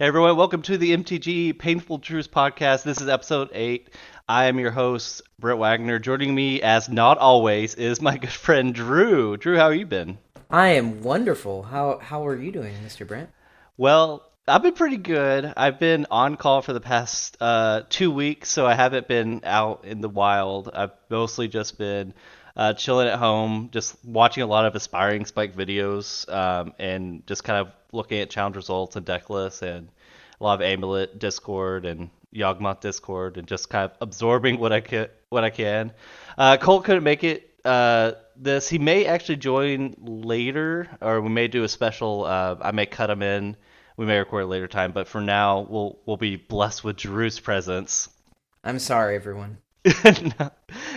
Hey everyone, welcome to the MTG Painful Truths podcast. This is episode 8. I am your host, Brett Wagner. Joining me, as not always, is my good friend Drew. Drew, how you been? I am wonderful. How how are you doing, Mr. Brent? Well, I've been pretty good. I've been on call for the past uh, two weeks, so I haven't been out in the wild. I've mostly just been uh, chilling at home, just watching a lot of aspiring spike videos, um, and just kind of looking at challenge results and deck lists and a lot of Amulet Discord and Yawgmoth Discord and just kind of absorbing what I can. What I can. Uh, Colt couldn't make it uh, this. He may actually join later, or we may do a special. Uh, I may cut him in. We may record a later time, but for now, we'll we'll be blessed with Drew's presence. I'm sorry, everyone. no,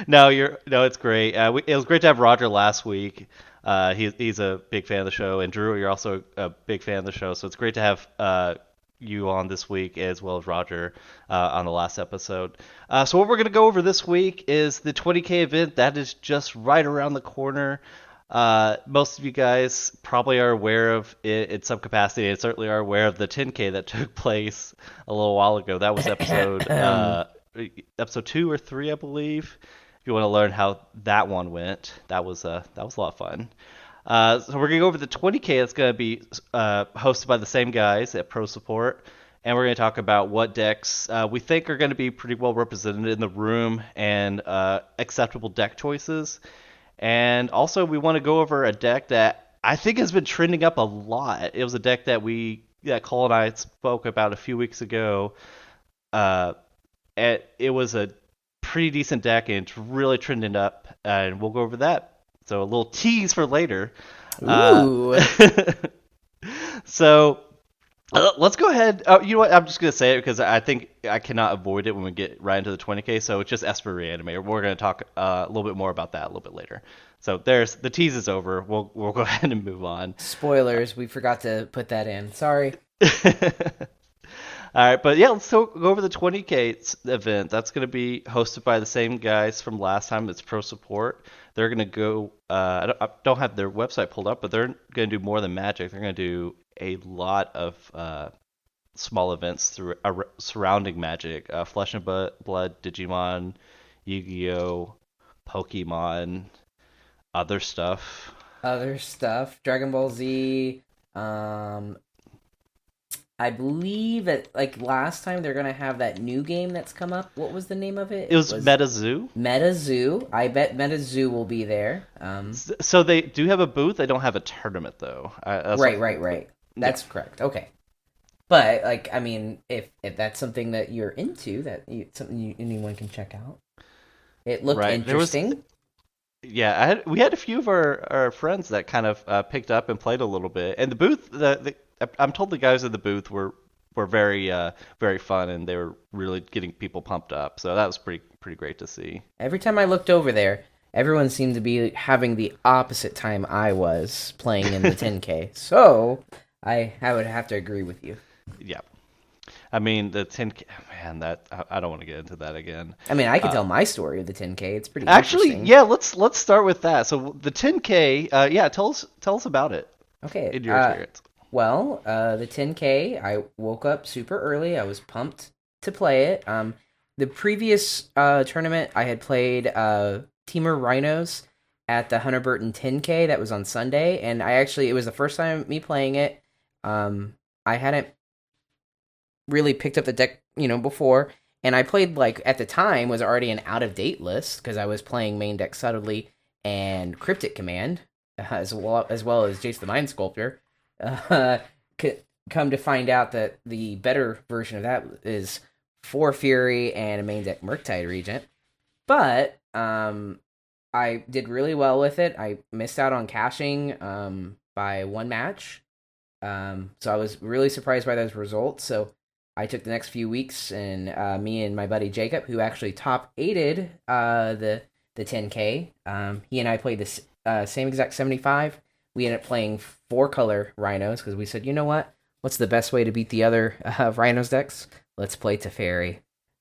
no, you're no, it's great. Uh, we, it was great to have Roger last week. Uh, he's he's a big fan of the show, and Drew, you're also a big fan of the show. So it's great to have uh, you on this week as well as Roger uh, on the last episode. Uh, so what we're gonna go over this week is the 20k event that is just right around the corner. Uh, most of you guys probably are aware of it in some capacity, and certainly are aware of the 10k that took place a little while ago. That was episode uh, episode two or three, I believe. If you want to learn how that one went, that was uh, that was a lot of fun. Uh, so we're gonna go over the 20k. That's gonna be uh, hosted by the same guys at Pro Support, and we're gonna talk about what decks uh, we think are gonna be pretty well represented in the room and uh, acceptable deck choices. And also, we want to go over a deck that I think has been trending up a lot. It was a deck that we that Cole and I spoke about a few weeks ago. Uh, it, it was a pretty decent deck, and it's really trending up. And we'll go over that. So a little tease for later. Ooh. Uh, so uh, let's go ahead. Oh, you know what? I'm just gonna say it because I think I cannot avoid it when we get right into the 20k. So it's just Esper Reanimator. We're gonna talk uh, a little bit more about that a little bit later. So there's the tease is over. We'll we'll go ahead and move on. Spoilers. We forgot to put that in. Sorry. All right, but yeah, let's go over the 20k event. That's going to be hosted by the same guys from last time. It's Pro Support. They're going to go. Uh, I, don't, I, don't, have their website pulled up, but they're going to do more than Magic. They're going to do a lot of uh, small events through uh, surrounding Magic, uh, Flesh and Blood, Digimon, Yu-Gi-Oh, Pokemon, other stuff. Other stuff. Dragon Ball Z. Um, I believe that like last time they're gonna have that new game that's come up. What was the name of it? It was, it was Meta Zoo. I bet Meta Zoo will be there. Um, so they do have a booth. They don't have a tournament though. right, right, right. That's yeah. correct. Okay. But like, I mean, if if that's something that you're into, that you, something you, anyone can check out. It looked right. interesting. Yeah, I had, we had a few of our, our friends that kind of uh, picked up and played a little bit, and the booth, the, the I'm told the guys at the booth were were very uh, very fun and they were really getting people pumped up. So that was pretty pretty great to see. Every time I looked over there, everyone seemed to be having the opposite time I was playing in the 10K. so I I would have to agree with you. Yeah. I mean the 10k man that I don't want to get into that again. I mean I can uh, tell my story of the 10k. It's pretty Actually, yeah, let's let's start with that. So the 10k uh, yeah, tell us tell us about it. Okay. In your uh, experience. Well, uh, the 10K, I woke up super early. I was pumped to play it. Um, the previous uh, tournament, I had played uh, Temur Rhinos at the Hunter Burton 10K. That was on Sunday, and I actually it was the first time me playing it. Um, I hadn't really picked up the deck, you know, before, and I played like at the time was already an out of date list because I was playing main deck subtly and Cryptic Command as well as well as Jace the Mind Sculptor uh, come to find out that the better version of that is four Fury and a main deck Murktide Regent. But um, I did really well with it. I missed out on cashing um, by one match. Um, so I was really surprised by those results. So I took the next few weeks, and uh, me and my buddy Jacob, who actually top aided uh, the the 10K, um, he and I played the uh, same exact 75 we ended up playing four color rhinos because we said, you know what? What's the best way to beat the other uh, rhinos decks? Let's play Teferi.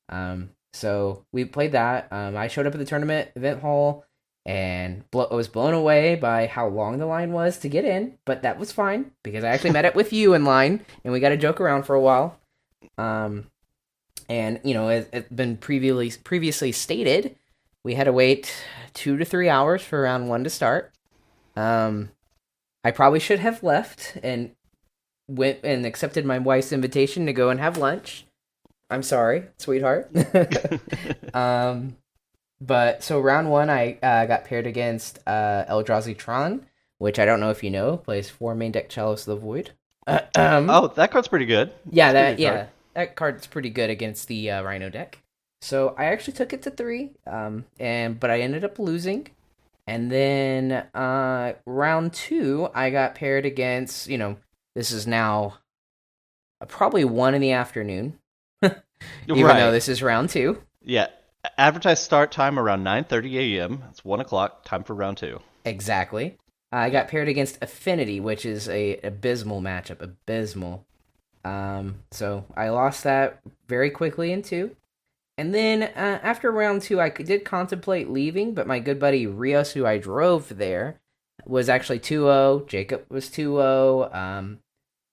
Um, so we played that. Um, I showed up at the tournament event hall, and blo- was blown away by how long the line was to get in, but that was fine because I actually met up with you in line and we got to joke around for a while. Um, and you know, it, it's been previously previously stated, we had to wait two to three hours for round one to start. Um, I probably should have left and went and accepted my wife's invitation to go and have lunch. I'm sorry, sweetheart. um, but so round one, I uh, got paired against uh, Eldrazi Tron, which I don't know if you know, plays four main deck Chalice of the Void. um, oh, that card's pretty good. yeah, That's that yeah, card. that card's pretty good against the uh, Rhino deck. So I actually took it to three, um, and but I ended up losing. And then uh, round two, I got paired against. You know, this is now uh, probably one in the afternoon, even right. though this is round two. Yeah. Advertised start time around 9:30 a.m. It's one o'clock. Time for round two. Exactly. I got paired against Affinity, which is a abysmal matchup. Abysmal. Um, so I lost that very quickly in two. And then uh, after round two, I did contemplate leaving, but my good buddy Rios, who I drove there, was actually 2 0. Jacob was 2 0. Um,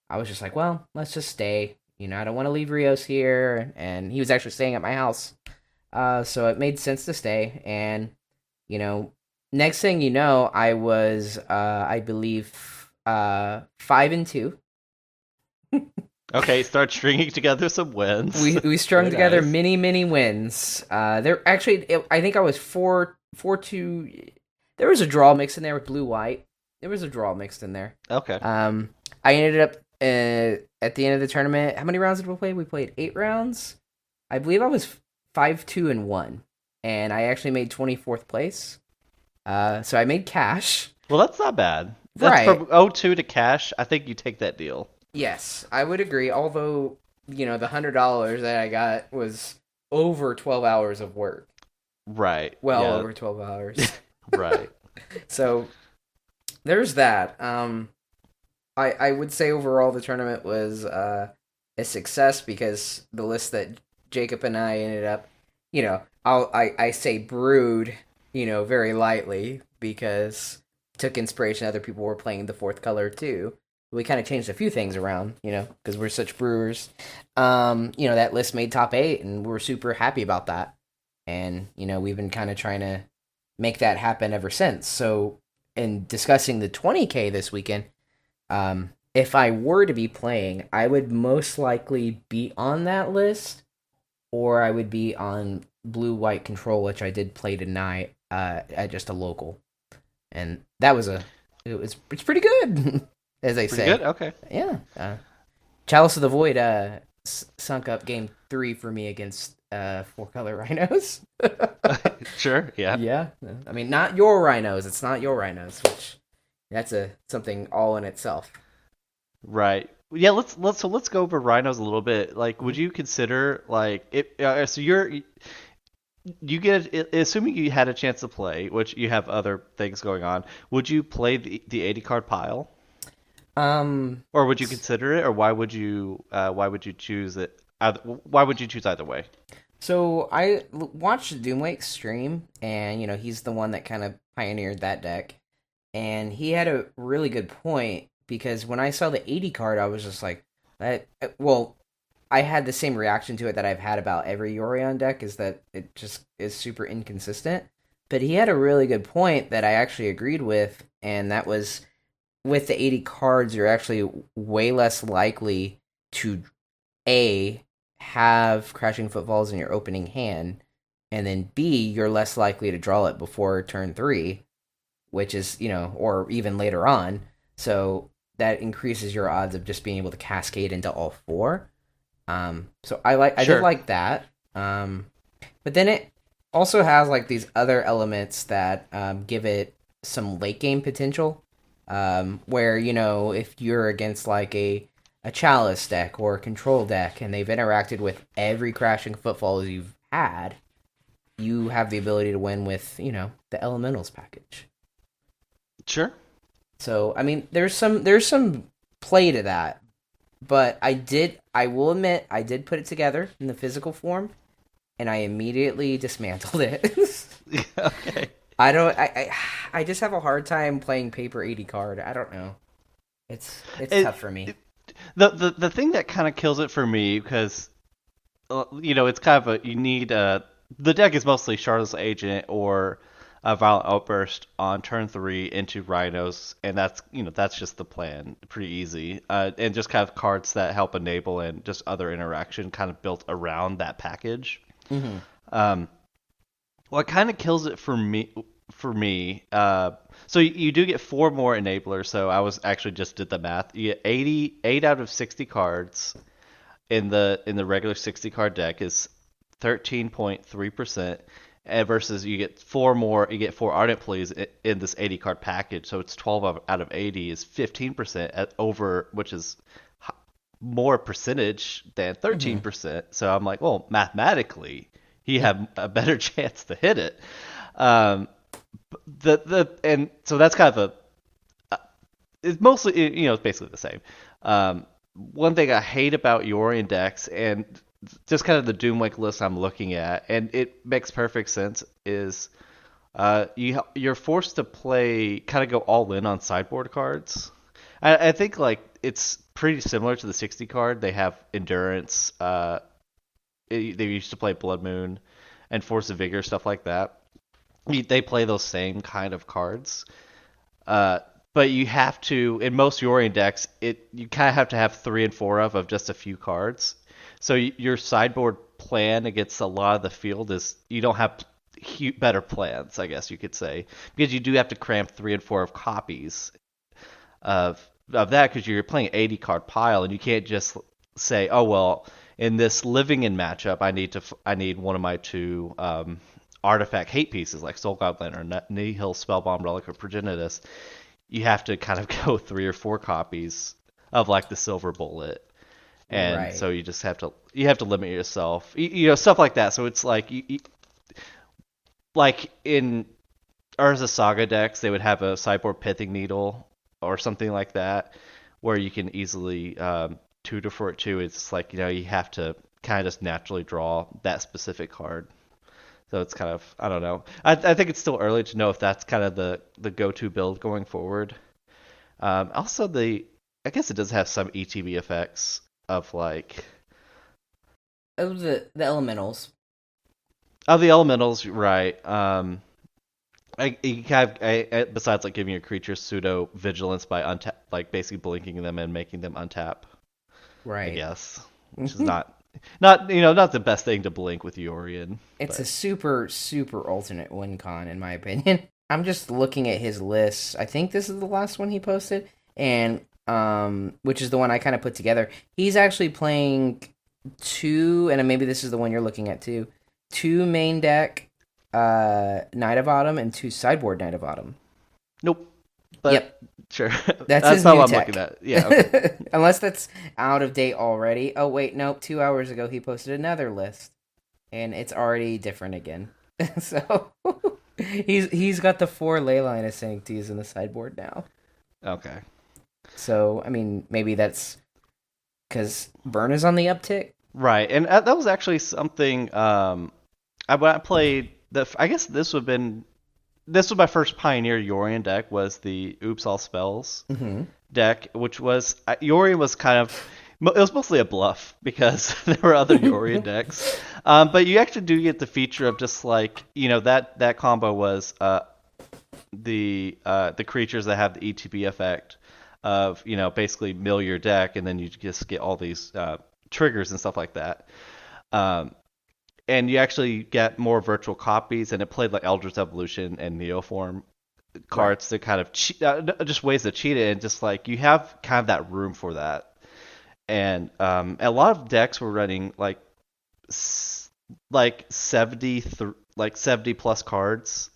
I was just like, well, let's just stay. You know, I don't want to leave Rios here. And he was actually staying at my house. Uh, so it made sense to stay. And, you know, next thing you know, I was, uh, I believe, uh, 5 and 2. Okay, start stringing together some wins. we we strung Very together nice. many many wins. Uh, there actually, it, I think I was four four two. There was a draw mixed in there with blue white. There was a draw mixed in there. Okay. Um, I ended up uh, at the end of the tournament. How many rounds did we play? We played eight rounds. I believe I was five two and one, and I actually made twenty fourth place. Uh, so I made cash. Well, that's not bad. That's Right. from 0-2 to cash. I think you take that deal. Yes, I would agree. Although you know the hundred dollars that I got was over twelve hours of work. Right. Well yeah, over twelve hours. right. so there's that. Um, I I would say overall the tournament was uh, a success because the list that Jacob and I ended up, you know, I'll I I say brewed, you know, very lightly because took inspiration. Other people were playing the fourth color too. We kind of changed a few things around, you know, because we're such brewers. Um, you know, that list made top eight, and we're super happy about that. And you know, we've been kind of trying to make that happen ever since. So, in discussing the 20k this weekend, um, if I were to be playing, I would most likely be on that list, or I would be on blue white control, which I did play tonight uh, at just a local, and that was a it was it's pretty good, as they Pretty say. good. Okay. Yeah. Uh, Chalice of the Void uh, s- sunk up game three for me against uh, four color rhinos. sure. Yeah. yeah. I mean, not your rhinos. It's not your rhinos, which that's a something all in itself. Right. Yeah. Let's let's so let's go over rhinos a little bit. Like, would you consider like it? Uh, so you're you get assuming you had a chance to play, which you have other things going on. Would you play the the eighty card pile, Um, or would you consider it, or why would you uh, why would you choose it? Either, why would you choose either way? so I watched Doomwake stream, and you know he's the one that kind of pioneered that deck, and he had a really good point because when I saw the eighty card, I was just like, that. Well, I had the same reaction to it that I've had about every Yorion deck is that it just is super inconsistent. But he had a really good point that I actually agreed with, and that was with the 80 cards, you're actually way less likely to A, have Crashing Footfalls in your opening hand, and then B, you're less likely to draw it before turn three, which is, you know, or even later on. So that increases your odds of just being able to cascade into all four. Um, so I like I Sure. did like that. Um, but then it also has like these other elements that um, give it some late game potential. Um, where you know if you're against like a a chalice deck or a control deck and they've interacted with every crashing footfalls you've had, you have the ability to win with you know the elementals package. Sure. So I mean, there's some there's some play to that, but I did I will admit I did put it together in the physical form, and I immediately dismantled it. okay. I don't. I, I I just have a hard time playing paper eighty card. I don't know. It's it's It- tough for me. the the the thing that kind of kills it for me because uh, you know it's kind of a you need a the deck is mostly Shardless Agent or a Violent Outburst on turn three into Rhinos, and that's you know that's just the plan, pretty easy, uh, and just kind of cards that help enable and just other interaction kind of built around that package. hmm Um, what kind of kills it for me for me uh, so you, you do get four more enablers so i was actually just did the math. You get 80 8 out of 60 cards in the in the regular 60 card deck is 13.3% and versus you get four more you get four ardent pleas in, in this 80 card package so it's 12 out of 80 is 15% at over which is more percentage than 13% so i'm like well mathematically he had a better chance to hit it. Um the the and so that's kind of a uh, it's mostly you know it's basically the same. Um one thing i hate about Yorion decks and just kind of the doomwake list i'm looking at and it makes perfect sense is uh you you're forced to play kind of go all in on sideboard cards. I, I think like it's pretty similar to the 60 card. They have endurance uh they used to play blood moon and force of vigor stuff like that they play those same kind of cards. Uh, but you have to in most Yorion decks, it you kind of have to have three and four of of just a few cards. So your sideboard plan against a lot of the field is you don't have better plans, I guess you could say, because you do have to cram three and four of copies of of that because you're playing 80 card pile and you can't just say, oh well, in this Living End matchup, I need to I need one of my two um, artifact hate pieces like Soul Goblin or Nihil Spellbomb Relic or Progenitus. You have to kind of go three or four copies of like the Silver Bullet, and Right. so you just have to you have to limit yourself, you, you know, stuff like that. So it's like you, you, like in Urza Saga decks, they would have a sideboard Pithing Needle or something like that, where you can easily um, tutor for it too. It's like you know you have to kind of just naturally draw that specific card. So it's kind of I don't know. I, I think it's still early to know if that's kind of the the go-to build going forward. Um, also, the I guess it does have some ETB effects of like Oh, the the elementals. Oh, the elementals, right? Um, I, you kind of, I, I- besides like giving your creatures pseudo vigilance by untap, like basically blinking them and making them untap. Right. I guess, which is not, not you know, not the best thing to blink with Yorion. It's but- a super, super alternate win con, in my opinion. I'm just looking at his list. I think this is the last one he posted, and um, which is the one I kind of put together. He's actually playing two, and maybe this is the one you're looking at too. Two main deck, uh, Knight of Autumn, and two sideboard Knight of Autumn. Nope. But Yep. sure. That's, That's his what I'm tech. looking at. Yeah. okay. Unless that's out of date already. Oh wait, nope. Two hours ago he posted another list, and it's already different again. so he's he's got the four ley line of sanctities in the sideboard now. okay. So I mean, maybe that's because burn is on the uptick. Right, and uh, that was actually something. Um, I when I played the, I guess this would have been, this was my first Pioneer Yorion deck. Was the Oops All Spells Mm-hmm. deck, which was Yorion was kind of, it was mostly a bluff because there were other Yorion decks. Um, but you actually do get the feature of just like you know that that combo was uh, the uh, the creatures that have the ETB effect of you know basically mill your deck and then you just get all these uh, triggers and stuff like that. Um, and you actually get more virtual copies, and it played like Eldritch Evolution and Neoform cards to kind of cheat, uh, just ways to cheat it, and just like you have kind of that room for that. And um, a lot of decks were running like like 70 th- like 70 plus cards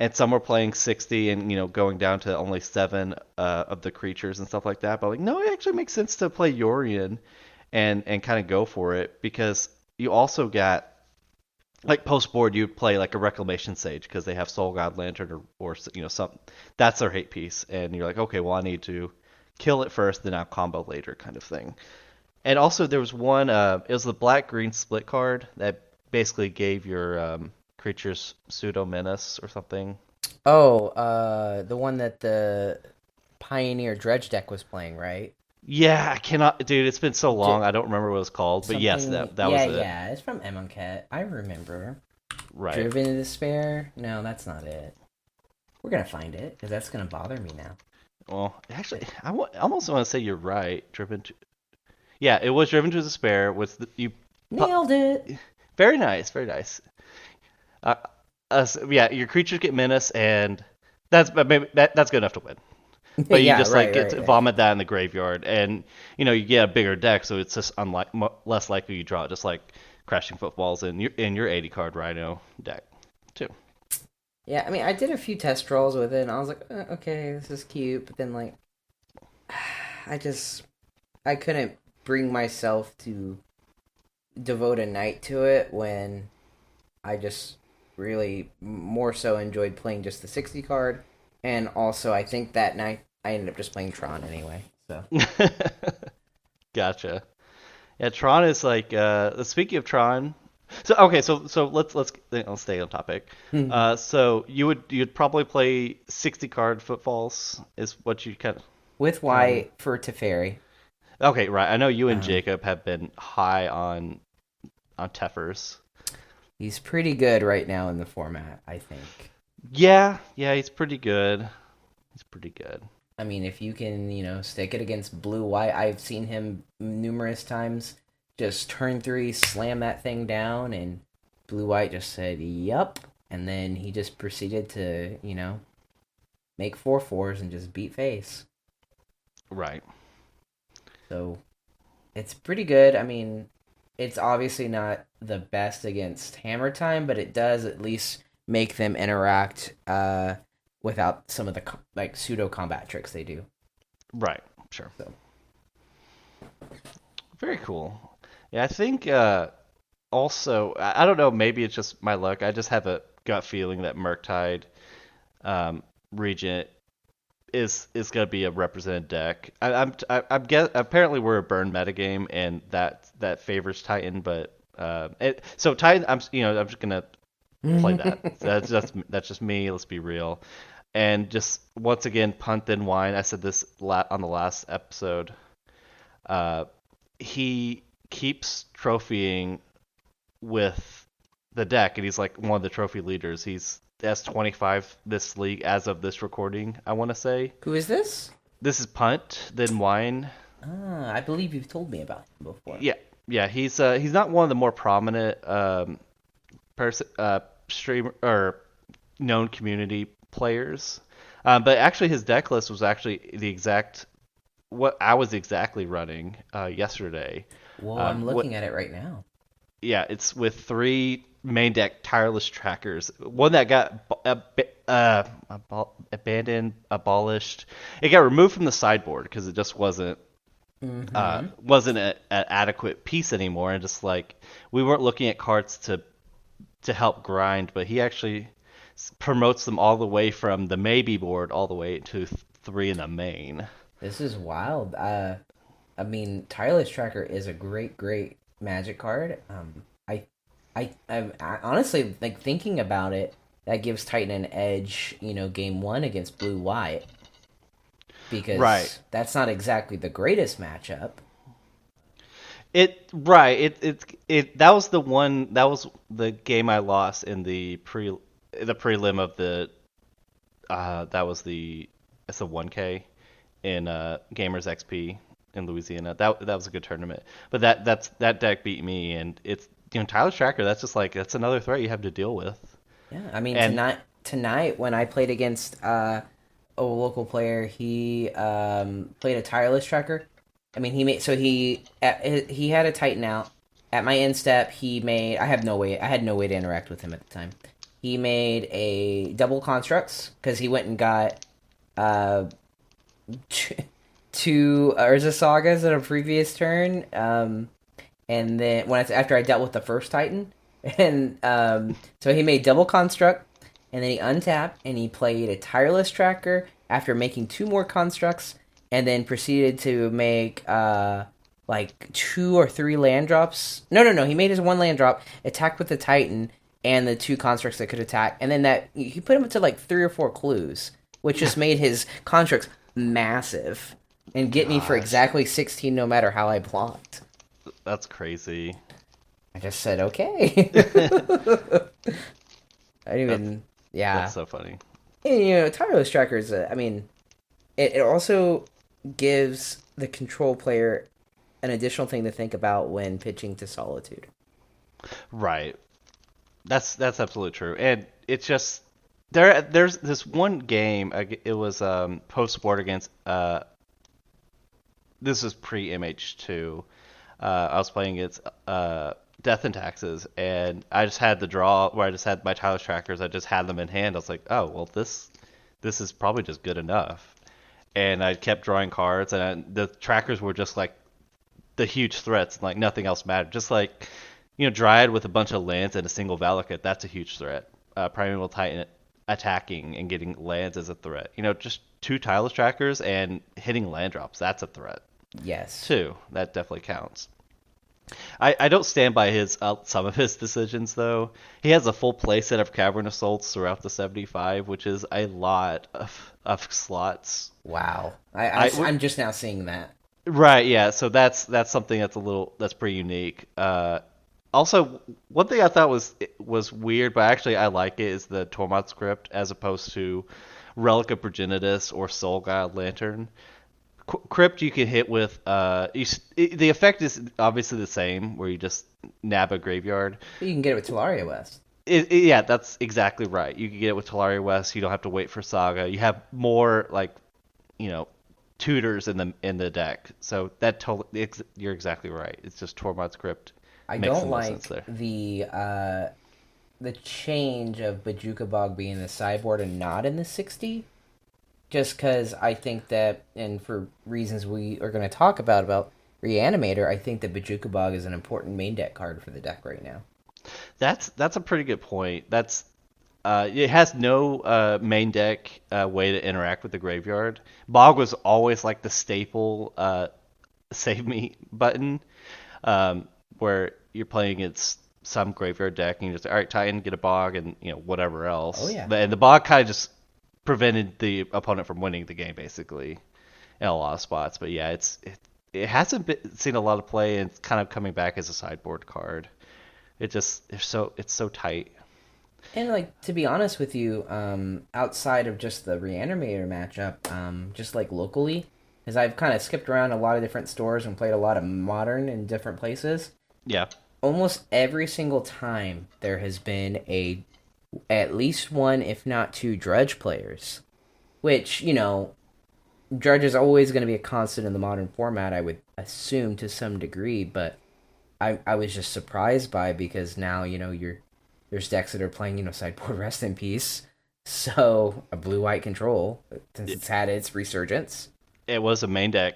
and some were playing 60 and you know going down to only seven uh, of the creatures and stuff like that but like no it actually makes sense to play Yorion and and kind of go for it because you also got like post board you'd play like a reclamation sage because they have Soul-Guide Lantern or, or you know some that's their hate piece. And you're like okay well i need to kill it first then i'll combo later kind of thing. And also there was one uh it was the black green split card that basically gave your um creatures pseudo menace or something. Oh, uh, the one that the Pioneer Dredge deck was playing, right? Yeah, I cannot, dude. It's been so long, I don't remember what it was called. But yes, that that yeah, was it. yeah, it's from Amonkhet. I remember. Right. Driven to Despair? No, that's not it. We're gonna find it because that's gonna bother me now. Well, actually, I almost want to say you're right. Driven to, yeah, it was driven to despair. Was the, you Nailed it. very nice, very nice. Uh, uh, yeah, your creatures get menace, and that's maybe that that's good enough to win. But you Yeah, just right, like get right, vomit that in the graveyard, and you know you get a bigger deck, so it's just unlike mo- less likely you draw it, just like Crashing Footfalls in your in your 80 card Rhino deck too. Yeah, I mean, I did a few test draws with it, and I was like, uh, okay, this is cute, but then like, I just, I couldn't bring myself to devote a night to it when I just really more so enjoyed playing just the sixty card, and also I think that night I ended up just playing Tron anyway. So gotcha. Yeah, Tron is like. Uh, speaking of Tron, so okay, so so let's let's let's stay on topic. Hmm. uh, so you would you'd probably play sixty card footfalls is what you kind of. with White for Teferi. Okay, right. I know you and Uh-huh. Jacob have been high on on Teffers. He's pretty good right now in the format, I think. Yeah, yeah, he's pretty good. He's pretty good. I mean, if you can, you know, stick it against blue white, I've seen him numerous times just turn three, slam that thing down, and blue white just said, "Yup," and then he just proceeded to, you know, make four fours and just beat face. Right. So it's pretty good. I mean, it's obviously not the best against Hammer Time, but it does at least make them interact uh, without some of the like pseudo combat tricks they do. Right. Sure. So. Very cool. Yeah, I think uh, also I don't know. Maybe it's just my luck. I just have a gut feeling that Murktide um, Regent is is gonna be a represented deck. I, I'm I, I'm guess apparently we're a burn metagame and that that favors Titan, but uh, it, so Titan I'm you know I'm just gonna play that. that's just that's just me. Let's be real. And just once again, punt then wine. I said this on the last episode. Uh, he keeps trophying with the deck, and he's like one of the trophy leaders. He's S25 this league as of this recording. I want to say Who is this? this is punt then wine. Ah, I believe you've told me about him before. Yeah, yeah. He's uh, he's not one of the more prominent um, pers- uh, streamer or known community players, uh, but actually his deck list was actually the exact what I was exactly running uh, yesterday. Well, Um, I'm what- looking at it right now. Yeah, it's with three main deck tireless trackers. One that got ab- ab- uh, abol- abandoned, abolished. It got removed from the sideboard because it just wasn't Mm-hmm. uh, wasn't an adequate piece anymore, and just like we weren't looking at cards to to help grind, but he actually promotes them all the way from the maybe board all the way to th- three in the main. This is wild. Uh, I mean, Tireless Tracker is a great, great magic card. Um, I, I, I, I honestly like thinking about it. That gives Titan an edge, you know, game one against Blue White, because Right. that's not exactly the greatest matchup. It right. It it it that was the one that was the game I lost in the pre the prelim of the uh that was the it's a 1K in uh Gamers XP in Louisiana. That that was a good tournament. But that that's that deck beat me and it's you know Tireless Tracker that's just like that's another threat you have to deal with. Yeah, I mean And- tonight tonight when I played against uh, a local player, he um, played a tireless tracker. I mean, he made so he at, he had a Titan out at my end step. He made I have no way I had no way to interact with him at the time. He made a double constructs because he went and got uh, two Urza sagas at a previous turn. Um, and then when I, after I dealt with the first Titan, and um, so he made double construct, and then he untapped and he played a tireless tracker after making two more constructs, and then proceeded to make uh like two or three land drops. No, no, no. He made his one land drop, attacked with the Titan, and the two constructs that could attack, and then that he put him to like three or four clues, which just made his constructs massive and get me for exactly sixteen, no matter how I blocked. That's crazy. I just said okay. I didn't even, yeah. That's so funny. And, you know, tireless trackers. Uh, I mean, it, it also gives the control player an additional thing to think about when pitching to solitude. Right. That's that's absolutely true. And it's just there. There's this one game. It was um, post sport against. Uh, this is pre MH2. Uh, I was playing against uh, Death and Taxes, and I just had the draw where I just had my Tireless trackers. I just had them in hand. I was like, oh well, this this is probably just good enough. And I kept drawing cards, and I, the trackers were just like the huge threats, like nothing else mattered. Just like you know, Dryad with a bunch of lands and a single Valakut, that's a huge threat. Uh, Primeval Titan attacking and getting lands as a threat. You know, just two Tireless trackers and hitting land drops, that's a threat Yes. Two, That definitely counts. I, I don't stand by his uh, some of his decisions though. He has a full playset of Cavern Assaults throughout the 75, which is a lot of, of slots. Wow. I, I- I, am just now seeing that. Right, yeah. So that's that's something that's a little that's pretty unique. Uh, also, one thing I thought was was weird, but actually I like it is the Tormod's Crypt as opposed to Relic of Progenitus or Soul-Guide Lantern. Qu- Crypt you can hit with uh, you, it, the effect is obviously the same where you just nab a graveyard. You can get it with Tolaria West. It, it- yeah, that's exactly right. You can get it with Tolaria West. You don't have to wait for Saga. You have more like, you know, tutors in the in the deck. So that totally, ex- you're exactly right. It's just Tormod's Crypt. I don't like the uh, the change of Bojuka Bog being the sideboard and not in the 60. Just because I think that, and for reasons we are going to talk about about Reanimator, I think that Bojuka Bog is an important main deck card for the deck right now. That's that's a pretty good point. That's uh, it has no uh, main deck uh, way to interact with the graveyard. Bog was always like the staple uh, save me button, um, where you're playing against some graveyard deck and you just all right Titan get a bog and you know whatever else. Oh, yeah. And the bog kind of just prevented the opponent from winning the game basically in a lot of spots. But yeah, it's it, it hasn't been, seen a lot of play and it's kind of coming back as a sideboard card. It just it's so it's so tight. And like to be honest with you, um, outside of just the Reanimator matchup, um, just like locally, because I've kind of skipped around a lot of different stores and played a lot of modern in different places. Yeah. almost every single time there has been a at least one if not two dredge players which you know dredge is always going to be a constant in the modern format i would assume to some degree but i i was just surprised by because now you know you're there's decks that are playing you know sideboard rest in peace so a blue white control since it's had its resurgence It was a main deck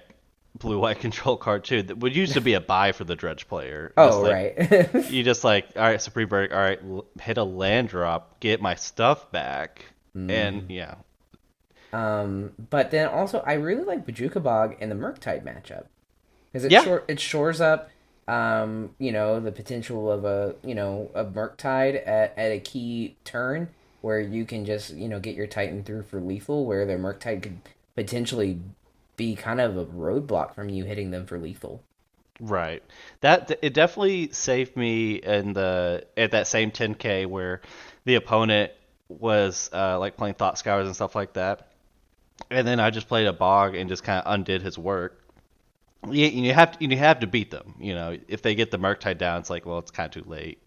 blue white control card too. That would used to be a buy for the dredge player. Oh like- right You just like all right, Supreme Break. All right, hit a land drop, get my stuff back, Mm. and yeah, Um, but then also I really like Bojuka Bog in the Murktide matchup because it Yeah. shor- it shores up, um, you know, the potential of a you know a Murktide at at a key turn where you can just you know get your Titan through for lethal, where the Murktide could potentially be kind of a roadblock from you hitting them for lethal. Right. That it definitely saved me in the at that same 10k where the opponent was uh, like playing thought scours and stuff like that, and then I just played a bog and just kind of undid his work. You, you have to you have to beat them. You know, if they get the Murktide down, it's like well, it's kind of too late.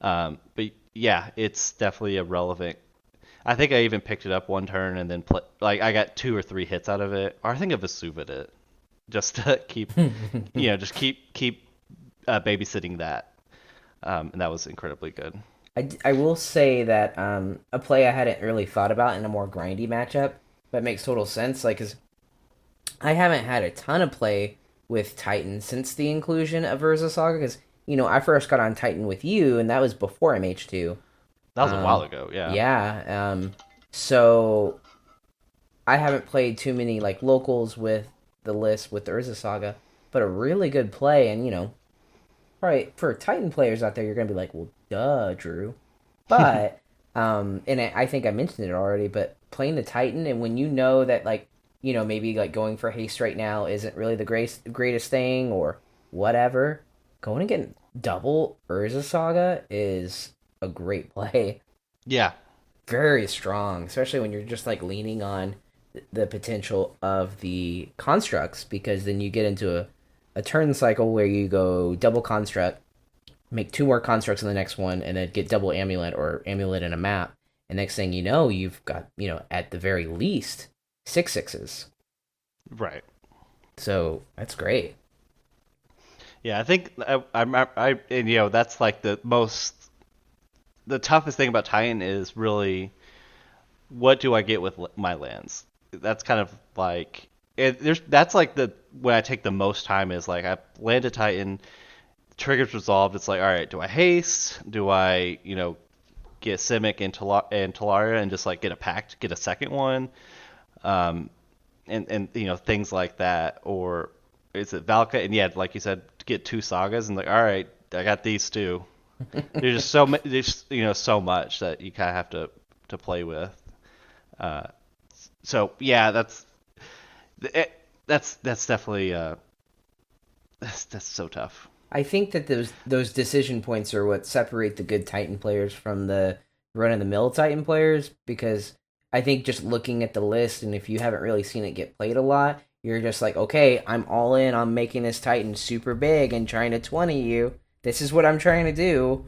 Um, but yeah, it's definitely a relevant. I think I even picked it up one turn and then play, like I got two or three hits out of it, or I think I Vesuvied it just to keep you know just keep keep uh, babysitting that um, and that was incredibly good I, I will say that um, a play I hadn't really thought about in a more grindy matchup, but makes total sense. Like, 'cause I haven't had a ton of play with Titan since the inclusion of Urza Saga. Because you know, I first got on Titan with you, and that was before MH2. that was a Um, while ago yeah Yeah. Um. So I haven't played too many like locals with the list with the Urza Saga, but a really good play, and you know, right for Titan players out there, you're gonna be like, well, duh, Drew. But um, and I, I think I mentioned it already, but playing the Titan and when you know that like you know maybe like going for haste right now isn't really the greatest greatest thing or whatever, going and getting double Urza Saga is a great play. Yeah, Very strong, especially when you're just like leaning on the potential of the constructs because then you get into a, a turn cycle where you go double construct, make two more constructs in the next one, and then get double amulet or amulet in a map. And next thing you know, you've got, you know, at the very least, six sixes. right. So that's great. Yeah, I think I, I, I, and you know, that's like the most, the toughest thing about Titan is really, what do I get with my lands? That's kind of like, it, there's, that's like the when I take the most time is like I land a Titan, triggers resolved. It's like, all right, do I haste? Do I, you know, get Simic and, Tala- and Tolaria and just like get a pact, get a second one? Um, and and you know things like that, or is it Valka? And yeah, like you said, get two sagas and like, all right, I got these two. there's just so ma- there's you know so much that you kind of have to to play with. Uh, so yeah, that's it, that's that's definitely uh, that's that's so tough. I think that those those decision points are what separate the good Titan players from the run of the mill Titan players because I think just looking at the list and if you haven't really seen it get played a lot, you're just like, okay, I'm all in on making this Titan super big and trying to 20 you. This is what I'm trying to do.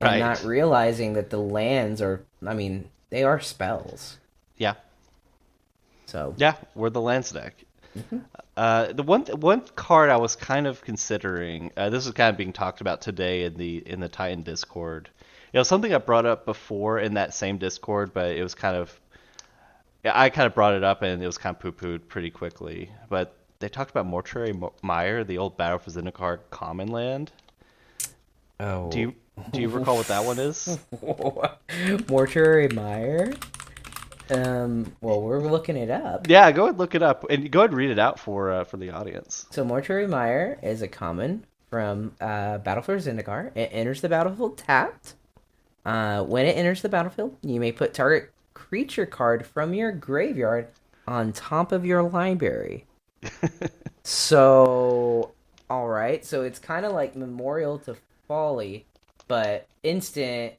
And Right. not realizing that the lands are I mean, they are spells. Yeah, So yeah, we're the lands deck. Uh, the one one card I was kind of considering. Uh, this is kind of being talked about today in the in the Titan Discord. It was something I brought up before in that same Discord, but it was kind of I kind of brought it up and it was kind of poo pooed pretty quickly. But they talked about Mortuary Mire, the old Battle for Zendikar common land. Oh Do you do you recall what that one is? Mortuary Mire? Um well we're looking it up. Yeah, go ahead and look it up and go ahead and read it out for uh, for the audience. So Mortuary Mire is a common from uh, Battle for Zendikar. It enters the battlefield tapped. Uh, when it enters the battlefield, you may put target creature card from your graveyard on top of your library. so, all right. So it's kind of like Memorial to Folly, but instant.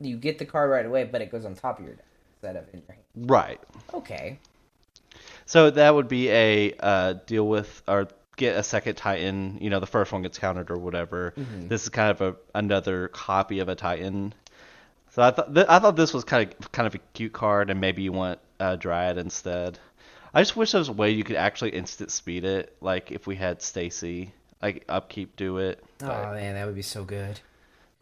You get the card right away, but it goes on top of your deck instead of in your hand. Right. Okay. So that would be a uh, deal with or get a second Titan. You know, the first one gets countered or whatever. This is kind of a another copy of a Titan. So I thought th- I thought this was kind of kind of a cute card, and maybe you want uh, Dryad instead. I just wish there was a way you could actually instant speed it, like if we had Stacy, like upkeep do it. Oh But, man, that would be so good.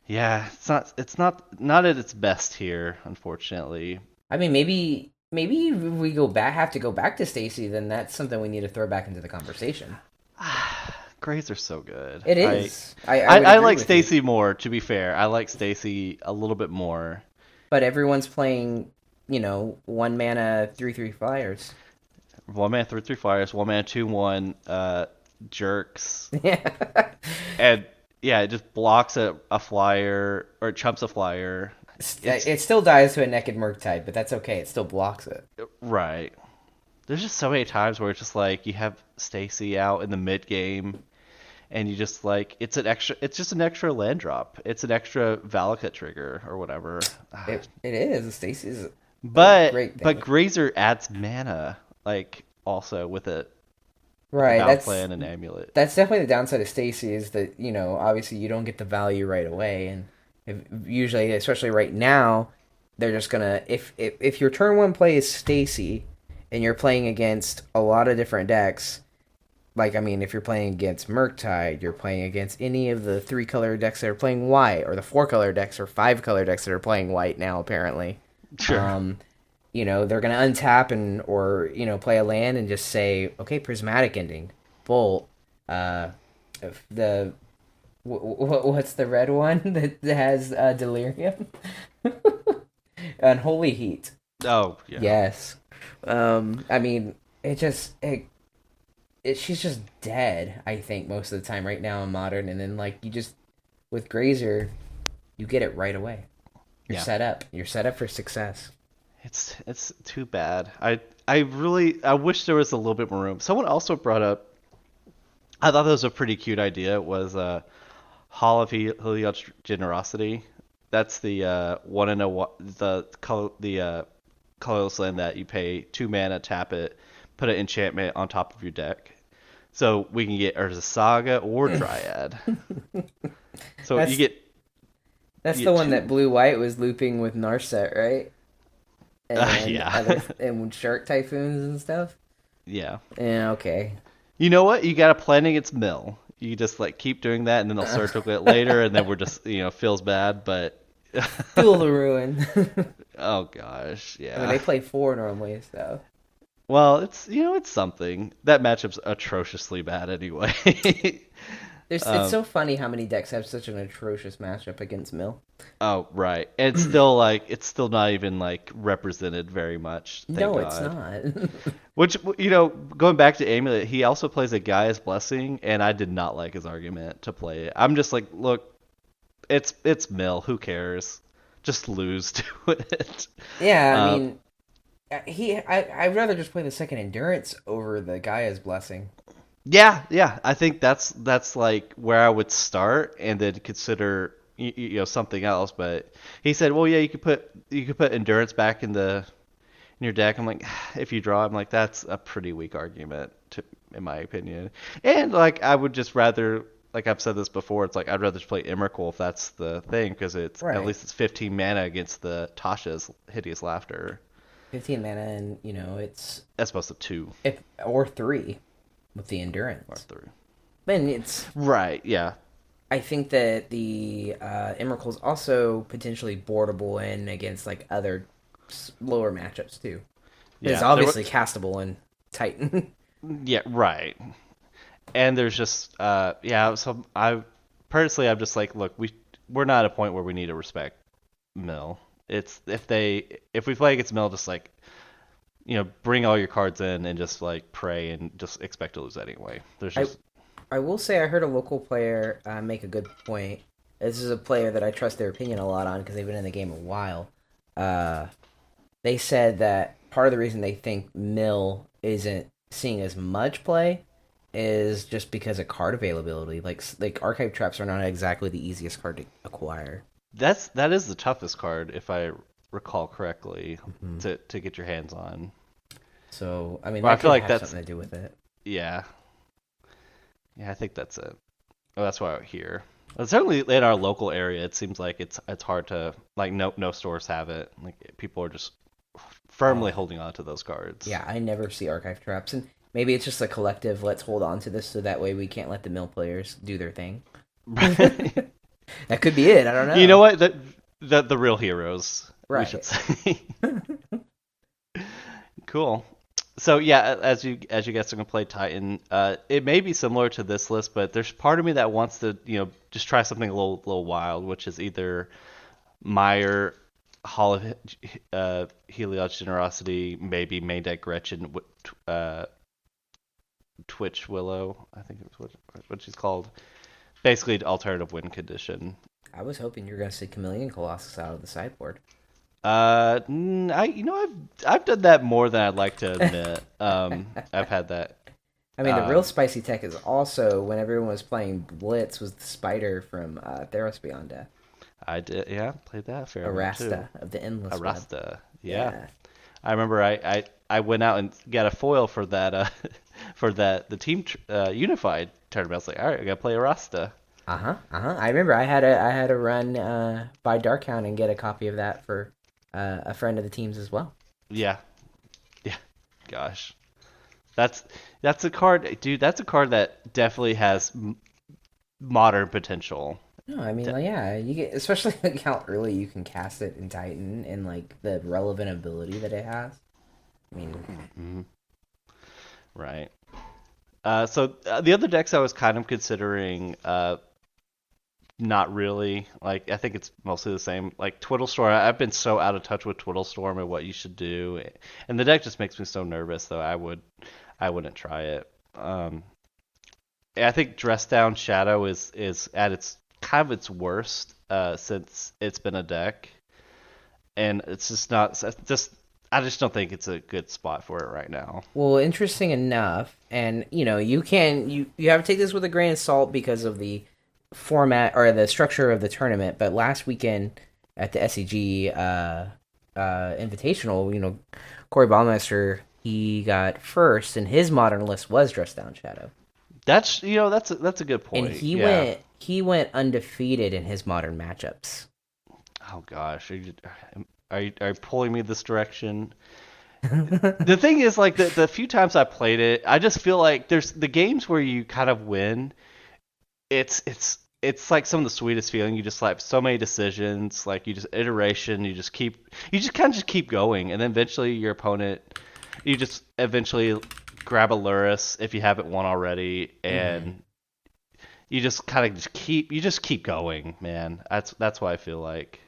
yeah, it's not it's not not at its best here, unfortunately. I mean, maybe maybe if we go back have to go back to Stacy, then that's something we need to throw back into the conversation. Grays are so good. It I- I I, I, I like. Stacy more. To be fair, I like Stacy a little bit more. but everyone's playing, you know, one mana three three flyers. One mana three three flyers, one mana two one uh, jerks, Yeah, and yeah, it just blocks a, a flyer or chumps a flyer. It's- it still dies to a naked Murktide, but that's okay. It still blocks it. Right. There's just so many times where it's just like you have Stacy out in the mid game, and you just like it's an extra. It's just an extra land drop. It's an extra Valakut trigger or whatever. Ah, It, it is. Stacy's But great but Grazer adds mana like also with it. right. That's plan and amulet. that's definitely the downside of Stacy is that you know obviously you don't get the value right away, and if, usually, especially right now, they're just gonna if if if your turn one play is Stacy, and you're playing against a lot of different decks. Like I mean, if you're playing against Murktide, you're playing against any of the three color decks that are playing white, or the four color decks, or five color decks that are playing white now. Apparently, Sure. um, you know, they're gonna untap and or you know play a land and just say, okay, prismatic ending, bolt. Uh, the w- w- what's the red one that has uh, delirium? Unholy heat. oh yeah. Yes. Um, I mean, it just it, it. She's just dead. I think most of the time right now in modern, and then like you just with Grazer, you get it right away. You're Yeah. set up. You're set up for success. It's it's too bad. I I really I wish there was a little bit more room. Someone also brought up. I thought that was a pretty cute idea. Was uh, Hall of Hel- Heliod's Generosity. That's the uh, one in a the color the uh, colorless land that you pay two mana, tap it, put an enchantment on top of your deck. So we can get Urza Saga or Dryad. so That's- you get That's Yeah, the one two- that blue white was looping with Narset, right? And Uh, yeah. other, and shark typhoons and stuff. yeah. Yeah, okay. You know what? You got to plan against Mill. You just like keep doing that, and then they'll circle it later, and then we're just you know feels bad, but Feel the ruin. oh gosh, yeah. I mean, they play four normally, so. Well, it's you know it's something. That matchup's atrociously bad anyway. There's, Um, it's so funny how many decks have such an atrocious matchup against Mill. oh right, and it's still like it's still not even like represented very much. Thank no, God. it's not. Which you know, going back to Amulet, he also plays a Gaia's Blessing, and I did not like his argument to play it. I'm just like, look, it's it's Mill. Who cares? Just lose to it. yeah, I Um, mean, he. I. I'd rather just play the second endurance over the Gaia's blessing. Yeah, yeah. I think that's that's like where I would start, and then consider you, you know something else. But he said, well, yeah, you could put you could put endurance back in the in your deck. I'm like, if you draw, I'm like, that's a pretty weak argument, to, in my opinion. And like, I would just rather, like I've said this before, it's like I'd rather just play Emrakul if that's the thing, because it's Right. at least it's 15 mana against the Tasha's hideous laughter, Fifteen mana, and you know it's as opposed to two if or three with the endurance. or three. Then it's Right. Yeah. I think that the uh, also potentially boardable in against like other lower matchups too. Yeah. it's obviously castable in Titan. Yeah, right. And there's just uh yeah, so I personally I'm just like, look, we we're not at a point where we need to respect Mill. It's if they if we play against Mill just like you know, bring all your cards in and just like pray and just expect to lose anyway. There's I- just I will say I heard a local player uh, make a good point. This is a player that I trust their opinion a lot on because they've been in the game a while. Uh, they said that part of the reason they think Mill isn't seeing as much play is just because of card availability. Like like archive traps are not exactly the easiest card to acquire. That's that is the toughest card if I recall correctly Mhm. to to get your hands on. So I mean, Well, I feel like that's- something to do with it. Yeah. Yeah, I think that's it. Oh, that's why I'm here. But certainly in our local area, it seems like it's it's hard to like no no stores have it. Like people are just firmly Oh. holding on to those cards. Yeah, I never see archive traps, and maybe it's just a collective. Let's hold on to this so that way we can't let the mill players do their thing. Right. That could be it. I don't know. you know what? The, the the real heroes. Right. Cool. So yeah, as you as you guys are gonna play Titan, uh, it may be similar to this list, but there's part of me that wants to you know just try something a little little wild, which is either Meyer, Hall of uh, Heliod's Generosity, maybe main deck Gretchen, uh, Titchwillow, I think it's what what she's called. Basically, alternative win condition. I was hoping you were going to say Chameleon Colossus out of the sideboard. Uh, I you know I've I've done that more than I'd like to admit. um, I've had that. I mean, the Uh, real spicy tech is also when everyone was playing Blitz was the spider from uh, Theros Beyond Death, I did. Yeah, played that fair amount, too. Arasta of the Endless. Arasta. Yeah. I remember I, I I went out and got a foil for that uh for that the team tr- uh, unified tournament. I was like, all right, I gotta play Arasta. Uh huh. Uh huh. I remember I had a I had a run uh, by Darkhound and get a copy of that for uh, a friend of the team's as well. Yeah, yeah. Gosh, that's that's a card, dude. That's a card that definitely has m- modern potential. No, I mean, like, yeah, you get especially like how early you can cast it in Titan and like the relevant ability that it has. I mean, Mhm. Right. Uh, so uh, the other decks I was kind of considering, uh, not really. Like I think it's mostly the same. Like Twiddlestorm, I- I've been so out of touch with Twiddlestorm and what you should do, and the deck just makes me so nervous. Though I would, I wouldn't try it. Um, I think Dress Down Shadow is is at its kind of its worst uh, since it's been a deck. and it's just not just. I just don't think it's a good spot for it right now. Well, interesting enough, and you know, you can you you have to take this with a grain of salt because of the format or the structure of the tournament. But last weekend at the SCG uh, uh, Invitational, you know, Corey Baumeister he got first, and his modern list was Dress Down Shadow. That's you know that's a, that's a good point. And he yeah. went he went undefeated in his modern matchups. Oh gosh, are you, are you, are you pulling me this direction? the thing is, like the the few times I played it, I just feel like there's the games where you kind of win. It's it's it's like some of the sweetest feeling. You just like so many decisions, like you just iteration. You just keep you just kind of just keep going, and then eventually your opponent, you just eventually grab a Lurrus if you haven't won already, and mm. you just kind of just keep you just keep going, man. That's that's what I feel like.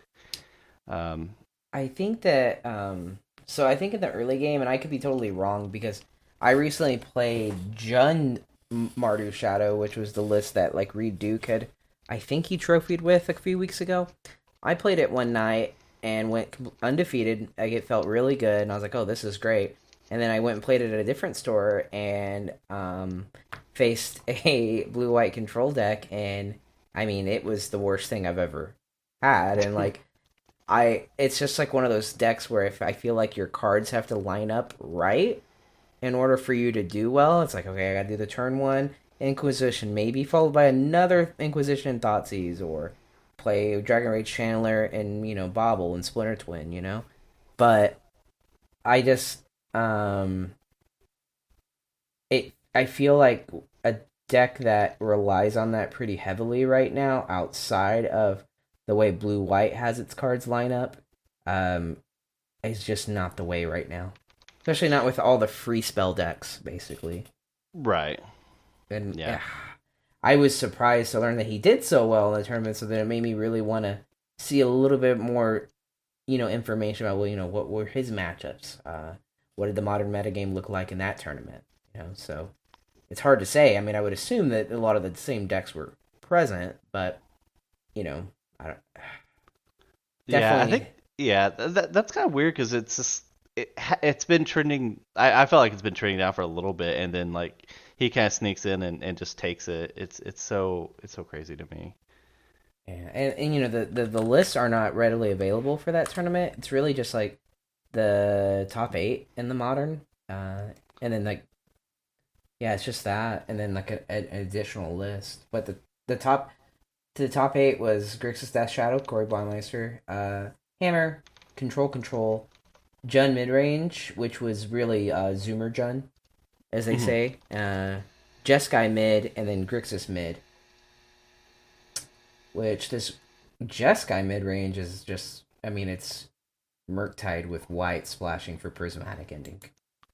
Um, I think that um, so I think in the early game, and I could be totally wrong because I recently played Jun Mardu Shadow, which was the list that like Reed Duke had, I think he trophied with a few weeks ago. I played it one night and went undefeated. Like it felt really good, and I was like, "Oh, this is great." And then I went and played it at a different store and um, faced a blue white control deck, and I mean, it was the worst thing I've ever had. And like, I it's just like one of those decks where if I feel like your cards have to line up right in order for you to do well, it's like okay, I gotta do the turn one Inquisition, maybe followed by another Inquisition and Thoughtseize, or play Dragon Rage Channeler and you know Bauble and Splinter Twin, you know. But I just um it I feel like a deck that relies on that pretty heavily right now outside of the way blue white has its cards line up um, is just not the way right now. Especially not with all the free spell decks, basically. Right. And yeah. yeah. I was surprised to learn that he did so well in the tournament, so that it made me really want to see a little bit more, you know, information about well, you know, what were his matchups? Uh, what did the modern metagame look like in that tournament? You know, so it's hard to say. I mean, I would assume that a lot of the same decks were present, but you know, I don't. Yeah, I think yeah, that that's kind of weird because it's just it it's been trending. I I felt like it's been trending down for a little bit, and then like he kind of sneaks in and, and just takes it. It's it's so it's so crazy to me. Yeah, and, and you know the, the the lists are not readily available for that tournament. It's really just like the top eight in the modern, uh, and then like yeah, it's just that, and then like a, an additional list. But the the top to the top eight was Grixis Death Shadow, Corey Baumeister, uh, Hammer, Control Control, Jund Midrange, which was really uh, Zoomer Jund, as they mm-hmm. say, uh, Jeskai Mid, and then Grixis Mid. Which this Jeskai mid range is just, I mean, it's Murktide with white splashing for prismatic ending.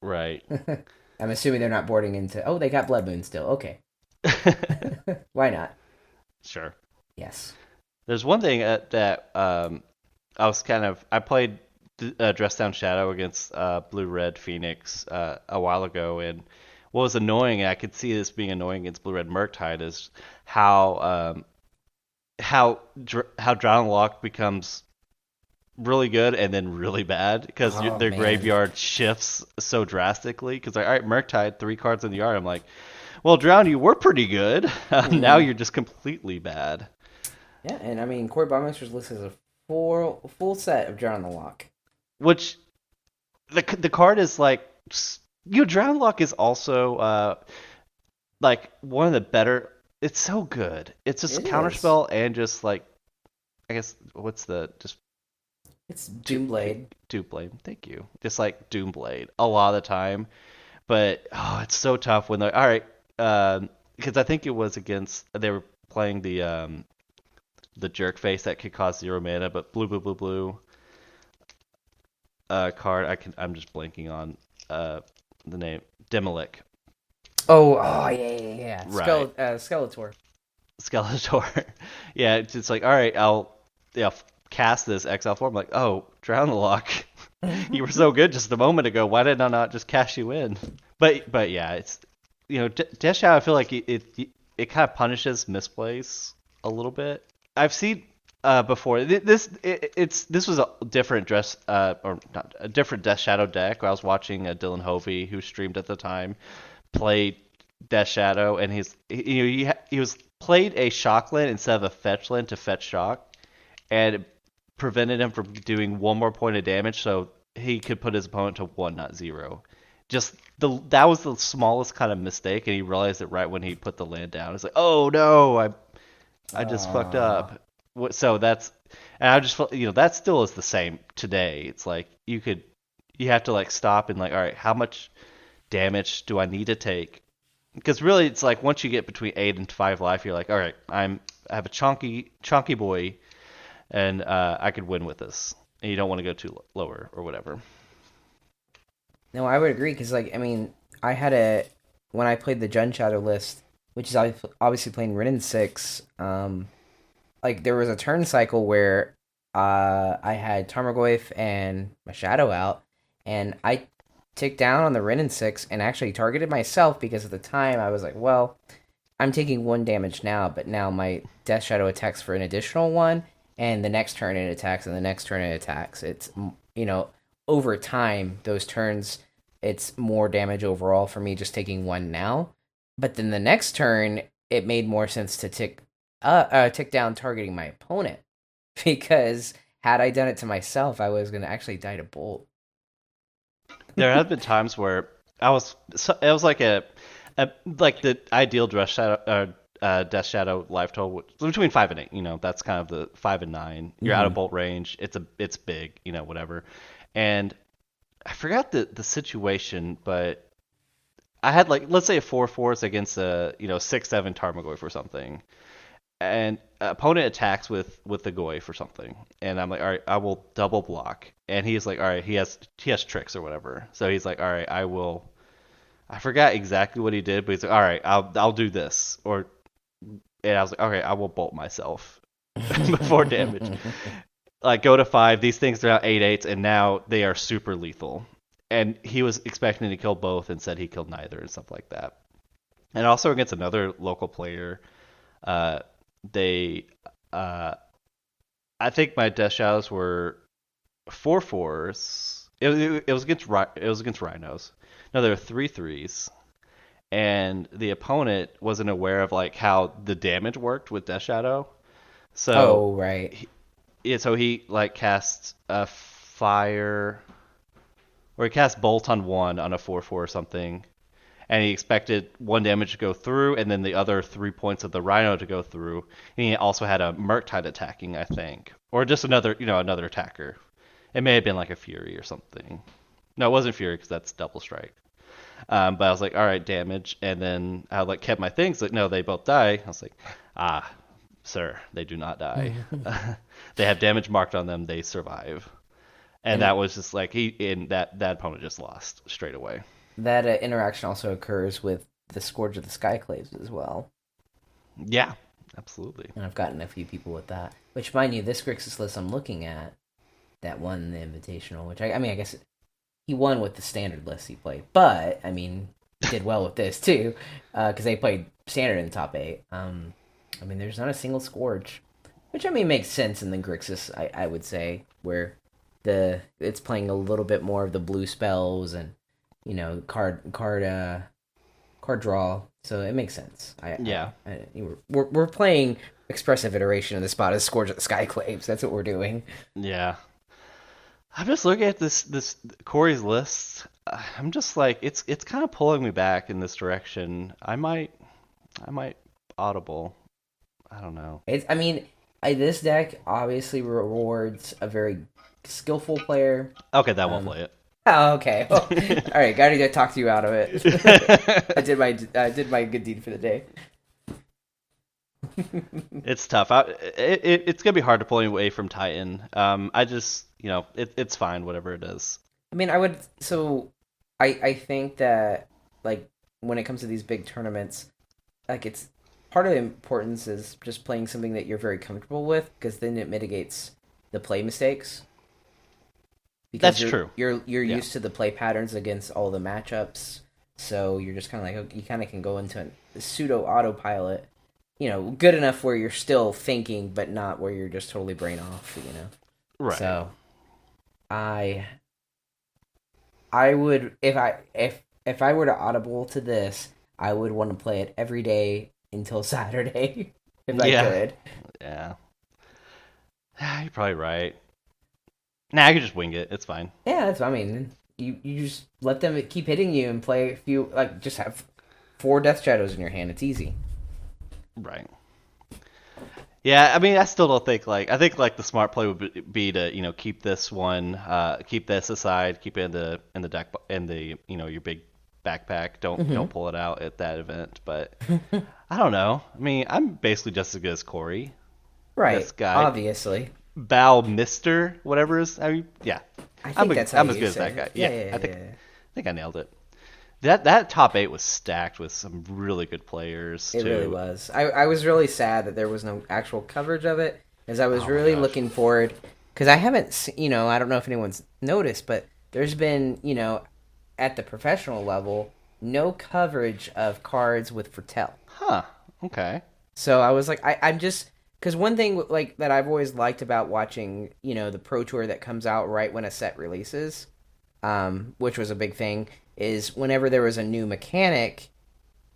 Right. I'm assuming they're not boarding into. Oh, they got Blood Moon still. Okay. Why not? Sure. Yes. There's one thing uh, that um, I was kind of I played uh, Dress Down Shadow against uh, Blue Red Phoenix uh, a while ago, and what was annoying, I could see this being annoying against Blue Red Murktide, is how um, how dr- how Drown Loch becomes really good and then really bad because oh, their man. graveyard shifts so drastically. Because like, all right, Murktide, three cards in the yard. I'm like, well, Drown, you were pretty good. Mm-hmm. now you're just completely bad. Yeah, and I mean, Corey Baumeister's list is a full full set of Drown the Loch. Which the the card is like you know, Drown Loch is also uh like one of the better. It's so good. It's just it counterspell is. and just like I guess what's the just it's Doomblade. Doomblade. Thank you. Just like Doomblade a lot of the time, but oh, it's so tough when they're all right. Because um, I think it was against they were playing the um, the jerk face that could cause zero mana, but blue, blue, blue, blue uh, card. I can. I'm just blanking on uh, the name. Demilich. Oh, oh yeah, yeah, yeah. Right. Skele- uh, Skeletor. Skeletor. yeah, it's just like all right, I'll yeah cast this XL form. Like, oh, drown the Loch. you were so good just a moment ago. Why did I not just cash you in? But but yeah, it's you know, Death Shadow. I feel like it, it it kind of punishes misplays a little bit. I've seen uh, before this. It, it's this was a different dress uh, or not a different Death Shadow deck. I was watching uh, Dylan Hovey, who streamed at the time, play Death Shadow, and he's he, you know, he he was played a Shockland instead of a Fetchland to fetch Shock, and prevented him from doing one more point of damage, so he could put his opponent to one, not zero. Just the that was the smallest kind of mistake, and he realized it right when he put the land down. It's like, oh no, I I just fucked up. What- So that's and I just you know that still is the same today. It's like you could you have to like stop and like all right, how much damage do I need to take? Because really, it's like once you get between eight and five life, you're like, all right, I'm I have a chunky chunky boy, and uh, I could win with this. And you don't want to go too lower or whatever. No, I would agree because, like, I mean, I had a when I played the Jund Shadow list, which is obviously playing Wrenn and Six. Um, like there was a turn cycle where uh I had Tarmogoyf and my Shadow out, and I ticked down on the Wrenn and Six and actually targeted myself because at the time I was like, well, I'm taking one damage now, but now my Death Shadow attacks for an additional one, and the next turn it attacks, and the next turn it attacks. It's you know over time those turns it's more damage overall for me just taking one now. But then the next turn, it made more sense to tick uh, uh tick down targeting my opponent because had I done it to myself, I was gonna actually die to bolt. there have been times where I was so- it was like a, a like the ideal dress shadow uh, uh, Death Shadow life total between five and eight. You know, that's kind of the five and nine. You're out of bolt range. It's a it's big. You know, whatever. And I forgot the the situation, but I had like let's say a four fours against a you know six seven Tarmogoyf or something, and opponent attacks with with the Goyf or something, and I'm like, all right, I will double block, and he's like, all right, he has he has tricks or whatever, so he's like, all right, I will. I forgot exactly what he did, but he's like, all right, I'll I'll do this, or and I was like, okay, I will bolt myself before damage. Like go to five, these things are now eight eights, and now they are super lethal. And he was expecting to kill both and said he killed neither and stuff like that. And also against another local player, uh, they, uh, I think my death shadows were four fours. It, it, it was against it was against rhinos. No, there were three threes, and the opponent wasn't aware of like how the damage worked with death shadow. So oh right. yeah, so he like casts a fire, or he cast bolt on one on a four four or something, and he expected one damage to go through, and then the other three points of the rhino to go through. And he also had a Murktide attacking, I think, or just another, you know, another attacker. It may have been like a Fury or something. No, it wasn't Fury because that's double strike. Um, but I was like, all right, damage, and then I like kept my things. Like, no, they both die. I was like, ah, sir, they do not die. they have damage marked on them. They survive. And, that was just like he in that that opponent just lost straight away. That uh, interaction also occurs with the Scourge of the Skyclaves as well. Yeah, absolutely. And I've gotten a few people with that. Which, mind you, this Grixis list I'm looking at, that won the Invitational, which I, I mean, I guess he won with the standard list he played. But, I mean, he did well with this too, because they played standard in the top eight. Um, I mean, there's not a single Scourge, which, I mean, makes sense in the Grixis, I, I would say, where the it's playing a little bit more of the blue spells and, you know, card, card, uh, card draw. So it makes sense. I, I- Yeah. I, we're, we're we're playing expressive iteration of the spot as Scourge of the Skyclaves. That's what we're doing. Yeah. I'm just looking at this this Corey's list. I'm just like it's it's kind of pulling me back in this direction. I might I might audible. I don't know. It's I mean, I, this deck obviously rewards a very skillful player. Okay, that won't Um, play it. Oh, okay. Well, all right, gotta go talk to you out of it. I did my I did my good deed for the day. It's tough. I, it, it, it's gonna be hard to pull me away from Titan. Um, I just you know it, it's fine whatever it is. I mean, I would. So, I I think that like when it comes to these big tournaments, like it's part of the importance is just playing something that you're very comfortable with, because then it mitigates the play mistakes. That's you're, true. You're you're Yeah. used to the play patterns against all the matchups, so you're just kind of like you kind of can go into a pseudo autopilot you know, good enough where you're still thinking, but not where you're just totally brain off. You know. Right. So, I, I would if I if if I were to audible to this, I would want to play it every day until Saturday if I Yeah. could. Yeah. You're probably right. Nah, I can just wing it. It's fine. Yeah, that's. I mean, you you just let them keep hitting you and play a few. Like, just have four Death Shadows in your hand. It's easy. Right. Yeah, I mean, I still don't think like I think like the smart play would be- be to you know keep this one, uh, keep this aside, keep it in the in the deck in the you know your big backpack. Don't Mm-hmm. don't pull it out at that event. But I don't know. I mean, I'm basically just as good as Corey. Right. This guy. Obviously. Baumeister, whatever is. I mean, yeah, I think I'm a- that's how I'm as good as that it. guy. Yeah, Yeah, yeah, I think- yeah. I think I nailed it. That that top eight was stacked with some really good players It too. really was. I, I was really sad that there was no actual coverage of it, as I was Oh really looking forward. Because I haven't, se- you know, I don't know if anyone's noticed, but there's been, you know, at the professional level, no coverage of cards with Fertel. Huh. Okay. So I was like, I, I'm just because one thing like that I've always liked about watching, you know, the Pro Tour that comes out right when a set releases, um, which was a big thing, is whenever there was a new mechanic,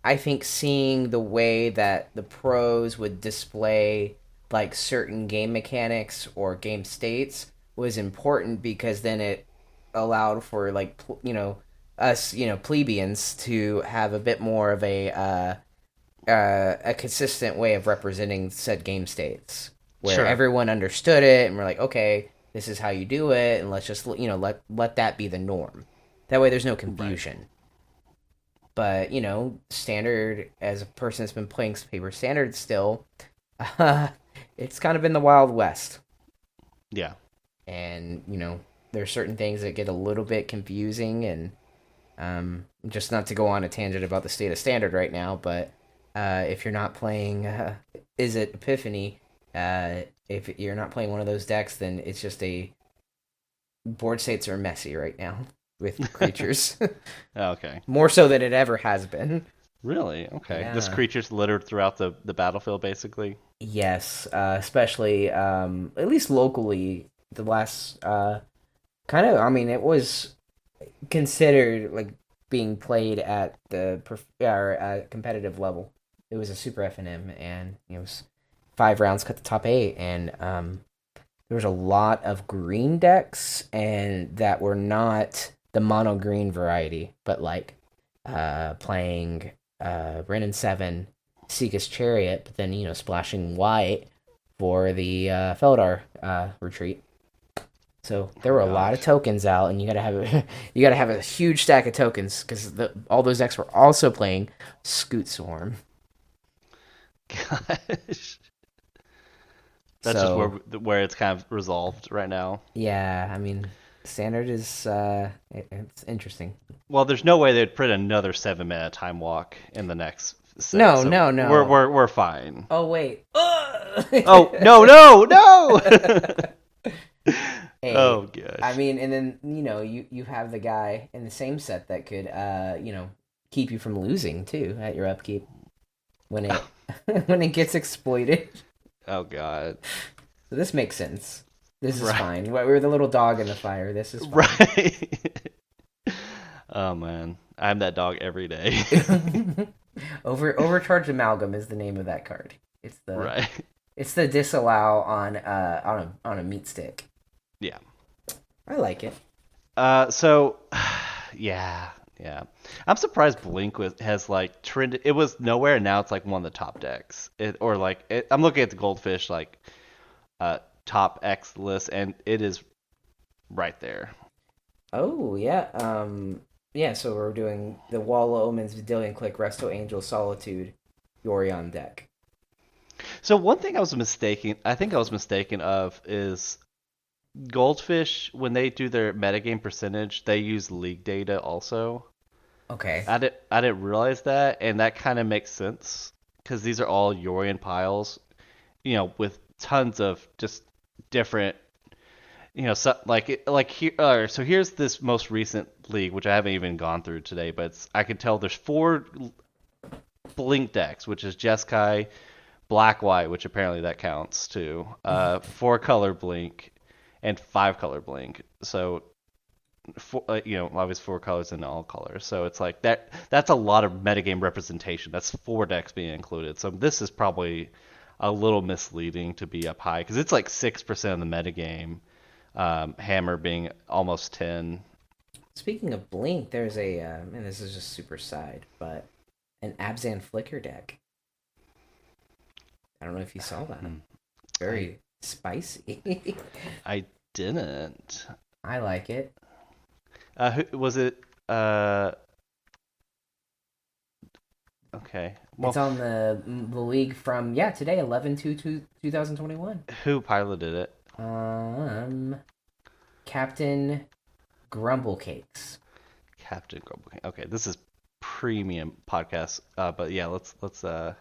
I think seeing the way that the pros would display like certain game mechanics or game states was important because then it allowed for like you know us you know plebeians to have a bit more of a uh, uh, a consistent way of representing said game states where Sure. everyone understood it and we're like okay this is how you do it and let's just you know let let that be the norm that way there's no confusion but you know standard as a person that's been playing paper standard still uh, it's kind of been the wild west Yeah. and you know there's certain things that get a little bit confusing and um, just not to go on a tangent about the state of standard right now but uh, if you're not playing uh, is it epiphany uh, if you're not playing one of those decks then it's just a board states are messy right now with creatures Oh, Okay. more so than it ever has been Really? Okay. This Yeah. creature's littered throughout the, the battlefield, basically. Yes, uh, especially um, at least locally, the last uh, kind of. I mean, it was considered like being played at the prof- or at competitive level. It was a super F and it was five rounds cut the top eight, and um, there was a lot of green decks, and that were not the mono green variety, but like uh, playing uh, Wrenn and Seven Esika's Chariot, but then you know splashing white for the uh, Felidar uh, retreat. So there were a lot of tokens out, and you gotta have a, you gotta have a huge stack of tokens because all those decks were also playing Scute Swarm. Gosh. That's So- just where where it's kind of resolved right now. Yeah, I mean, standard is uh, it, it's interesting. Well, there's no way they'd print another seven minute time walk in the next. Set, No, so no, no. We're we're we're fine. Oh wait. Oh no no no! Hey, oh gosh. I mean, and then you know you you have the guy in the same set that could uh you know keep you from losing too at your upkeep when it when it gets exploited. oh god. So this makes sense. This is Right. fine. We- We're the little dog in the fire. This is fine. Right. oh man, I'm that dog every day. Over overcharged amalgam is the name of that card. It's the right. it's the disallow on uh on a on a meat stick. Yeah. I like it. Uh, so, yeah, yeah. I'm surprised Blink was, has like trended. It was nowhere, and now it's like one of the top decks. It, or like, it, I'm looking at the Goldfish like uh top X list, and it is right there. Oh yeah, um, yeah. So we're doing the Wall of Omens, Vendilion Clique, Resto Angel, Solitude, Yorion deck. So one thing I was mistaken, I think I was mistaken of is Goldfish when they do their metagame percentage, they use league data also. Okay. I didn't I didn't realize that, and that kind of makes sense because these are all Yorion piles, you know, with tons of just different, you know, so, like like here. Uh, so here's this most recent league, which I haven't even gone through today, but it's, I can tell there's four Blink decks, which is Jeskai, black white, which apparently that counts too. Uh, four color blink, and five color blink. So, four, uh, you know, obviously four colors and all colors. So it's like that. That's a lot of metagame representation. That's four decks being included. So this is probably a little misleading to be up high because it's like six percent of the metagame. Um, hammer being almost ten. Speaking of Blink, there's a, uh, and this is just super side, but an Abzan Flicker deck. I don't know if you saw that. Hmm. Very spicy. I didn't. I like it. Uh, who, was it? Uh, okay. Well, it's on the the league from yeah today 11 to 2021. who piloted it? Um, Captain Grumble Cakes. Captain Grumble. Okay, this is premium podcast. Uh, but yeah, let's let's uh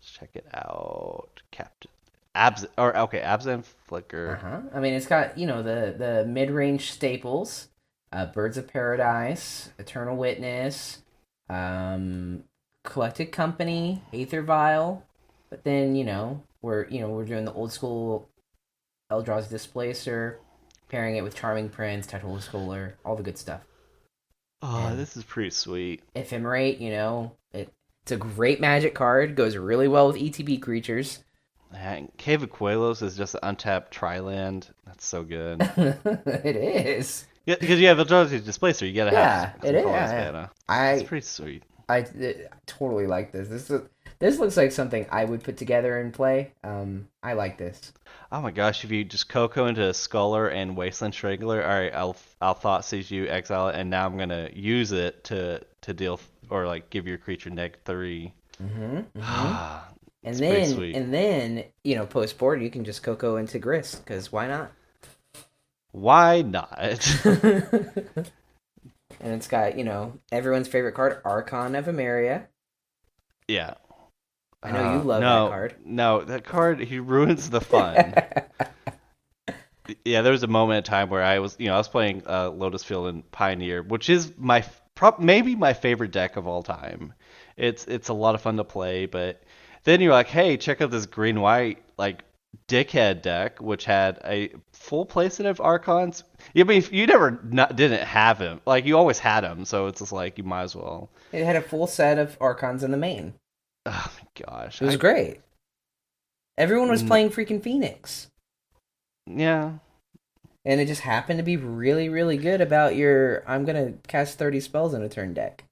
let's check it out. Captain Abs or okay, Abzan Flicker. Uh huh. I mean, it's got you know the the mid range staples, uh, Birds of Paradise, Eternal Witness, um, Collected Company, Aether Vial, but then you know we're you know we're doing the old school Eldrazi Displacer, pairing it with Charming Prince, Tactical Scholar, all the good stuff. Oh, Yeah. this is pretty sweet. Ephemerate, you know, it, it's a great magic card, goes really well with ETB creatures. And Cave of Quelos is just an untapped Triland. That's so good. it is. Yeah, because you have Eldrazi Displacer, you gotta Yeah, have it is, yeah, yeah. I It's pretty sweet. I uh, totally like this. This is this looks like something I would put together and play. Um, I like this. Oh my gosh, if you just Coco into Sculler and Wasteland Strangler, alright, I'll I'll thought seize you, exile it, and now I'm gonna use it to to deal or like give your creature neg three. Mm-hmm. Ah, And then and then you know post board you can just Coco into Grist because why not? Why not? and it's got you know everyone's favorite card Archon of Emeria. yeah. I know you Uh, love that no, card. No, that card he ruins the fun. yeah, there was a moment in time where I was, you know, I was playing uh, Lotus Field and Pioneer, which is my maybe my favorite deck of all time. It's it's a lot of fun to play, but then you're like, hey, check out this green white like dickhead deck, which had a full playset of Archons. I mean, you never not, didn't have him, like you always had him, so it's just like you might as well. it had a full set of Archons in the main. Oh my gosh, It was I- great. Everyone was Mm. playing freaking Phoenix. yeah. And it just happened to be really, really good about your I'm gonna cast thirty spells in a turn deck.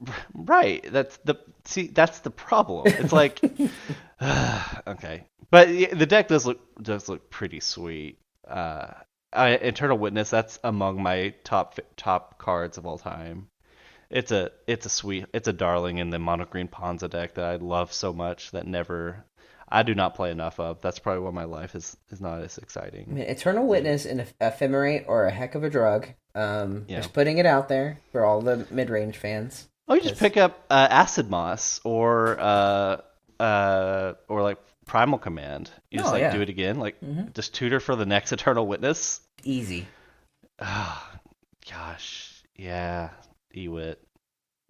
Right. That's the see. That's the problem. It's like okay, but the deck does look does look pretty sweet. Uh, I, Eternal Witness. That's among my top top cards of all time. It's a it's a sweet it's a darling in the mono green Ponza deck that I love so much that never I do not play enough of. That's probably why my life is is not as exciting. I mean, Eternal Witness and Eph- Ephemerate are a heck of a drug. Um, Yeah. just putting it out there for all the mid range fans. Oh, you just pick up uh, Acid Moss or uh, uh, or like Primal Command. You just Oh, like yeah. do it again, like Mhm. just tutor for the next Eternal Witness. Easy. Ah, gosh, yeah, Ewit.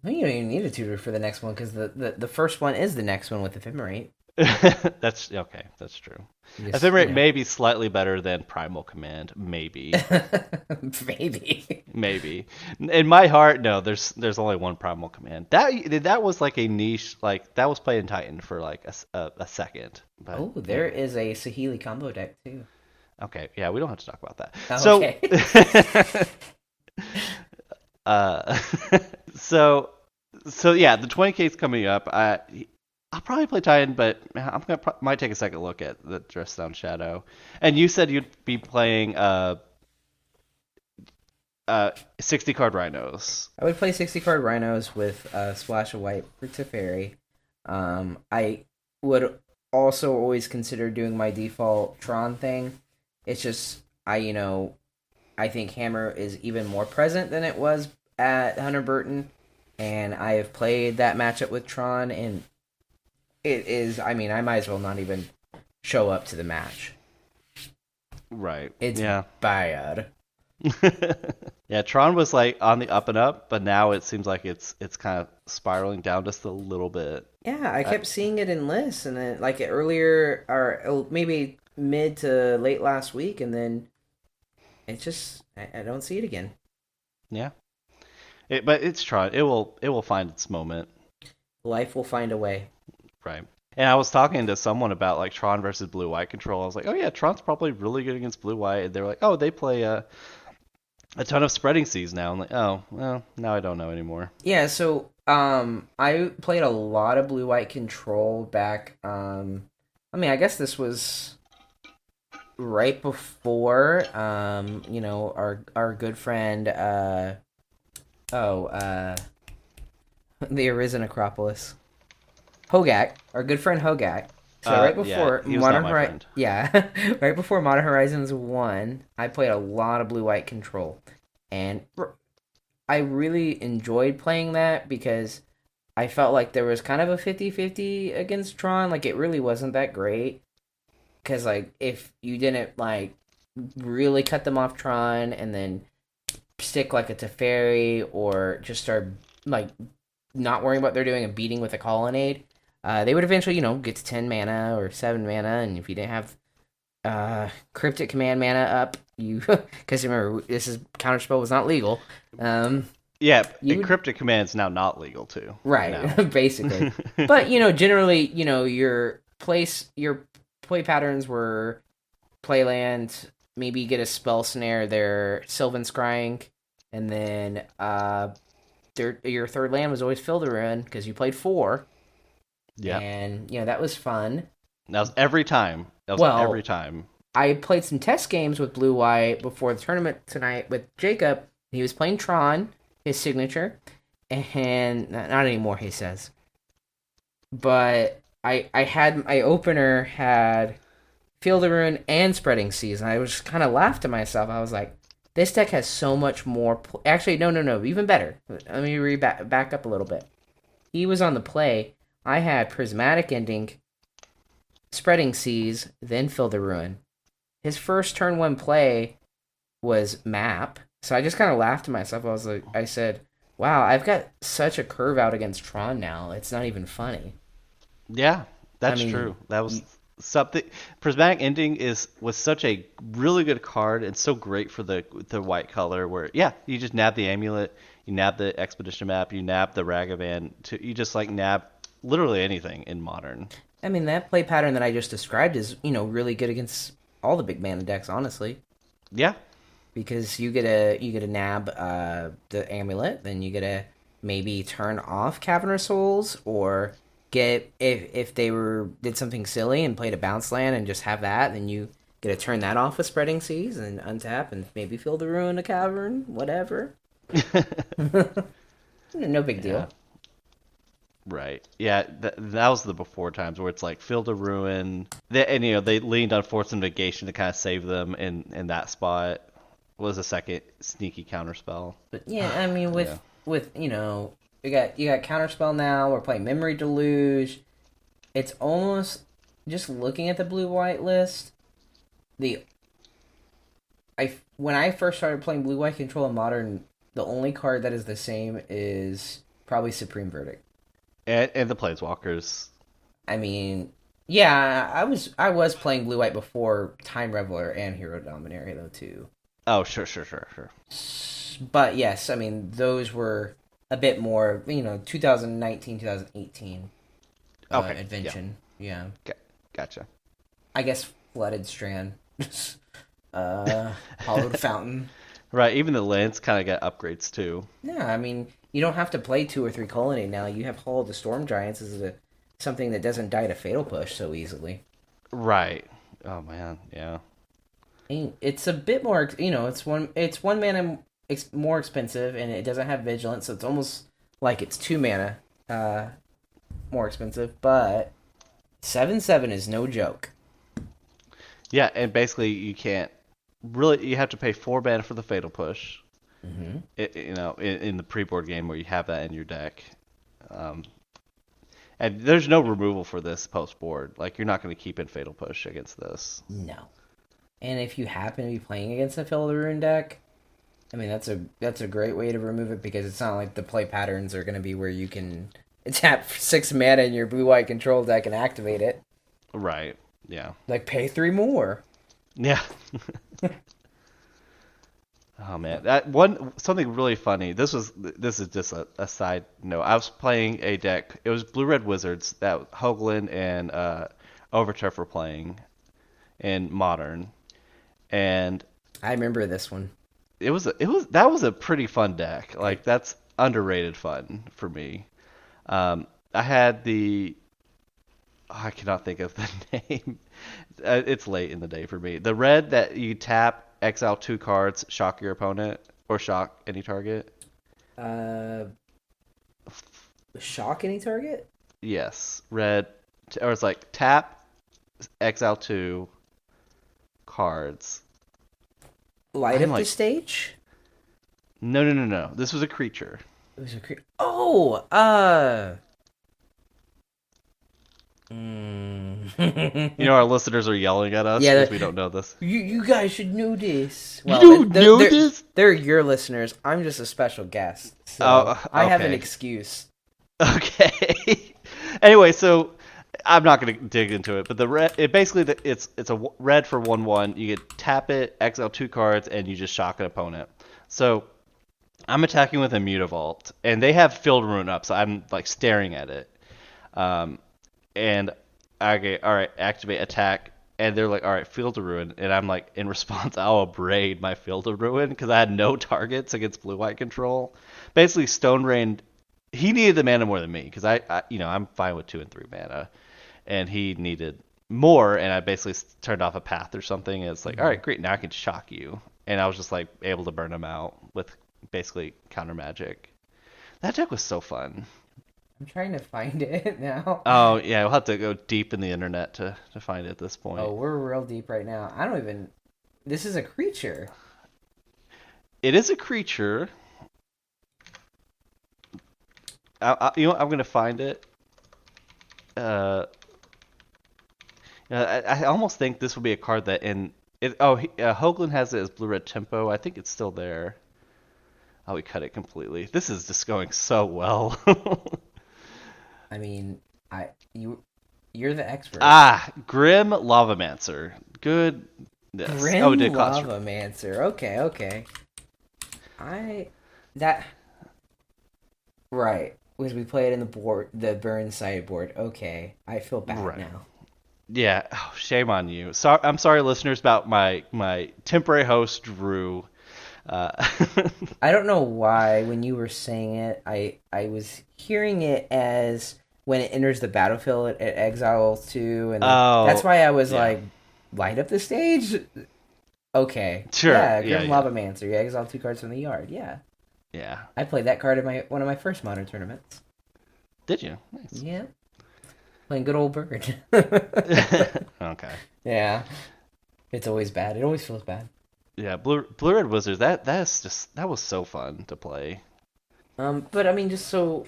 Well, you don't even need a tutor for the next one because the, the, the first one is the next one with Ephemerate. that's okay. That's true. Just, Ephemerate you may be slightly better than Primal Command, maybe. Maybe. maybe. In my heart, no. There's there's only one Primal Command. That that was like a niche, like that was playing Titan for like a a second. But, Oh, there is a Saheeli combo deck too. Okay, yeah, we don't have to talk about that. Okay. So, uh, so, so yeah, the 20k is coming up. I, I'll probably play Titan, but I'm gonna pro- might take a second look at the Dress Down Shadow. And you said you'd be playing uh, uh, 60 card rhinos. I would play 60 card rhinos with a Splash of White for Teferi. Um, I would also always consider doing my default Tron thing. It's just, I, you know, I think Hammer is even more present than it was at Hunter Burton. And I have played that matchup with Tron, and it is, I mean, I might as well not even show up to the match. Right. It's yeah. bad. yeah, Tron was like on the up and up, but now it seems like it's it's kind of spiraling down just a little bit. Yeah, I kept uh, seeing it in lists, and then like earlier or oh, maybe mid to late last week, and then it just I, I don't see it again. Yeah, it, but it's Tron. It will it will find its moment. Life will find a way. Right. And I was talking to someone about like Tron versus Blue White Control. I was like, oh yeah, Tron's probably really good against Blue White. And they were like, oh, they play uh, a ton of spreading seas now. I'm like, oh, well, now I don't know anymore. Yeah, so um, I played a lot of Blue White Control back. Um, I mean, I guess this was right before um, you know, our our good friend uh, oh uh, the Arisen Necropolis. Hogaak, our good friend Hogaak. So Uh, right before was Modern not my Hori- friend. yeah, right before Modern Horizons one, I played a lot of Blue White Control, and I really enjoyed playing that because I felt like there was kind of a 50-50 against Tron. Like it really wasn't that great because like if you didn't like really cut them off Tron and then stick like a Teferi or just start like not worrying about what they're doing and beating with a colonnade, uh, they would eventually, you know, get to 10 mana or 7 mana. And if you didn't have uh, Cryptic Command mana up, you, because remember, this is Counterspell was not legal. Um, Yeah, You- encrypted command is now not legal too. right, basically. but, you know, generally, you know, your place, your play patterns were play land, maybe get a spell snare there, Sylvan Scrying, and then uh, their, your third land was always Field of Ruin because you played four. Yeah, And, you know, that was fun. that was every time. That was Well- every time. I played some test games with Blue White before the tournament tonight with Jacob. He was playing Tron, his signature, and not anymore. He says, but I I had my opener had Field of Ruin and Spreading Seas, and I was kind of laughed to myself. I was like, this deck has so much more. Pl- Actually, no, no, no, even better. Let me re back, back up a little bit. He was on the play. I had Prismatic Ending, Spreading Seas, then Field of Ruin his first turn one play was map. So I just kind of laughed to myself. I was like, I said, "Wow, I've got such a curve out against Tron now. It's not even funny." Yeah, that's mean, true. That was something. Prismatic ending is was such a really good card and so great for the the white color. Where yeah, you just nab the amulet, you nab the expedition map, you nab the Ragavan. To you just like nab literally anything in modern. I mean, that play pattern that I just described is, you know, really good against all the big mana decks, honestly, Yeah, because you get a you get a nab uh, the amulet, then you get a maybe turn off Cavern Souls or get if if they were did something silly and played a bounce land and just have that, then you get to turn that off with Spreading Seas and untap and maybe Field of Ruin a cavern, whatever. no big deal. Yeah. Right. Yeah, that, that was the before times where it's like field of ruin. They, and you know they leaned on force of negation to kind of save them in in that spot. Was a second sneaky counterspell. But yeah, I mean with Yeah. with you know you got you got counterspell now. We're playing memory deluge. It's almost just looking at the blue white list. The I when I first started playing blue white control in modern, the only card that is the same is probably supreme verdict. And, and the planeswalkers. I mean, yeah, I was I was playing blue white before Time Raveler and Hero Dominaria though too. Oh sure sure sure sure. But yes, I mean those were a bit more, you know, 2019, 2018 uh, Okay, yeah. invention. Yeah. Gotcha. I guess flooded strand, uh, hallowed fountain. Right. Even the lands kind of got upgrades too. Yeah, I mean you don't have to play two or three colony now. You have Hall of the Storm Giants as a something that doesn't die to fatal push so easily. Right. Oh man. Yeah. Mean, it's a bit more, you know, it's one it's one mana ex- more expensive and it doesn't have vigilance, so it's almost like it's two mana uh more expensive, but 7 7 is no joke. Yeah. And basically you can't really. You have to pay four mana for the fatal push. Mm-hmm. it, you know, in, in the pre-board game where you have that in your deck. Um, and there's no removal for this post-board. Like you're not going to keep in Fatal Push against this. No. And if you happen to be playing against a Fill of the Rune deck, I mean, that's a that's a great way to remove it because it's not like the play patterns are going to be where you can tap six mana in your blue white control deck and activate it. Right. Yeah. Like pay three more. Yeah. oh man, that one something really funny. This was this is just a, a side note. I was playing a deck. It was Blue Red Wizards that Hoogland and uh, Overturf were playing in Modern, and I remember this one. it was a, it was that was a pretty fun deck. Like that's underrated fun for me. Um, I had the oh, I cannot think of the name. Uh, it's late in the day for me. The red that you tap, exile two cards, shock your opponent or shock any target. Uh, shock any target? Yes, red. Or it's like tap, exile two cards. Light I'm up like- the stage. No, no, no, no. This was a creature. It was a cre- oh, uh. Mm. You know, our listeners are yelling at us because that- we don't know this. You you guys should know this. You they're- they're, know they're- this? They're your listeners. I'm just a special guest. So Oh, I have an excuse. Okay. anyway, so I'm not going to dig into it, but the red, it basically the- it's it's a red for one one. You get tap it, exile two cards, and you just shock an opponent. So I'm attacking with a Mutavault, and they have Field Rune up, so I'm like staring at it. Um, and get all right, activate attack, and they're like, all right, Field of Ruin, and I'm like, in response, I'll abrade my Field of Ruin because I had no targets against blue white control. Basically, Stone Rain he needed the mana more than me because I, I, you know, I'm fine with two and three mana, and he needed more, and I basically turned off a path or something. And it's like, all right, great, now I can shock you, and I was just like able to burn him out with basically counter magic. That deck was so fun. I'm trying to find it now. Oh yeah, we'll have to go deep in the internet to, to find it at this point. oh, we're real deep right now. I don't even. This is a creature. It is a creature. I, I, you know, what? I'm gonna find it. Uh, uh, I, I almost think this would be a card that in it. Oh, he, uh, Hoogland has it as blue red tempo. I think it's still there. Oh, we cut it completely. This is just going so well. I mean, I you you're the expert. ah, Grim Lavamancer. Good. Grim oh, did cost. Lavamancer. Okay, okay. I that right because we played it in the board, the burn sideboard. Okay, I feel bad Right. now. Yeah, oh, shame on you. So, I'm sorry, listeners, about my my temporary host Drew. Uh, I don't know why when you were saying it, I I was hearing it as when it enters the battlefield at, it exiles two, and Oh, that's why I was yeah. like, light up the stage. Okay, Sure, Yeah, yeah, Grim yeah. Lavamancer. You exile two cards from the yard. Yeah, yeah. I played that card in my one of my first modern tournaments. Did you? Nice. Yeah, playing good old bird. okay. yeah, it's always bad. It always feels bad. Yeah, Blue Blue Red Wizards. That that's just that was so fun to play. Um, but I mean, just so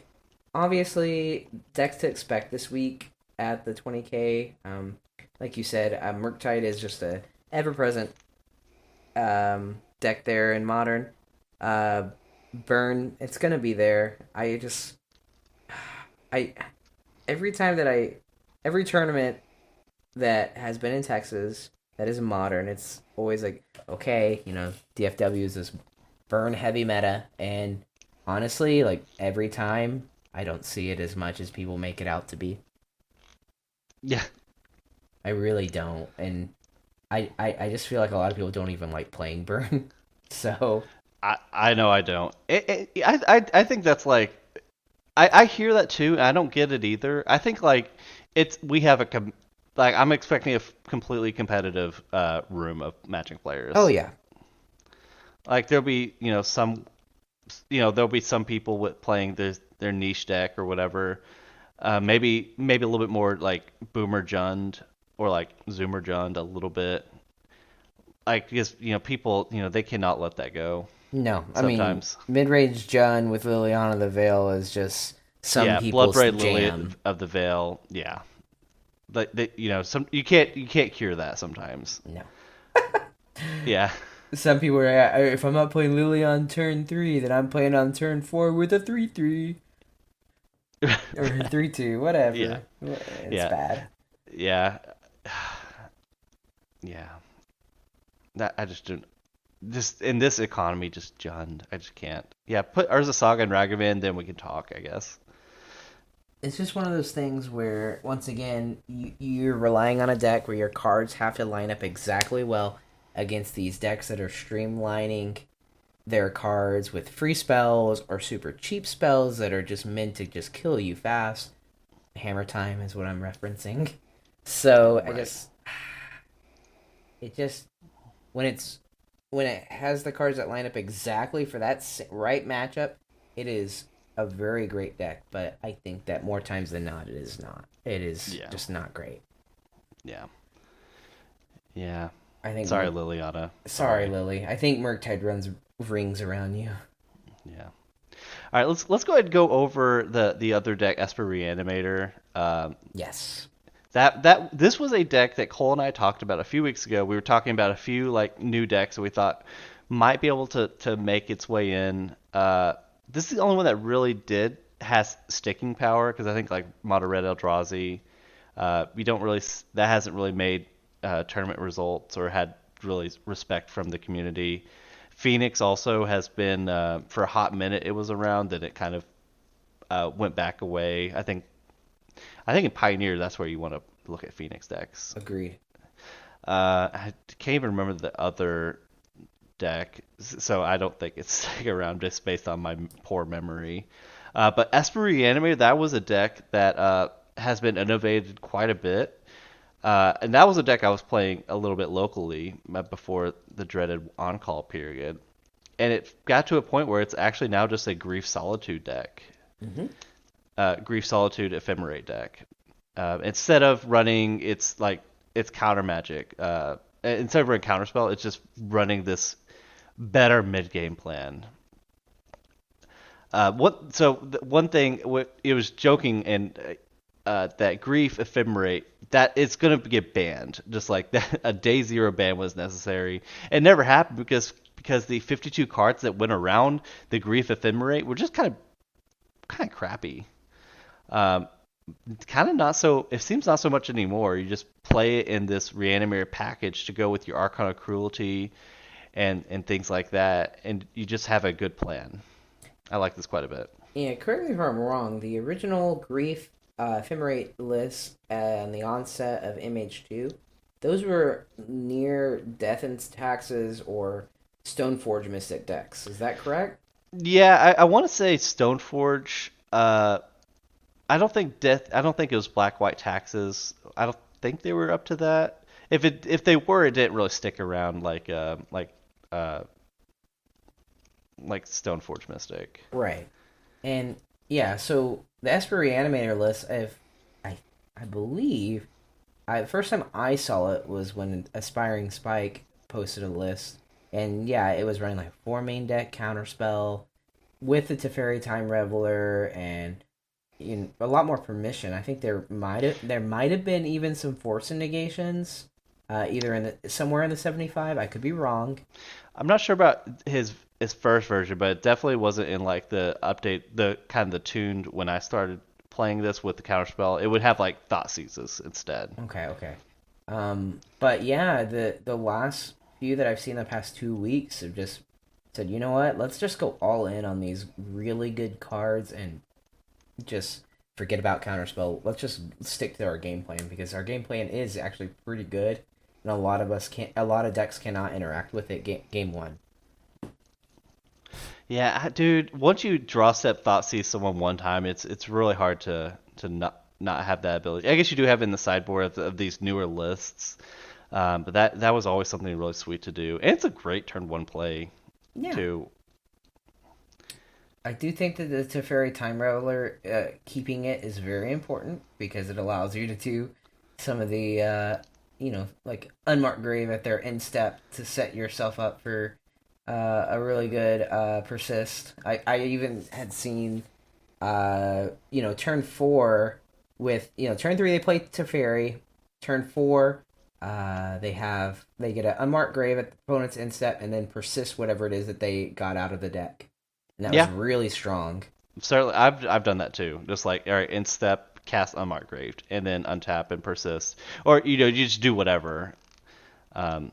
obviously decks to expect this week at the 20k. Um, like you said, uh, Murktide is just a ever-present um, deck there in modern. Uh, Burn, it's gonna be there. I just, I, every time that I, every tournament that has been in Texas that is modern, it's always like, okay, you know, DFW is this burn heavy meta, and honestly, like every time, I don't see it as much as people make it out to be. Yeah. I really don't, and I, I, I just feel like a lot of people don't even like playing burn. so I I know I don't. It, it, I I I think that's like I I hear that too. I don't get it either. I think like it's we have a com- like I'm expecting a f- completely competitive uh room of matching players. oh yeah, like there'll be you know some you know there'll be some people with playing their their niche deck or whatever. Uh, maybe maybe a little bit more like boomer jund or like zoomer jund a little bit. Like because you know people you know they cannot let that go no, I mean mid range Jund with Liliana the Veil is just some yeah people's blood braid lily jam. of the veil yeah but they, you know some you can't you can't cure that sometimes No, yeah some people are at, if I'm not playing Lily on turn three, then I'm playing on turn four with a three three or three two, whatever. Yeah. It's Yeah. bad. Yeah. Yeah. That I just don't. Just in this economy, just Jund. I just can't. Yeah, put Urza Saga and Ragavan, then we can talk. I guess. It's just one of those things where, once again, you, you're relying on a deck where your cards have to line up exactly well against these decks that are streamlining their cards with free spells or super cheap spells that are just meant to just kill you fast. Hammer time is what I'm referencing. So I Right. just, it just when it's when it has the cards that line up exactly for that right matchup, it is a very great deck. But I think that more times than not, it is not. It is Yeah. just not great. Yeah. Yeah. I think. Sorry, Mer- Liliana. sorry, Lily. I think Murktide runs rings around you. Yeah. All right, let's let's go ahead and go over the the other deck, Esper Reanimator. Um, Yes. that that this was a deck that Cole and I talked about a few weeks ago. We were talking about a few like new decks that we thought might be able to to make its way in. Uh, this is the only one that really did has sticking power because I think like Moderate Eldrazi, uh, you don't really that hasn't really made uh, tournament results or had really respect from the community. Phoenix also has been uh, for a hot minute it was around, then it kind of uh, went back away. I think I think in Pioneer that's where you want to look at Phoenix decks. Agreed. Uh, I can't even remember the other deck, so I don't think it's sticking around just based on my poor memory. Uh, but Esper Reanimator, that was a deck that uh, has been innovated quite a bit. Uh, and that was a deck I was playing a little bit locally uh, before the dreaded on-call period. And it got to a point where it's actually now just a Grief Solitude deck. Mhm. Uh, Grief Solitude Ephemerate deck. Uh, instead of running its like its counter magic, uh, instead of running counterspell, it's just running this better mid game plan. Uh, what? So one thing, what it was joking and uh, that grief ephemerate that it's gonna get banned, just like that a day zero ban was necessary. It never happened because because the 52 cards that went around the grief ephemerate were just kind of kind of crappy. Um, kind of not so. It seems not so much anymore. You just play it in this reanimator package to go with your Archon of Cruelty, and and things like that, and you just have a good plan. I like this quite a bit. Yeah, correct me if I'm wrong. The original Grief uh, Ephemerate list and the onset of MH2, those were near Death and Taxes or Stoneforge Mystic decks. Is that correct? Yeah, I, I want to say Stoneforge. Uh, I don't think death. I don't think it was black white taxes. I don't think they were up to that. If it if they were, it didn't really stick around like uh like uh like Stoneforge Mystic. Right. And yeah, so the Esper Reanimator list, if I I believe, I the first time I saw it was when Aspiring Spike posted a list, and yeah, it was running like four main deck counterspell with the Teferi Time Raveler and you know, a lot more permission. I think there might have there might have been even some force negations, uh, either in the somewhere in the seventy five. I could be wrong. I'm not sure about his his first version, but it definitely wasn't in like the update, the kind of the tuned when I started playing this with the counterspell. It would have like thought seizes instead. Okay, okay. Um, but yeah, the the last few that I've seen the past two weeks have just said, you know what, let's just go all in on these really good cards and just forget about counterspell. Let's just stick to our game plan because our game plan is actually pretty good, and a lot of us can't. A lot of decks cannot interact with it game game one. Yeah, dude. Once you draw step thought seize someone one time, it's it's really hard to to not not have that ability. I guess you do have in the sideboard of, of these newer lists, um, but that that was always something really sweet to do, and it's a great turn one play Yeah, too. I do think that the Teferi Time Raveler uh, keeping it is very important because it allows you to do some of the, uh, you know, like unmarked grave at their end step to set yourself up for uh, a really good uh, persist. I, I even had seen, uh, you know, turn four with, you know, turn three they play Teferi, turn four Uh, they have they get an unmarked grave at the opponent's instep and then persist whatever it is that they got out of the deck. And that Yeah. was really strong. Certainly, I've I've done that too. Just like all right, in step, cast unmarked graved, and then untap and persist, or you know, you just do whatever. Um,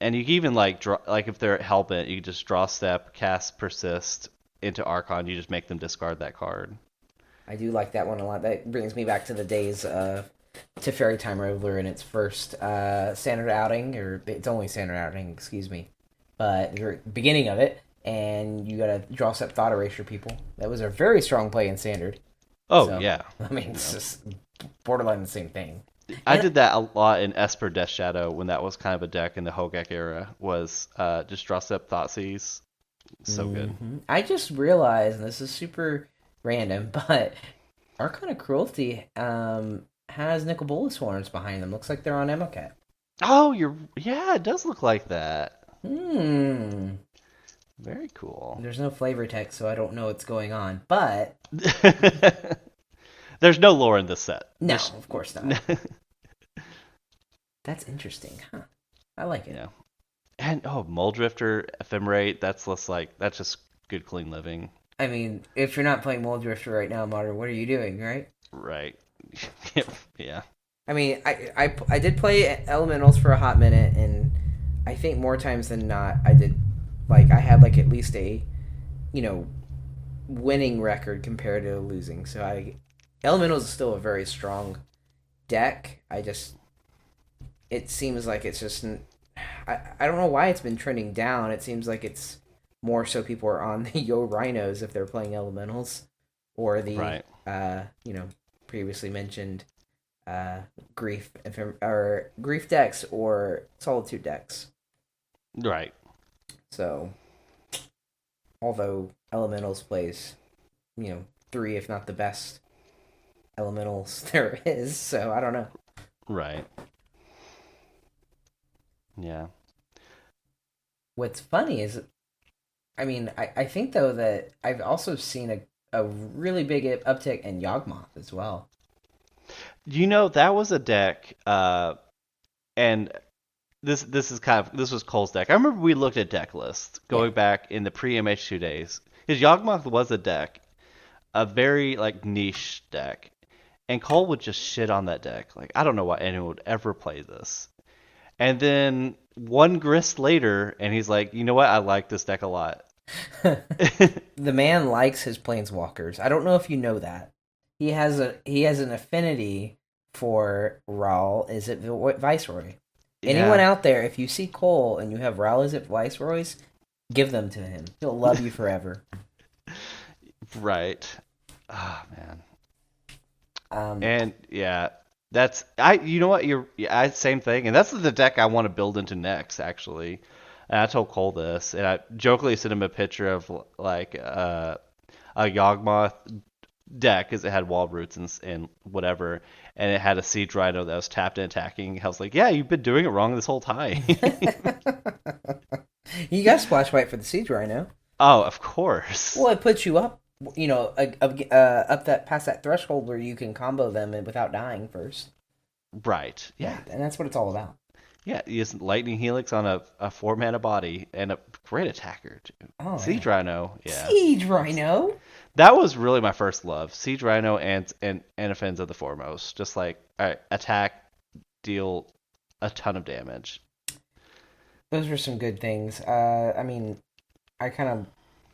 and you can even like draw, like if they're helping, you just draw step, cast persist into Archon. You just make them discard that card. I do like that one a lot. That brings me back to the days of Teferi Time Raveler in its first uh, standard outing, or its only standard outing, excuse me. But the beginning of it, and you gotta draw step thought erasure people. That was a very strong play in standard. Oh So- yeah, I mean, it's just borderline the same thing. I And- did that a lot in Esper Death Shadow when that was kind of a deck in the Hogaak era. Was uh, just draw step Thoughtseize. So good. Mhm. I just realized, and this is super random, but Archon of Cruelty um, has Nicol Bolas Horns behind them. Looks like they're on Amonkhet. Oh, you're yeah, it does look like that. Hmm. Very cool. There's no flavor text, so I don't know what's going on. But There's no lore in this set. no, There's- of course not. That's interesting, huh? I like it. yeah. And oh, Mulldrifter, Ephemerate, that's less like that's just good clean living. I mean, if you're not playing Mulldrifter right now, Modern, what are you doing, right? Right. yeah. I mean, I, I I did play Elementals for a hot minute, and I think more times than not, I did like I had like at least a, you know, winning record compared to losing. So I, Elementals is still a very strong deck. I just, it seems like it's just, I, I don't know why it's been trending down. It seems like it's more so people are on the Yo Rhinos if they're playing Elementals, or the Right. uh you know previously mentioned uh grief or grief decks or solitude decks Right. So although elementals plays you know three if not the best elementals there is so i don't know Right. Yeah. what's funny is i mean i, I think though that i've also seen a, a really big uptick in yawgmoth as well You know, that was a deck, uh, and this this is kind of this was Cole's deck. I remember we looked at deck lists going back in the pre MH2 days. His Yawgmoth was a deck, a very like niche deck, and Cole would just shit on that deck. Like I don't know why anyone would ever play this. And then one grist later, and he's like, you know what? I like this deck a lot. the man likes his planeswalkers. I don't know if you know that. He has a he has an affinity for Ral. Is it Viceroy? Anyone Yeah. out there, if you see Cole and you have Ral at Viceroys, give them to him. He'll love you forever. Right. Ah man. Um, And yeah, that's I. You know what? You're yeah, I, same thing, and that's the deck I want to build into next. Actually, and I told Cole this, and I jokingly sent him a picture of like uh, a Yawgmoth deck because it had wall roots and, and whatever, and it had a Siege Rhino that was tapped and attacking. I was like, yeah, you've been doing it wrong this whole time. you got Splash White for the Siege Rhino. oh, of course. Well, it puts you up, you know, uh, uh, up that past that threshold where you can combo them without dying first. Right. Yeah. and that's what it's all about. Yeah. Use Lightning Helix on a, a four mana body and a great attacker too. Oh, Siege Rhino. Yeah. Siege Rhino. That was really my first love. Siege Rhino and and Anafenza the foremost. Just like all right, attack, deal a ton of damage. those were some good things. Uh, I mean, I kind of,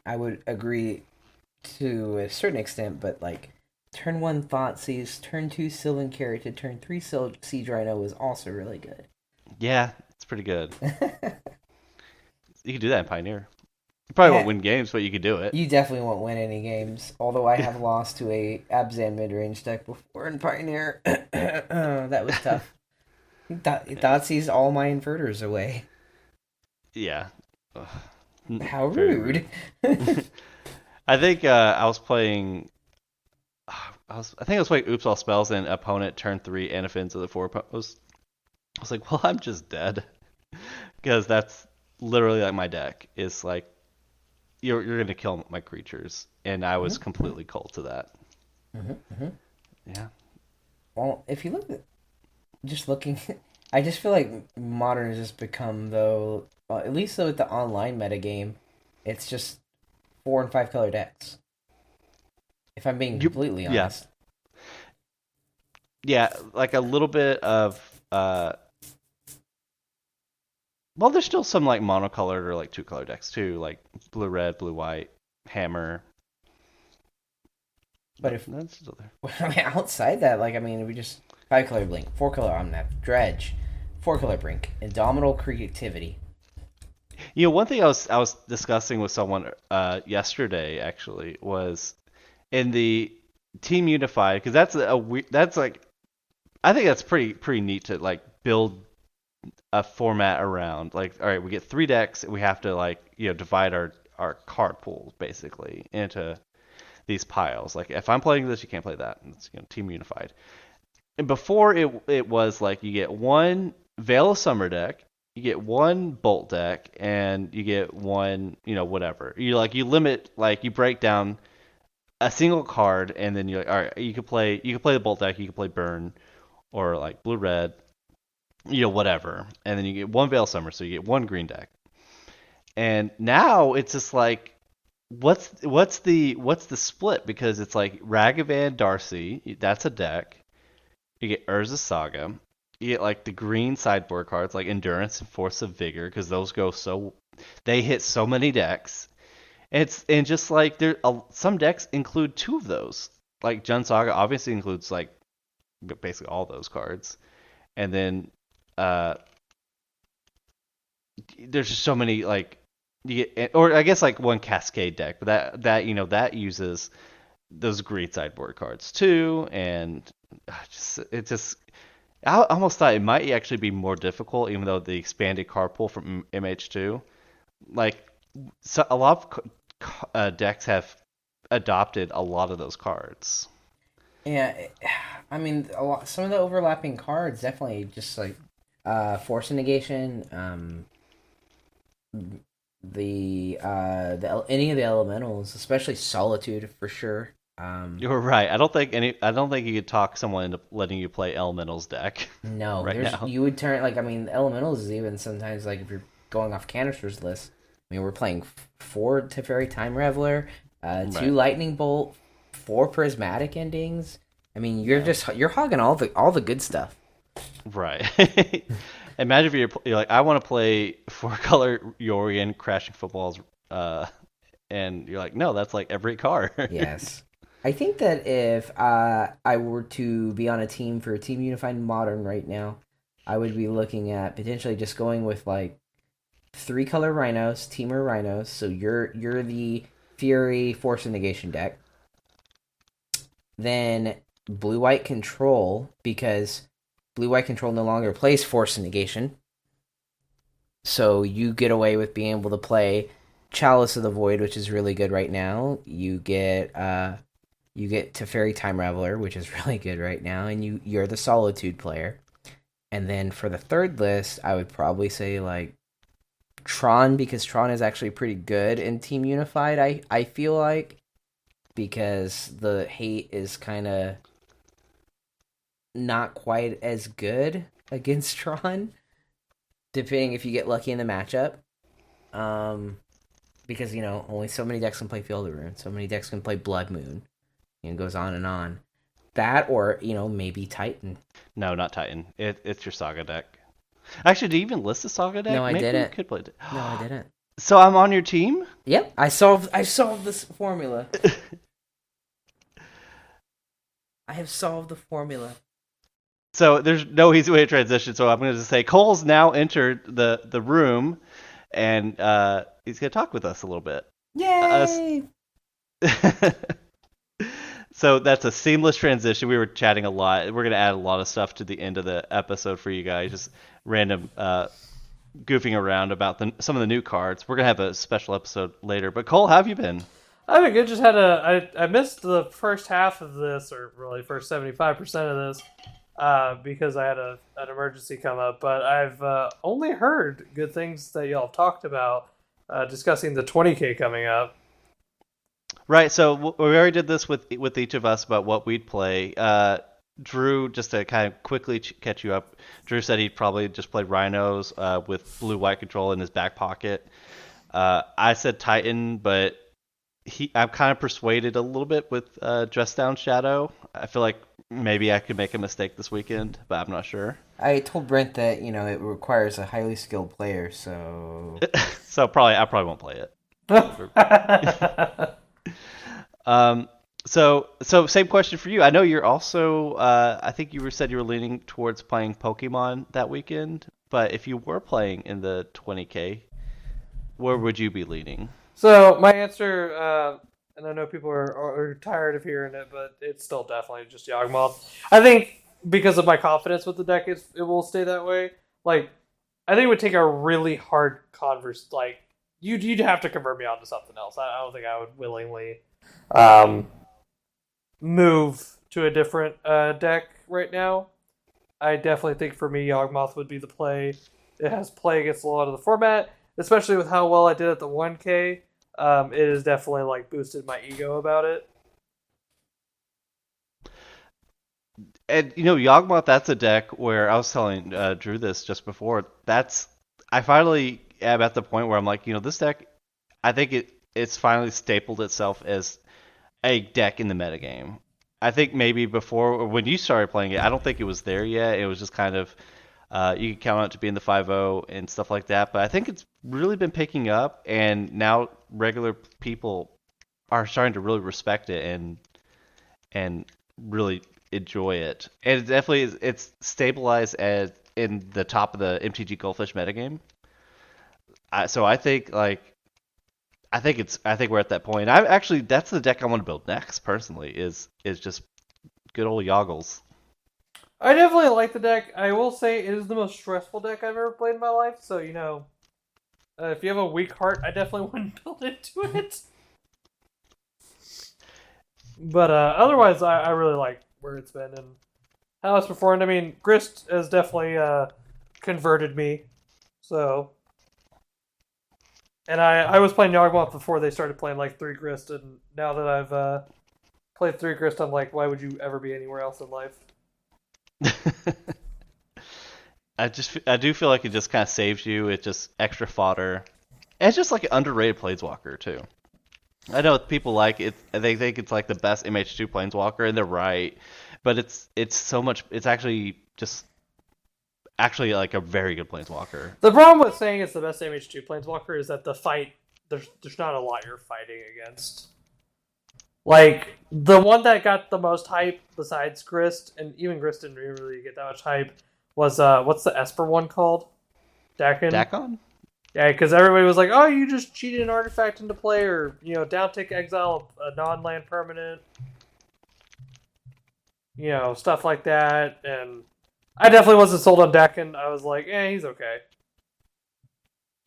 I would agree to a certain extent, but like, turn one Thought Seize, turn two Sylvan Caryatid, turn three Sil- Siege Rhino was also really good. Yeah, it's pretty good. You can do that in Pioneer. You probably won't win games, but you could do it. you definitely won't win any games, although I have lost to a Abzan mid range deck before in Pioneer. that was tough. Thought, Thought all my inverters away. Yeah. Ugh. How very rude. I think uh, I was playing. I was. I think I was playing Oops All Spells and opponent turn three and Anafenza the foremost. I was like, well, I'm just dead, because that's literally like my deck. Is like, you're you're gonna kill my creatures, and I was completely cold to that. Mhm, mhm. Yeah. Well, if you look at just looking I just feel like modern has just become though, uh, at least with the online metagame, it's just four and five color decks. If I'm being You- completely yeah. honest. Yeah, like a little bit of uh well, there's still some like monocolored or like two color decks too, like blue red, blue white, hammer. But if that's still there. I mean, outside that, like I mean, we just five color blink, four color omnath, dredge, four color brink, indomitable creativity. You know, one thing I was I was discussing with someone uh, yesterday actually was in the Team Unified because that's a we- that's like I think that's pretty pretty neat to like build a format around. Like, all right, we get three decks, we have to like you know divide our our card pools basically into these piles. Like, if I'm playing this, you can't play that. It's you know Team Unified. And before it it was like you get one Veil of Summer deck, you get one Bolt deck, and you get one you know whatever. You like you limit like you break down a single card, and then you're like, all right, you can play you can play the Bolt deck, you can play Burn, or like Blue Red, you know whatever, and then you get one Veil Summer, so you get one green deck. And now it's just like what's what's the what's the split because it's like Ragavan Darcy, that's a deck. You get Urza Saga. You get like the green sideboard cards like Endurance and Force of Vigor because those go so they hit so many decks. And it's and just like there uh, some decks include two of those. Like Jund Saga obviously includes like basically all those cards. And then uh there's just so many like you get or I guess like one Cascade deck, but that that you know that uses those great sideboard cards too, and uh, just it just I almost thought it might actually be more difficult, even though the expanded card pool from MH2, like so a lot of uh, decks have adopted a lot of those cards. Yeah, I mean, a lot. Some of the overlapping cards definitely just like uh, force negation, um, the uh, the any of the elementals, especially solitude for sure. Um, You're right. I don't think any. I don't think you could talk someone into letting you play Elementals deck. no, right there's, now. you would turn like I mean, elementals is even sometimes like if you're going off canisters list. I mean, we're playing four Teferi Time Raveler, uh, two Right. Lightning Bolt, four Prismatic Endings. I mean, you're just you're hogging all the all the good stuff. Right. Imagine if you're, you're like, I want to play four color Yorion Crashing Footfalls, uh, and you're like, no, that's like every car. yes. I think that if uh, I were to be on a team for Team Unified Modern right now, I would be looking at potentially just going with like three color rhinos, Temur rhinos. So you're you're the Teferi Force of Negation deck. Then blue white control because blue white control no longer plays Force Negation. So you get away with being able to play Chalice of the Void, which is really good right now. You get uh you get Teferi Time Raveler, which is really good right now, and you you're the Solitude player. And then for the third list, I would probably say like Tron because Tron is actually pretty good in Team Unified. I I feel like because the hate is kind of not quite as good against Tron, depending if you get lucky in the matchup. Um, because you know only so many decks can play Field of Ruin, so many decks can play Blood Moon, and it goes on and on. That or you know maybe Titan. no, not Titan. It, it's your Saga deck. Actually, do you even list the Saga deck? No, I Maybe didn't. could play it. No, I didn't. So I'm on your team. Yep, I solved. I solved this formula. I have solved the formula. So there's no easy way to transition. So I'm going to just say Cole's now entered the the room, and uh, he's going to talk with us a little bit. Yay! so that's a seamless transition. We were chatting a lot. We're gonna add a lot of stuff to the end of the episode for you guys. Just random uh, goofing around about the, some of the new cards. We're gonna have a special episode later. But Cole, how have you been? I've been good. Just had a. I, I missed the first half of this, or really first seventy five percent of this, uh, because I had a an emergency come up. But I've uh, only heard good things that y'all have talked about, uh, discussing the twenty k coming up. Right. So we already did this with with each of us about what we'd play. Uh, Drew, just to kind of quickly ch- catch you up, Drew said he'd probably just play Rhinos uh, with blue white control in his back pocket. Uh, I said Titan, but he I'm kind of persuaded a little bit with uh, Dress Down Shadow. I feel like maybe I could make a mistake this weekend, but I'm not sure. I told Brent that you know it requires a highly skilled player, so so probably I probably won't play it. um, so so same question for you. I know you're also uh, I think you were said you were leaning towards playing Pokemon that weekend, but if you were playing in the 20k, where would you be leaning? So my answer, uh, and I know people are, are tired of hearing it, but it's still definitely just Yawgmoth. I think because of my confidence with the deck, it will stay that way. Like, I think it would take a really hard converse. Like, you'd you'd have to convert me onto something else. I, I don't think I would willingly um, move to a different uh, deck right now. I definitely think for me, Yawgmoth would be the play. It has play against a lot of the format, especially with how well I did at the 1K. Um, it has definitely like boosted my ego about it. And you know, Yawgmoth, that's a deck where I was telling uh, Drew this just before. That's I finally am at the point where I'm like, you know, this deck, I think it it's finally stapled itself as a deck in the metagame. I think maybe before when you started playing it, I don't think it was there yet. It was just kind of uh, you could count on it to be in the 5-0 and stuff like that. But I think it's really been picking up, and now regular people are starting to really respect it and and really enjoy it. And it definitely is, it's stabilized as in the top of the MTG Goldfish metagame. I, so I think like I think it's I think we're at that point. I actually that's the deck I want to build next personally is is just good old Yoggles. I definitely like the deck. I will say it is the most stressful deck I've ever played in my life. So you know, uh, if you have a weak heart, I definitely wouldn't build into it. but uh, otherwise, I, I really like where it's been and how it's performed. I mean, Grist has definitely uh, converted me. So, and I I was playing Yawgmoth before they started playing like three Grist, and now that I've uh, played three Grist, I'm like, why would you ever be anywhere else in life? I just I do feel like it just kind of saves you. It's just extra fodder. And it's just like an underrated planeswalker too. I know people like it. They think it's like the best MH2 planeswalker, and they're right. But it's it's so much. It's actually just actually like a very good planeswalker. The problem with saying it's the best MH2 planeswalker is that the fight there's there's not a lot you're fighting against. Like the one that got the most hype besides Grist, and even Grist didn't really get that much hype, was uh what's the Esper one called? Dakkon. Dakkon? Yeah, because everybody was like, "Oh, you just cheated an artifact into play, or you know, down tick exile a non-land permanent." You know, stuff like that, and I definitely wasn't sold on Dakkon. I was like, "Eh, he's okay."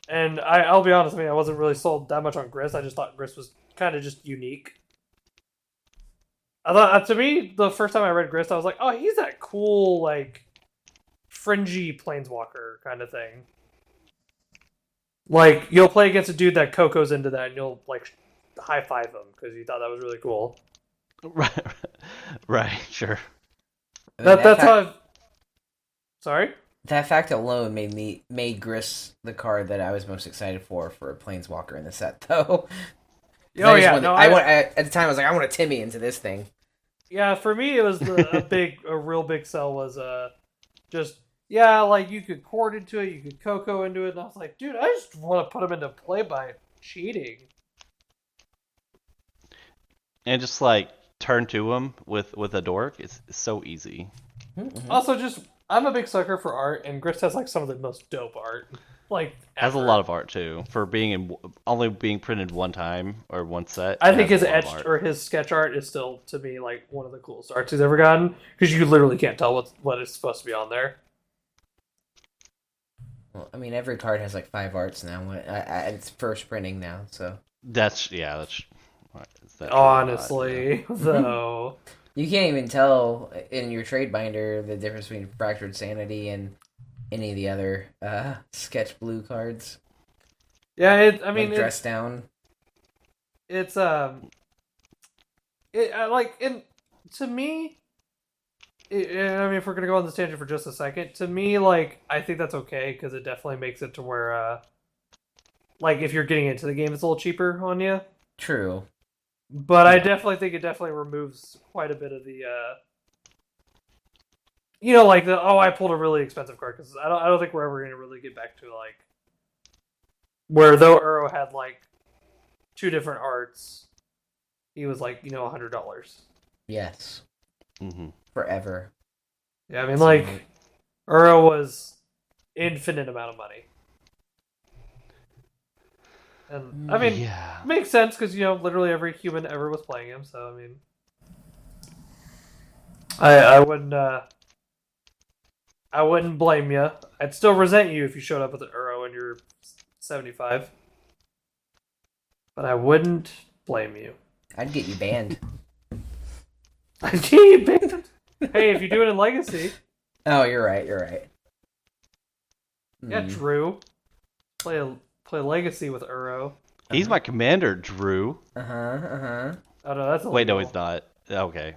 And I, I'll be honest with you, I wasn't really sold that much on Grist. I just thought Grist was kind of just unique. I thought uh, to me, the first time I read Grist, I was like, "Oh, he's that cool, like, fringy planeswalker kind of thing." Like you'll play against a dude that Coco's into that, and you'll like high five him because you thought that was really cool. Right, right, sure. I mean, That, that's fact, how. I've... Sorry. that fact alone made me made Grist the card that I was most excited for for a planeswalker in the set, though. 'Cause Oh I just yeah, wanted- no, I, I, want I, at the time I was like, I want a Timmy into this thing. yeah. For me, it was the, a big, a real big sell was uh, just yeah, like you could court into it, you could Coco into it, and I was like, dude, I just want to put him into play by cheating. And just like turn to him with with a dork, it's, it's so easy. Mhm. Also, just I'm a big sucker for art, and Grist has like some of the most dope art. Like Has a lot of art too for being in only being printed one time or one set. I think his a etched or his sketch art is still to me like one of the coolest arts he's ever gotten because you literally can't tell what what is supposed to be on there. Well, I mean, every card has like five arts now. I, I, it's first printing now, so That's yeah. That's what is that true Honestly, though, you can't even tell in your trade binder the difference between fractured sanity and any of the other uh, sketch blue cards. yeah. It, I mean, like dress down. it's um, it I like and to me, I I mean, if we're gonna go on this tangent for just a second, to me, like, I think that's okay because it definitely makes it to where, uh, like, if you're getting into the game, it's a little cheaper on you. True. But I definitely think it definitely removes quite a bit of the, uh, you know, like the oh, I pulled a really expensive card because I don't, I don't think we're ever gonna really get back to like where though Uro had like two different arts, he was like you know a hundred dollars. Yes. hmm Forever. Yeah, I mean like Uro was infinite amount of money, and I mean yeah. makes sense because you know literally every human ever was playing him. So I mean, I I wouldn't uh, I wouldn't blame you. I'd still resent you if you showed up with an Uro and you're seventy five, but I wouldn't blame you. I'd get you banned. Gee, big- hey, if you do it in Legacy, Oh, you're right. You're right. yeah, Hmm. Drew, play a play Legacy with Uro. He's my commander, Drew. Uh huh. Uh huh. Oh no, that's Wait, no, he's not. Okay.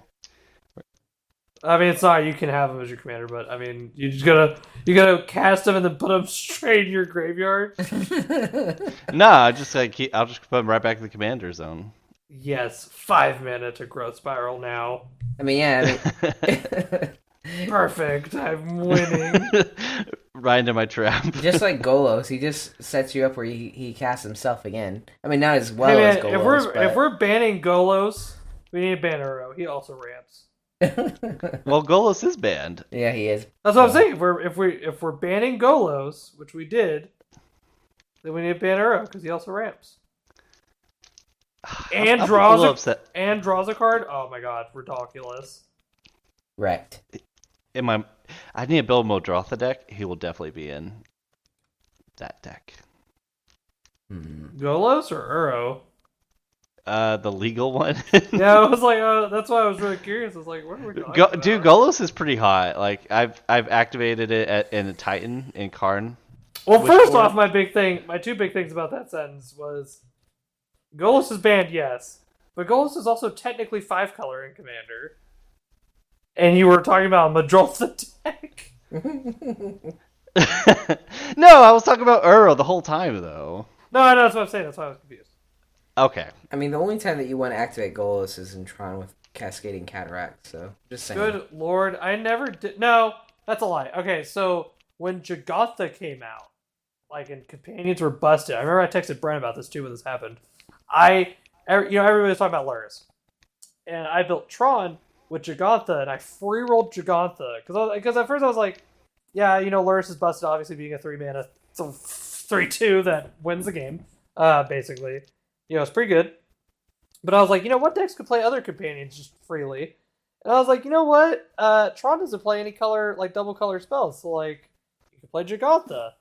I mean, it's not. You can have him as your commander, but I mean, you just gotta you gotta cast him and then put him straight in your graveyard. Nah, I just like keep, I'll just put him right back in the commander zone. Yes, five mana to growth spiral now. I mean, yeah. I mean, Perfect. I'm winning. right into my trap. just like Golos, he just sets you up where he, he casts himself again. I mean, not as well hey man, as Golos, if we're but... if we're banning Golos, we need to ban Uro. He also ramps. well, Golos is banned. yeah, he is. That's what I'm saying. If we're if we if we're banning Golos, which we did, then we need to ban Uro because he also ramps and I'm a draws little a, upset. and draws a card. Oh my god, ridiculous. Wrecked. In my, I need to build Muldrotha deck. He will definitely be in that deck. Hmm. Golos or Uro? Uh, the legal one. Yeah, I was like, uh, that's why I was really curious. I was like, what are we talking Go, about? dude, Golos is pretty hot. Like I've I've activated it at, in Titan in Karn. Well, Which first one? off, my big thing, my two big things about that sentence was Golos is banned, yes, but Golos is also technically five color in Commander. And you were talking about Muldrotha deck. no, I was talking about Uro the whole time though. No, I know that's what I'm saying. That's why I was confused. Okay. I mean, the only time that you want to activate Golos is in Tron with Cascading Cataract, so just saying. Good lord, I never did. No, that's a lie. Okay, so when Jegantha came out, like, and companions were busted. I remember I texted Brent about this too when this happened. I, you know, everybody was talking about Lurrus, and I built Tron with Jegantha, and I free rolled Jegantha because because at first I was like, yeah, you know, Lurrus is busted, obviously being a three mana th- three two that wins the game, uh, basically. You know, it's pretty good. But I was like, you know, what decks could play other companions just freely? And I was like, you know what? Uh, Tron doesn't play any color, like double color spells. So, like, you can play Jegantha.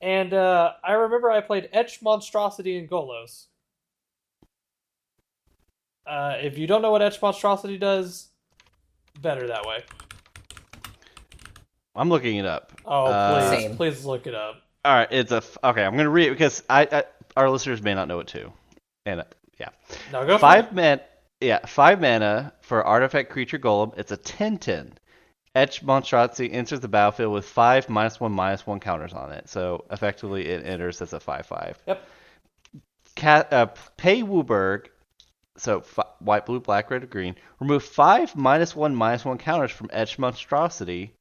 And uh, I remember I played Etch Monstrosity and Golos. Uh, if you don't know what Etch Monstrosity does, better that way. I'm looking it up. Oh, Uh, please, Same. please look it up. All right, it's a f- okay. I'm gonna read it because I, I our listeners may not know it too, and yeah, No, go for five man, yeah, five mana for artifact creature golem. It's a 10-10. Etch monstrosity enters the battlefield with five minus one minus one counters on it. So effectively, it enters as a five five. Yep. Cat uh, pay WUBRG. So fi- white, blue, black, red, or green. Remove five minus one minus one counters from Etch monstrosity.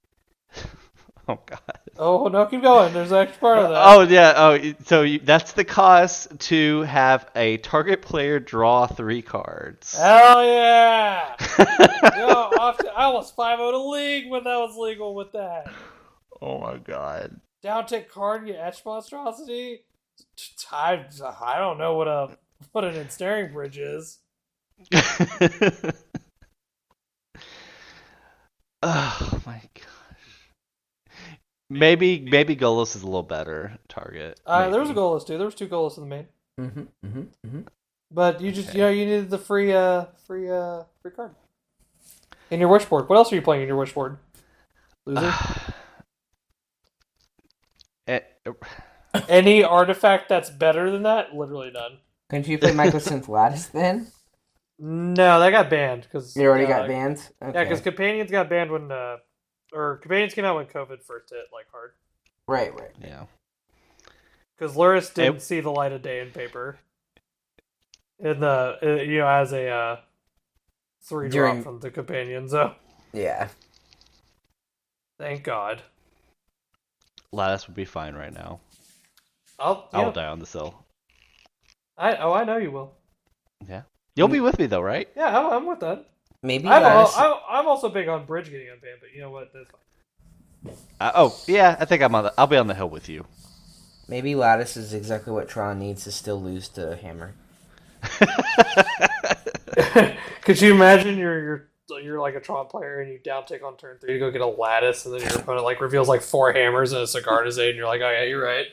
oh god. Oh, no, keep going. There's an extra part of that. Oh yeah. Oh, so you, that's the cost to have a target player draw three cards. Hell yeah! Yo, off to, I was 5 0 to league when that was legal with that. oh my god. Down tick card, get etch monstrosity. I, I don't know what a what an ensnaring bridge is. oh my gosh. Maybe maybe Golos is a little better target. Uh, there was a Maybe. Golos too. There was two Golos in the main, Mm-hmm, mm-hmm, mm-hmm. but you just Okay. you know you needed the free uh free uh free card in your wish board. What else are you playing in your wish board? Loser. Eh, Any artifact that's better than that? Literally none. Couldn't you play Mycosynth Lattice then? No, that got banned because You already got banned. Okay. Yeah, because companions got banned when, uh, or companions came out when COVID first hit like hard. right, right. Yeah. Because Lurrus didn't It- see the light of day in paper. In the uh, you know as a uh, three During- drop from the companion, so Yeah. thank God. Lattice would be fine right now. I'll I will yeah, die on the hill. I oh I know you will. Yeah, you'll be with me though, right? Yeah, I'm, I'm with that. Maybe I'm, al- Lattice- I'm, I'm also big on Bridge getting unbanned, but you know what? That's fine. Uh, oh, yeah. I think I'm on the. I'll be on the hill with you. maybe Lattice is exactly what Tron needs to still lose to Hammer. Could you imagine you're you're you're like a Tron player and you down tick on turn three to go get a lattice, and then your opponent like reveals like four hammers and a cigar to and you're like, oh yeah, you're right.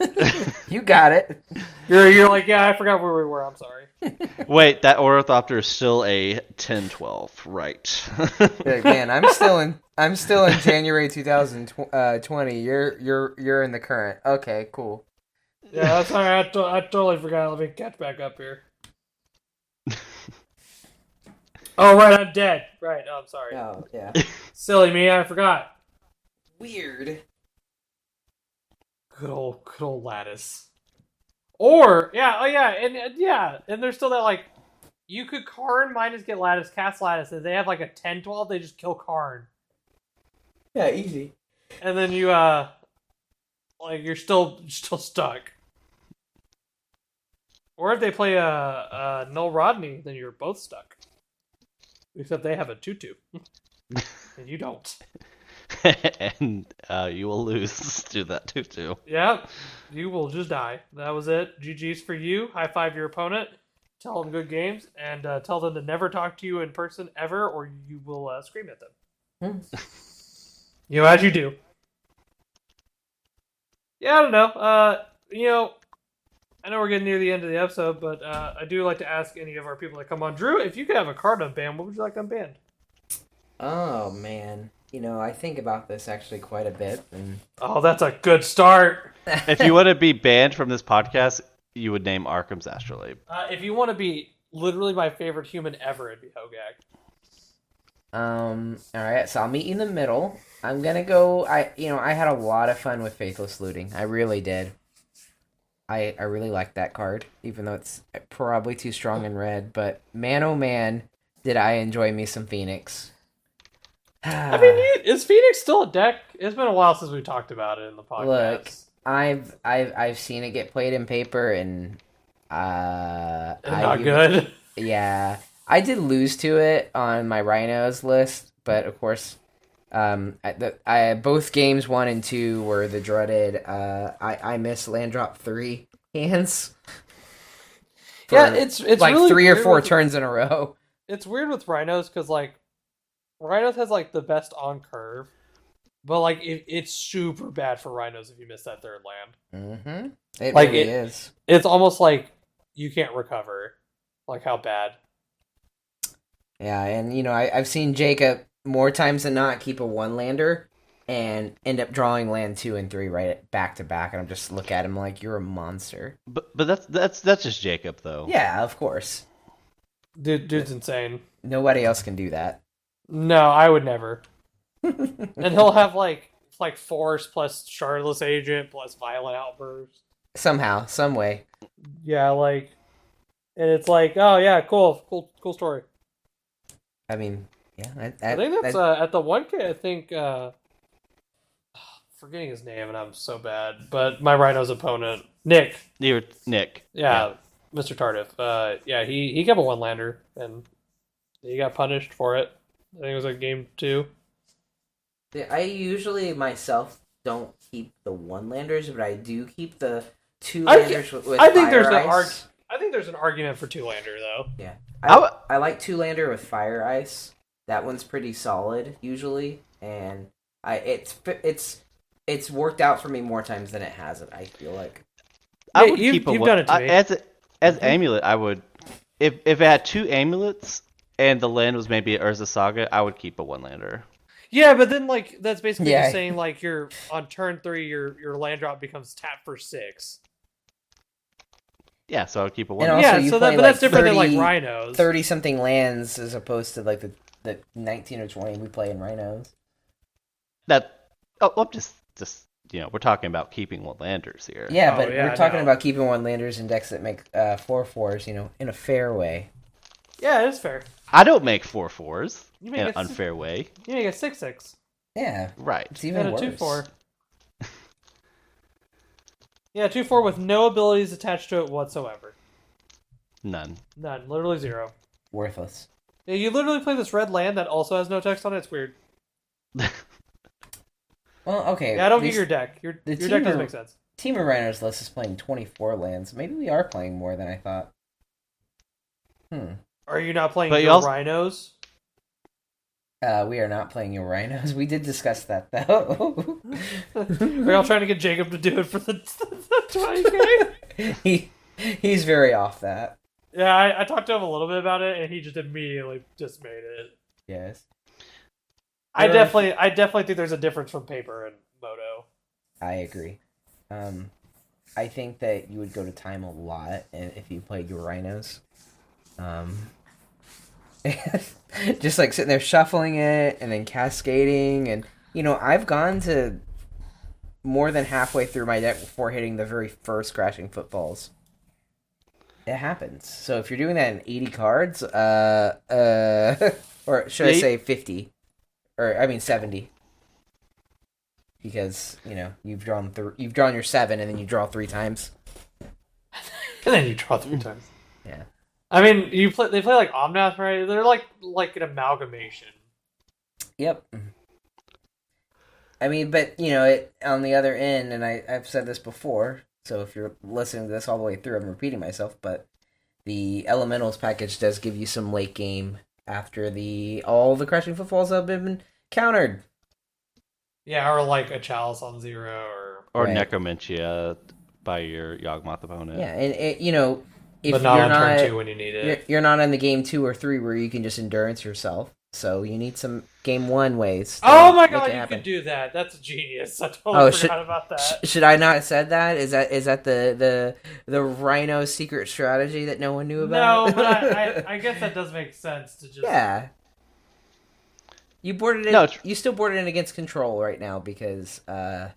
You got it. You're you're like, yeah, I forgot where we were. I'm sorry. Wait, that Ornithopter is still a 10-12, right? Like, man, I'm still in. I'm still in January 2020. Uh, you're you're you're in the current. Okay, cool. Yeah, that's all right. I, to- I totally forgot. Let me catch back up here. Oh right, I'm dead. Right. Oh, I'm sorry. Oh yeah. Silly me. I forgot. Weird. Good old, good old lattice. Or yeah, oh yeah, and and yeah, and there's still that like, you could Karn minus get lattice, cast lattice, and they have like a 10-12, they just kill Karn, Yeah, easy. and then you uh, like you're still still stuck. Or if they play a uh, uh, Null Rodney, then you're both stuck. Except they have a tutu, and you don't. and uh, you will lose to that too, too. Yeah, you will just die. That was it. GG's for you. High five your opponent. Tell them good games and uh, tell them to never talk to you in person ever, or you will uh, scream at them. you know, as you do. Yeah, I don't know. Uh, you know, I know we're getting near the end of the episode, but uh, I do like to ask any of our people that come on. Drew, if you could have a card unbanned, what would you like unbanned? Oh man. You know, I think about this actually quite a bit, and Oh, that's a good start. If you want to be banned from this podcast, you would name Arcum's Astrolabe. Uh, if you want to be literally my favorite human ever, it'd be Hogaak. Um. All right. So I'll meet you in the middle. I'm gonna go. I you know I had a lot of fun with Faithless Looting. I really did. I I really like that card, even though it's probably too strong in red. But man, oh man, did I enjoy me some Phoenix. I mean, is Phoenix still a deck? It's been a while since we talked about it in the podcast. Look, I've I've I've seen it get played in paper, and uh, I not even- good. Yeah, I did lose to it on my rhinos list, but of course, um, I, the, I both games one and two were the dreaded. Uh, I I miss land drop three hands. yeah, it's it's like really three or four with- turns in a row. It's weird with rhinos because like rhinos has like the best on curve, but like it, it's super bad for rhinos if you miss that third land. Mm-hmm. It Like, really it- is. It's almost like you can't recover. Like how bad. Yeah, and you know I I've seen Jacob more times than not keep a one lander. And end up drawing land two and three right back to back, and I'm just look at him like you're a monster. But but that's that's that's just Jacob though. Yeah, of course. Dude, dude's insane. Nobody else can do that. No, I would never. and he'll have like like force plus Shardless Agent plus violent outburst. Somehow, some way. Yeah, like, and it's like, oh yeah, cool, cool, cool story. I mean, yeah. I, I think that's uh, at the one K. I think uh, forgetting his name, and I'm so bad. But my Rhino's opponent, Nick, You're Nick. yeah, Mr. Tardif, uh, yeah, he he kept a one lander, and he got punished for it. I think it was like game two. I usually myself don't keep the one landers, but I do keep the two I landers with, with I think fire there's an ice. arg- I think there's an argument for two lander though. Yeah, I, I w- I like two lander with fire ice. That one's pretty solid usually, and I it's it's it's worked out for me more times than it hasn't. I feel like. I Yeah, would you've- keep a you've one- done it to I- me. as a, as Mhm. amulet. I would if if it had two amulets and the land was maybe Urza Saga, I would keep a one lander. Yeah, but then like that's basically Yeah. just saying like you're on turn three, your your land drop becomes tap for six. Yeah, so I'll keep a And one. also yeah, so play that, but that's like different than like rhinos. thirty something lands as opposed to like the the nineteen or twenty we play in rhinos. That oh, well, just just you know, we're talking about keeping one landers here. Yeah, Oh, but yeah, we're talking no. about keeping one landers in decks that make uh, four fours, you know, in a fair way. Yeah, it's fair. I don't make four fours You make in an s- unfair way. You make a six six Yeah, Right. it's even and a worse. two four. yeah, two four with no abilities attached to it whatsoever. None. None, literally zero. Worthless. Yeah, you literally play this red land that also has no text on it. It's weird. Well, okay. Yeah, I don't these- get your deck. Your the your deck doesn't make sense. Temur Rhinos list is playing 24 lands. Maybe we are playing more than I thought. Hmm. Are you not playing But your also- rhinos? Uh, we are not playing your Rhinos. We did discuss that, though. we're y'all trying to get Jacob to do it for the, the 20k? he, he's very off that. Yeah, I, I talked to him a little bit about it, and he just immediately just made it. Yes. I There are- definitely, I definitely think there's a difference from paper and moto. I agree. Um, I think that you would go to time a lot and if you played your rhinos. Um, just like sitting there shuffling it and then cascading and you know I've gone to more than halfway through my deck before hitting the very first crashing footfalls. It happens. So if you're doing that in 80 cards, uh, uh, or should I say 50, or I mean 70 because you know you've drawn th- you've drawn your seven and then you draw three times. And then you draw three times. Yeah. I mean, you play. They play like Omnath, right? They're like like an amalgamation. Yep. I mean, but you know, it on the other end, and I I've said this before. So if you're listening to this all the way through, I'm repeating myself, but the Elementals package does give you some late game after the all the crashing footfalls have been countered. Yeah, or like a chalice on zero, or Or Right. Necromentia by your Yawgmoth opponent. Yeah, and it, you know, if but not you're on not turn two when you need you're, it. you're not on the game two or three where you can just endurance yourself. So you need some game one ways. to Oh my god, it you happen. could do that. That's genius. I totally Oh, forgot should- about that. Sh- should I not have said that? Is that is that the the the Rhino secret strategy that no one knew about? No, but I, I, I guess that does make sense to just. yeah. You boarded it. No, tr- you still boarded it against control right now because uh,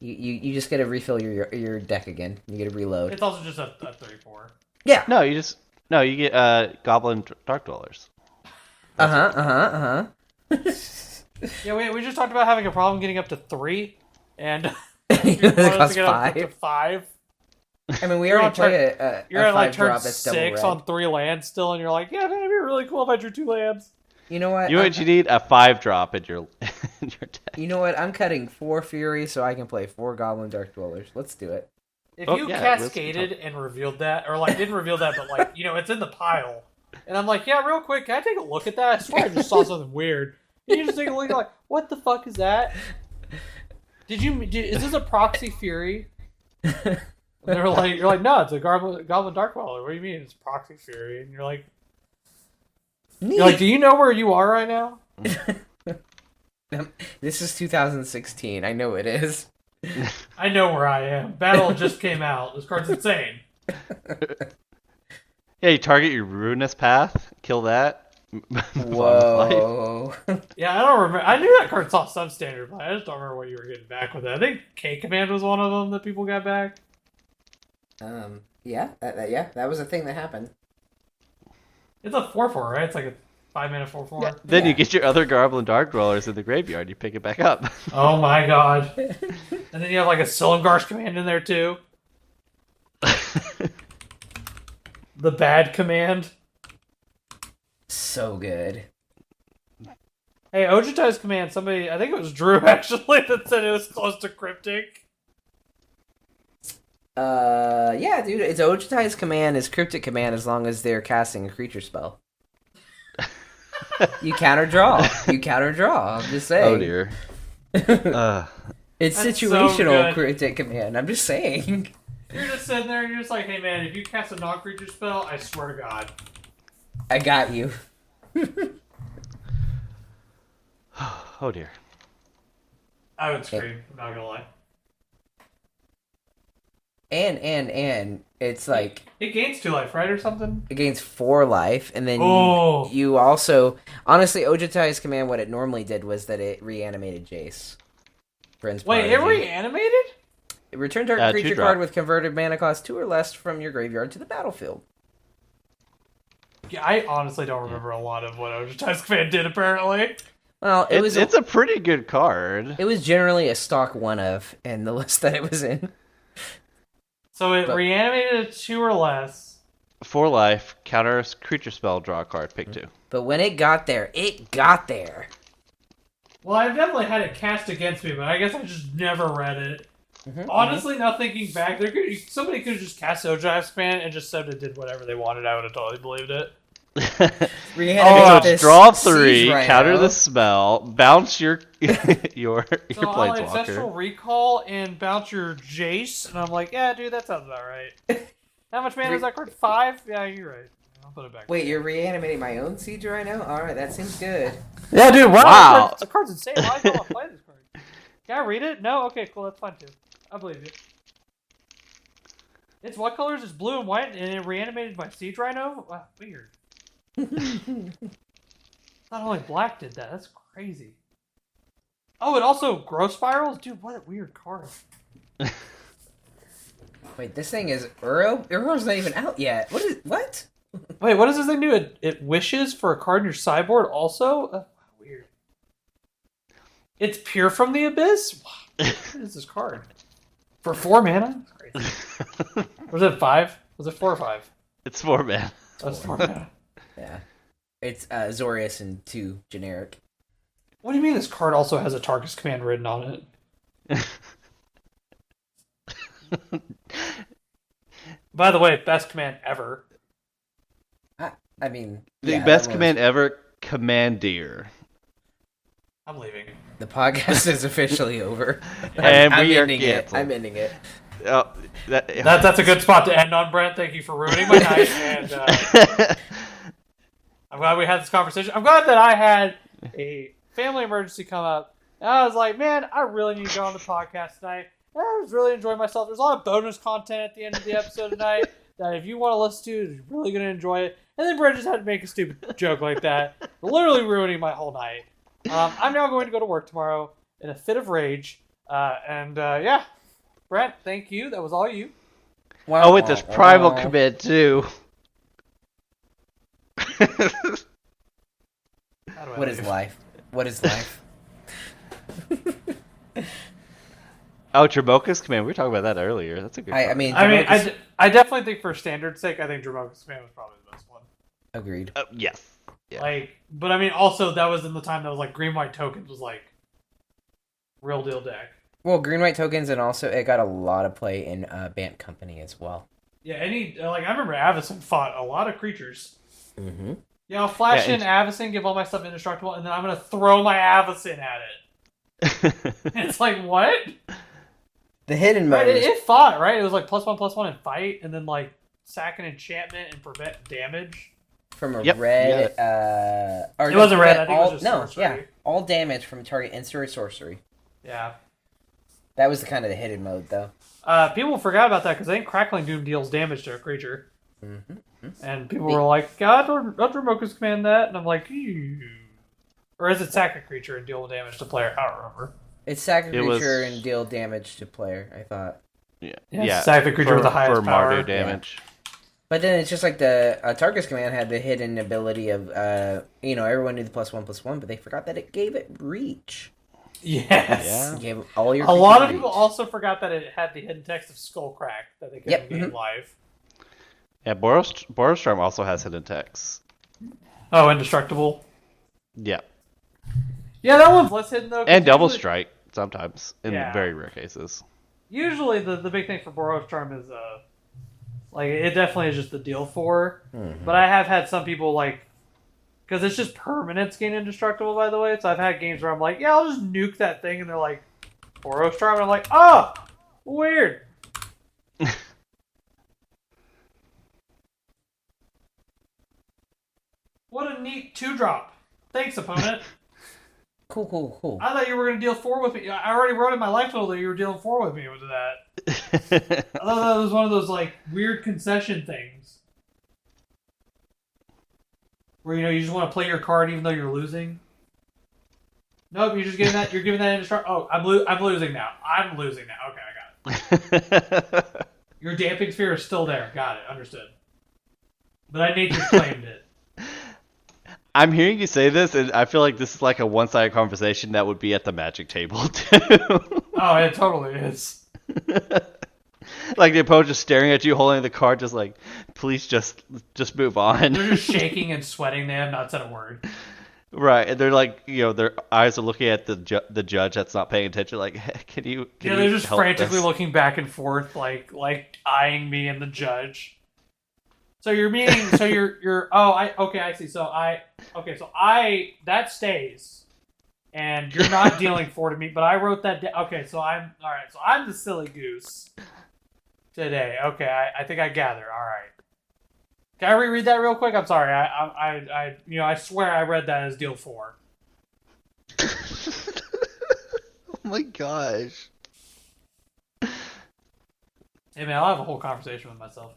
you you, you just got to refill your your deck again. You got to reload. It's also just a, a three four. Yeah. No, you just no, you get uh Goblin Dark Dwellers. Uh huh. Uh huh. Uh huh. Yeah, we, we just talked about having a problem getting up to three, and you it costs to get up to five. five. I mean, we You're already on turn- played a, a, You're a at like five turn drop that's double six red. on three lands still, and you're like, yeah, man, it'd be really cool if I drew two lands. You know what? You know I'm- what you need? A five drop in your in your deck. You know what? I'm cutting four Fury so I can play four Goblin Dark Dwellers. Let's do it. If Oh, you yeah, cascaded and revealed that, or like didn't reveal that, but like you know, it's in the pile, and I'm like, yeah, real quick, can I take a look at that? I swear I just saw something weird. And you just take a look, you're like, what the fuck is that? Did you? Did, is this a proxy fury? And they're like, you're like, no, it's a Goblin, Goblin Dark Dweller. What do you mean it's proxy fury? And you're like, Neat. you're like, do you know where you are right now? this is 2016. I know it is. I know where I am. Battle just came out. This card's insane. Yeah, you target your ruinous path, kill that. move on with life. Whoa. Yeah, I don't remember. I knew that card saw substandard, but I just don't remember what you were getting back with it. I think K Command was one of them that people got back. um. Yeah. That, that- yeah. That was a thing that happened. It's a four four, right? It's like a five minute four four. Yeah, then Yeah. you get your other Goblin Dark Dwellers in the graveyard. You pick it back up. Oh my god! and then you have like a Silumgar's command in there too. The bad command. So good. Hey, Ojutai's command. Somebody, I think it was Drew actually, that said it was close to cryptic. Uh. Yeah, dude. It's Ojutai's command is cryptic command as long as they're casting a creature spell. you counter draw. You counter draw. I'm just saying. oh dear. Uh, It's That's so situational good. cryptic command. I'm just saying. You're just sitting there, and you're just like, hey man, if you cast a non-creature spell, I swear to God. I got you. oh dear. I would scream. I'm not gonna lie. And and and It's like It gains two life, right, or something? it gains four life, and then Oh. you, you also honestly Ojutai's command. What it normally did was that it reanimated Jace. Friends. Wait, it reanimated? Return target Uh, creature two-drop. card with converted mana cost two or less from your graveyard to the battlefield. Yeah, I honestly don't remember a lot of what Ojutai's command did. Apparently, Well, it It's, was it's a pretty good card. it was generally a stock one of in the list that it was in. so it But- reanimated a two or less. For life, counter creature spell, draw a card, pick two. But when it got there, it got there. Well, I've definitely had it cast against me, but I guess I just never read it. Mhm, Honestly, now thinking back, there could somebody could have just cast Ojutai's command and just said it did whatever they wanted. I would have totally believed it. Oh, this Draw three, rhino. counter the spell, bounce your your So your I'll ancestral recall and bounce your Jace, and I'm like, yeah, dude, that sounds about right. How much mana is that card? Five? Yeah, you're right. I'll put it back. Wait, you're reanimating my own siege rhino? Alright, that seems good. Yeah, dude. Wow. Wow. The card's insane. Why do I play this card? Can I read it? No. Okay, cool. That's fine too. I believe you. It's what colors? It's blue and white, and it reanimated my siege rhino. Wow, weird. Not only black did that. That's crazy. Oh, it also growth spirals, dude. What a weird card. Wait, this thing is Uro? Uro's not even out yet. What is what? Wait, what does this thing do? It, it wishes for a card in your sideboard also? Uh, weird. It's pure from the abyss? What is this card? For four mana? That's crazy. Was it five? Was it four or five? it's four mana. That was four mana. Yeah. It's uh Zorius and two generic. What do you mean this card also has Atarka's command written on it? By the way, best command ever. I, I mean The yeah, best that was- command ever, Commandeer. I'm leaving. The podcast is officially over. And I'm, we are ending it. I'm ending it. Oh, that, That, that's a good spot to end on, Brent. Thank you for ruining my night. And uh, I'm glad we had this conversation. I'm glad that I had a family emergency come up. And I was like, man, I really need to go on the podcast tonight. And I was really enjoying myself. There's a lot of bonus content at the end of the episode tonight that if you want to listen to, you're really going to enjoy it. And then Brent just had to make a stupid joke like that, literally ruining my whole night. Um, I'm now going to go to work tomorrow in a fit of rage. Uh, and uh, yeah, Brent, thank you. That was all you. oh, with this primal Wow. command too. How do I What is life? What is life? oh, Dromoka's command. We were talking about that earlier. That's a good. I, I card. mean, I mean, I, Jamokus- definitely think for standard sake, I think Dromoka's Man was probably the best one. agreed. Uh, yes. Yeah. Like, but I mean, also that was in the time that was like green white tokens was like real deal deck. Well, green white tokens, and also it got a lot of play in uh, Bant Company as well. Yeah, any like I remember Avacyn fought a lot of creatures. Mm-hmm. Yeah, I'll flash Yeah, in Avacyn, give all my stuff indestructible, and then I'm gonna throw my Avacyn at it. It's like what? The hidden Right, mode. it, it fought right. It was like plus one plus one and fight, and then like sack an enchantment and prevent damage. From a Yep, red. Uh, It wasn't red, that I think it was just no, sorcery. yeah, all damage from target instant or sorcery. Yeah. That was the kind of the hidden mode, though. Uh, people forgot about that because I think Crackling Doom deals damage to a creature. Mm-hmm. And people were like, God, Dromoka's command that. And I'm like, Ew. Or is it sack a creature and deal damage to player? I don't remember. It's sack a It was- creature and deal damage to player. I thought, yeah. Yeah, yeah. sack the creature for, with the highest for Mardu power. damage. But then it's just like the uh, Atarka's command had the hidden ability of, uh, you know, everyone knew the plus one plus one, but they forgot that it gave it reach. Yes. Yeah. Gave all your A lot of creatures people also forgot that it had the hidden text of Skullcrack that they could Yep, gain mhm. live. Yeah, Boros, Borostorm also has hidden text. Oh, indestructible. Yeah, Yeah, that one's less hidden though. and double usually- strike sometimes in Yeah. very rare cases. Usually, the, the big thing for Boros Charm is uh, like it definitely is just the deal for. Mhm. But I have had some people like, because it's just permanent skin indestructible. By the way, so I've had games where I'm like, yeah, I'll just nuke that thing, and they're like, Boros Charm, and I'm like, oh, weird. what a neat two drop. Thanks, opponent. Cool, cool, cool. I thought you were going to deal four with me. I already wrote in my life total that you were dealing four with me with that. I thought that was one of those like weird concession things. Where you know you just want to play your card even though you're losing. Nope, you're just giving that. You're giving that instruction. Oh, I'm lo- I'm losing now. I'm losing now. Okay, I got it. Your damping sphere is still there. Got it. Understood. But I nature claimed it. I'm hearing you say this, and I feel like this is like a one-sided conversation that would be at the magic table too. Oh, it totally is. like the opponent just staring at you, holding the card, just like, please, just just move on. They're just shaking and sweating. They have not said a word. right, and they're like, you know, their eyes are looking at the ju- the judge that's not paying attention. Like, can you? Can Yeah, they're just help frantically this?" looking back and forth, like like eyeing me and the judge. So you're meaning, so you're you're oh I okay I see. So I okay so I that stays, and you're not dealing four to me, but I wrote that. Da- okay, so I'm all right. So I'm the silly goose today. Okay, I, I think I gather. All right. Can I reread that real quick? I'm sorry. I I I, I you know I swear I read that as deal four. oh my gosh. Hey man, I'll have a whole conversation with myself.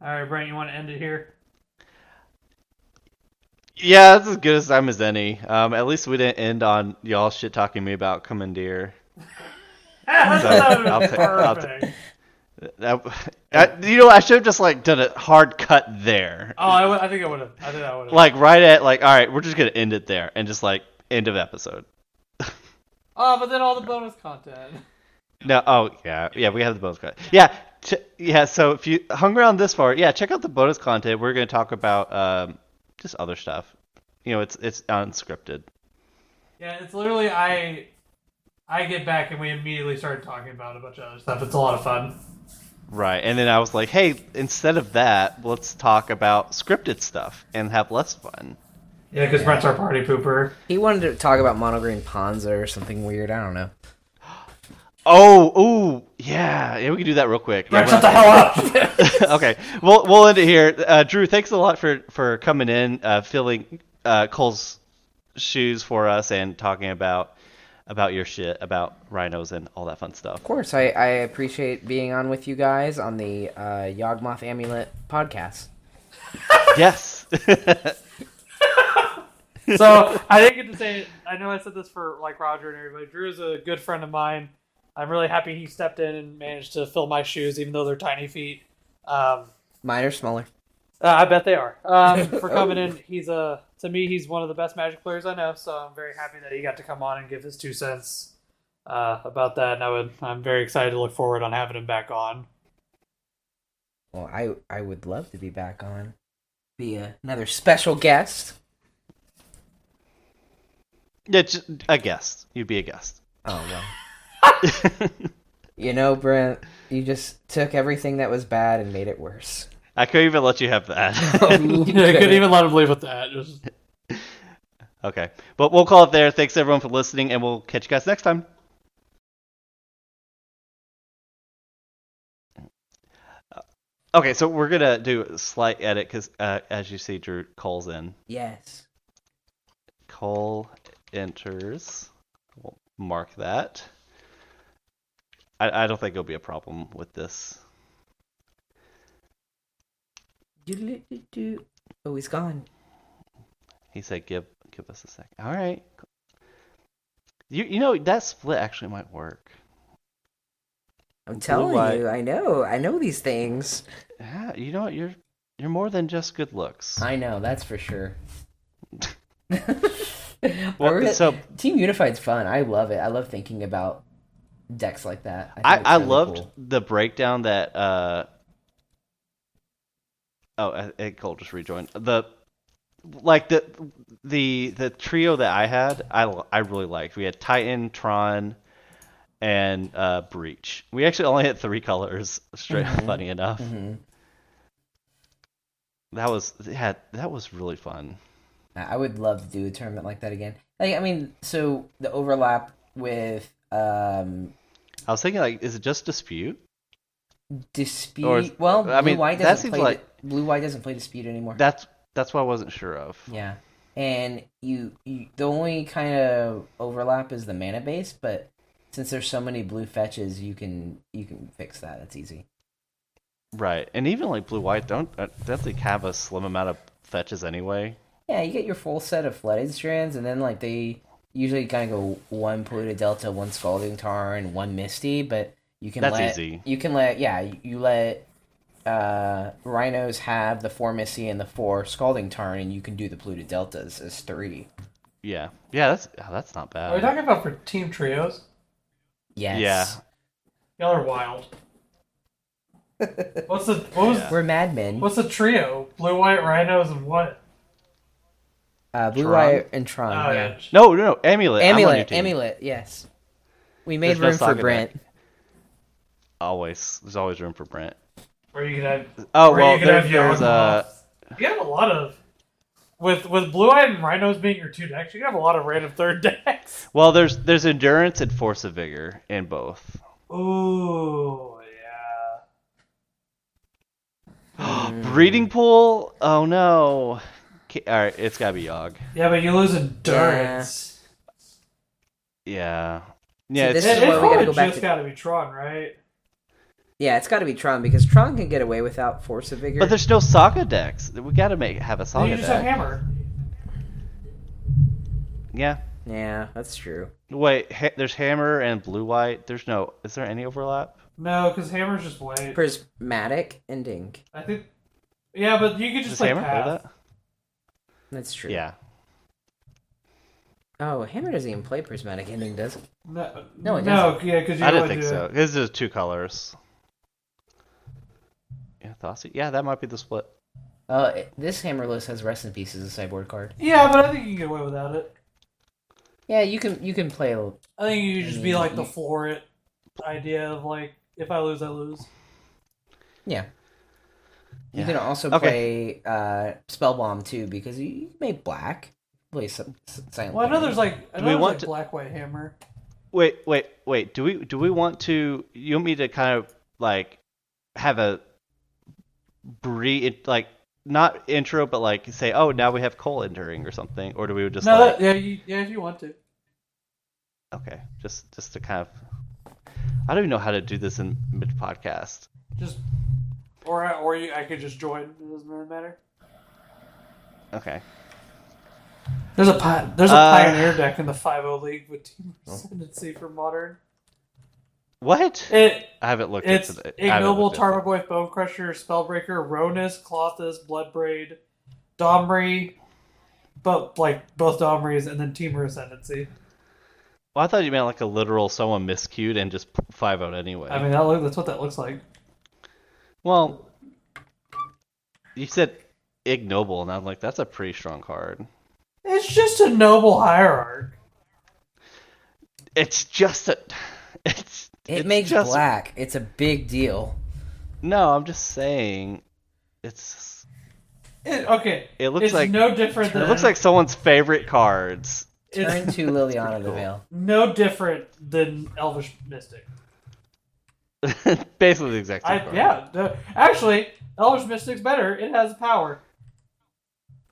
All right, Brent, you want to end it here? Yeah, that's as good as time as any. Um, at least we didn't end on y'all shit talking me about Commandeer. that would I'll be I'll perfect. That, I, you know, I should have just like done a hard cut there, Oh, I, think I would have. I think I would have. like right at like, all right, we're just gonna end it there, and just like end of episode. oh, but then all the bonus content. No, oh yeah, yeah, we have the bonus content. Yeah, ch- yeah. So if you hung around this far, yeah, check out the bonus content. We're gonna talk about um, just other stuff. You know, it's it's unscripted. Yeah, it's literally I. I get back and we immediately started talking about a bunch of other stuff. It's a lot of fun. Right, and then I was like, hey, instead of that, let's talk about scripted stuff and have less fun. Yeah, because Brent's our party pooper. He wanted to talk about monogreen Panzer or something weird. I don't know. Oh, ooh, yeah, yeah, we can do that real quick. Brent, Yeah, shut the hell up! okay, we'll we'll end it here. Uh, Drew, thanks a lot for for coming in, uh, filling uh, Cole's shoes for us, and talking about about your shit about rhinos and all that fun stuff. Of course, I, I appreciate being on with you guys on the uh, Yawgmoth Amulet podcast. yes. so I didn't get to say it. I know I said this for like Roger and everybody. Drew is a good friend of mine. I'm really happy he stepped in and managed to fill my shoes, even though they're tiny feet. Um, Mine are smaller. uh, I bet they are. Um, for coming in, he's a to me he's one of the best Magic players I know. So I'm very happy that he got to come on and give his two cents uh, about that. And I would I'm very excited to look forward on having him back on. Well, I I would love to be back on. Be a, another special guest. yeah, just a guest. You'd be a guest. Oh well. You know, Brent, you just took everything that was bad and made it worse. I couldn't even let you have that. You couldn't even let him leave with that. Just okay, but we'll call it there. Thanks everyone for listening, and we'll catch you guys next time. Okay, so we're gonna do a slight edit because, uh, as you see, Drew calls in. Yes. Call enters. We'll mark that. I, I don't think it'll be a problem with this. Oh, he's gone. He said, "Give give us a sec." All right. You you know that split actually might work. I'm telling Blue-eye- you, I know, I know these things. Yeah, you know what? You're you're more than just good looks. I know, that's for sure. Well, so Team Unified's fun. I love it. I love thinking about decks like that. I I really loved cool. the breakdown that uh. Oh, Ed Cole just rejoined the. Like the the the trio that I had, I I really liked. We had Titan, Tron, and uh, Breach. We actually only had three colors. Straight Mhm. funny enough. Mhm. That was yeah, that was really fun. I I would love to do a tournament like that again. Like, I mean, so the overlap with um I was thinking like, is it just dispute? dispute. Or well, I blue mean, white doesn't play. like- blue white doesn't play dispute anymore. That's that's what I wasn't sure of. yeah, and you, you the only kind of overlap is the mana base, but since there's so many blue fetches, you can you can fix that. It's easy. Right, and even like blue white don't uh, don't have a slim amount of fetches anyway? Yeah, you get your full set of flooded strands, and then like they usually kind of go one polluted delta, one scalding tarn, one misty, but you can That's let easy. you can let yeah you, you let uh rhinos have the four misty and the four scalding tarn, and you can do the polluted deltas as three. Yeah, yeah, that's oh, that's not bad. Are we bad. talking about for team trios? Yes. Yeah. Y'all are wild. What's the what was Yeah. We're madmen. what's the trio? Blue, white, rhinos, and what? Uh, blue, Tron? white, and Tron. Oh, yeah. No, no, no, amulet. I'm on your Amulet, amulet. Yes. We made There's no room for Brent. deck. Always, there's always room for Brent. Or you could have. Oh well, there, have there's uh, You have a lot of. With with blue eyed and rhinos being your two decks, you have a lot of random third decks. well, there's there's endurance and force of vigor in both. Ooh, yeah. Breeding pool? Oh no. Ki- All right, it's gotta be Yogg. Yeah, but you lose endurance. Yeah, yeah. this it's, It, is it's where we gotta probably go back just to- got to be Tron, right? Yeah, it's got to be Tron because Tron can get away without Force of Vigor. but there's no Saga decks. We gotta make have a Then Saga you just have deck. Hammer. Yeah. Yeah, that's true. Wait, ha- there's Hammer and Blue White. There's no. Is there any overlap? No, because Hammer's just white. Prismatic Ending. I think. Yeah, but you could just Does play Hammer play Path. that? That's true. Yeah. Oh, Hammer doesn't even play Prismatic Ending, does it? No, No, it no, yeah, because you I didn't think do- so. This is two colors. Yeah, Thought Yeah, that might be the split. Uh, it- this Hammerless has Rest in Peace as a sideboard card. Yeah, but I think you can get away without it. Yeah, you can you can play. a- I think you just be like the you- floor it idea of like if I lose, I lose. Yeah. You Yeah. can also Okay. play uh, Spellbomb too because you, you made black. Play some silent. Well, I know there's like I know we there's want like to- black white hammer. Wait, wait, wait. Do we do we want to? You want me to kind of like have a breed like not intro, but like say, oh, now we have Cole entering or something, or do we just no, like that, yeah, you, yeah, if you want to. okay, just just to kind of. I don't even know how to do this in mid podcast. Just or I- or you, I could just join. It doesn't really matter. Okay. There's a pi- there's a Uh, pioneer deck in the 5 league with Temur Ascendancy for modern. What? It I haven't looked it's into the. I ignoble, it. Tarmogoyf, Bonecrusher, Spellbreaker, Ronus, Klothys, Bloodbraid, Domri, but like both Domries and then Temur Ascendancy. Well, I thought you meant like a literal someone miscued and just five out anyway. I mean that look, that's what that looks like. Well, you said ignoble, and I'm like, that's a pretty strong card. It's just a noble hierarch. It's just a. It's. It it's makes just, black. It's a big deal. No, I'm just saying. It's. It, okay, It looks it's like. no different than It looks like someone's favorite cards. Turn to Liliana the cool. Veil. no different than Elvish Mystic. Basically the exact same I card. yeah, the, actually Elvish Mystic's better. It has power.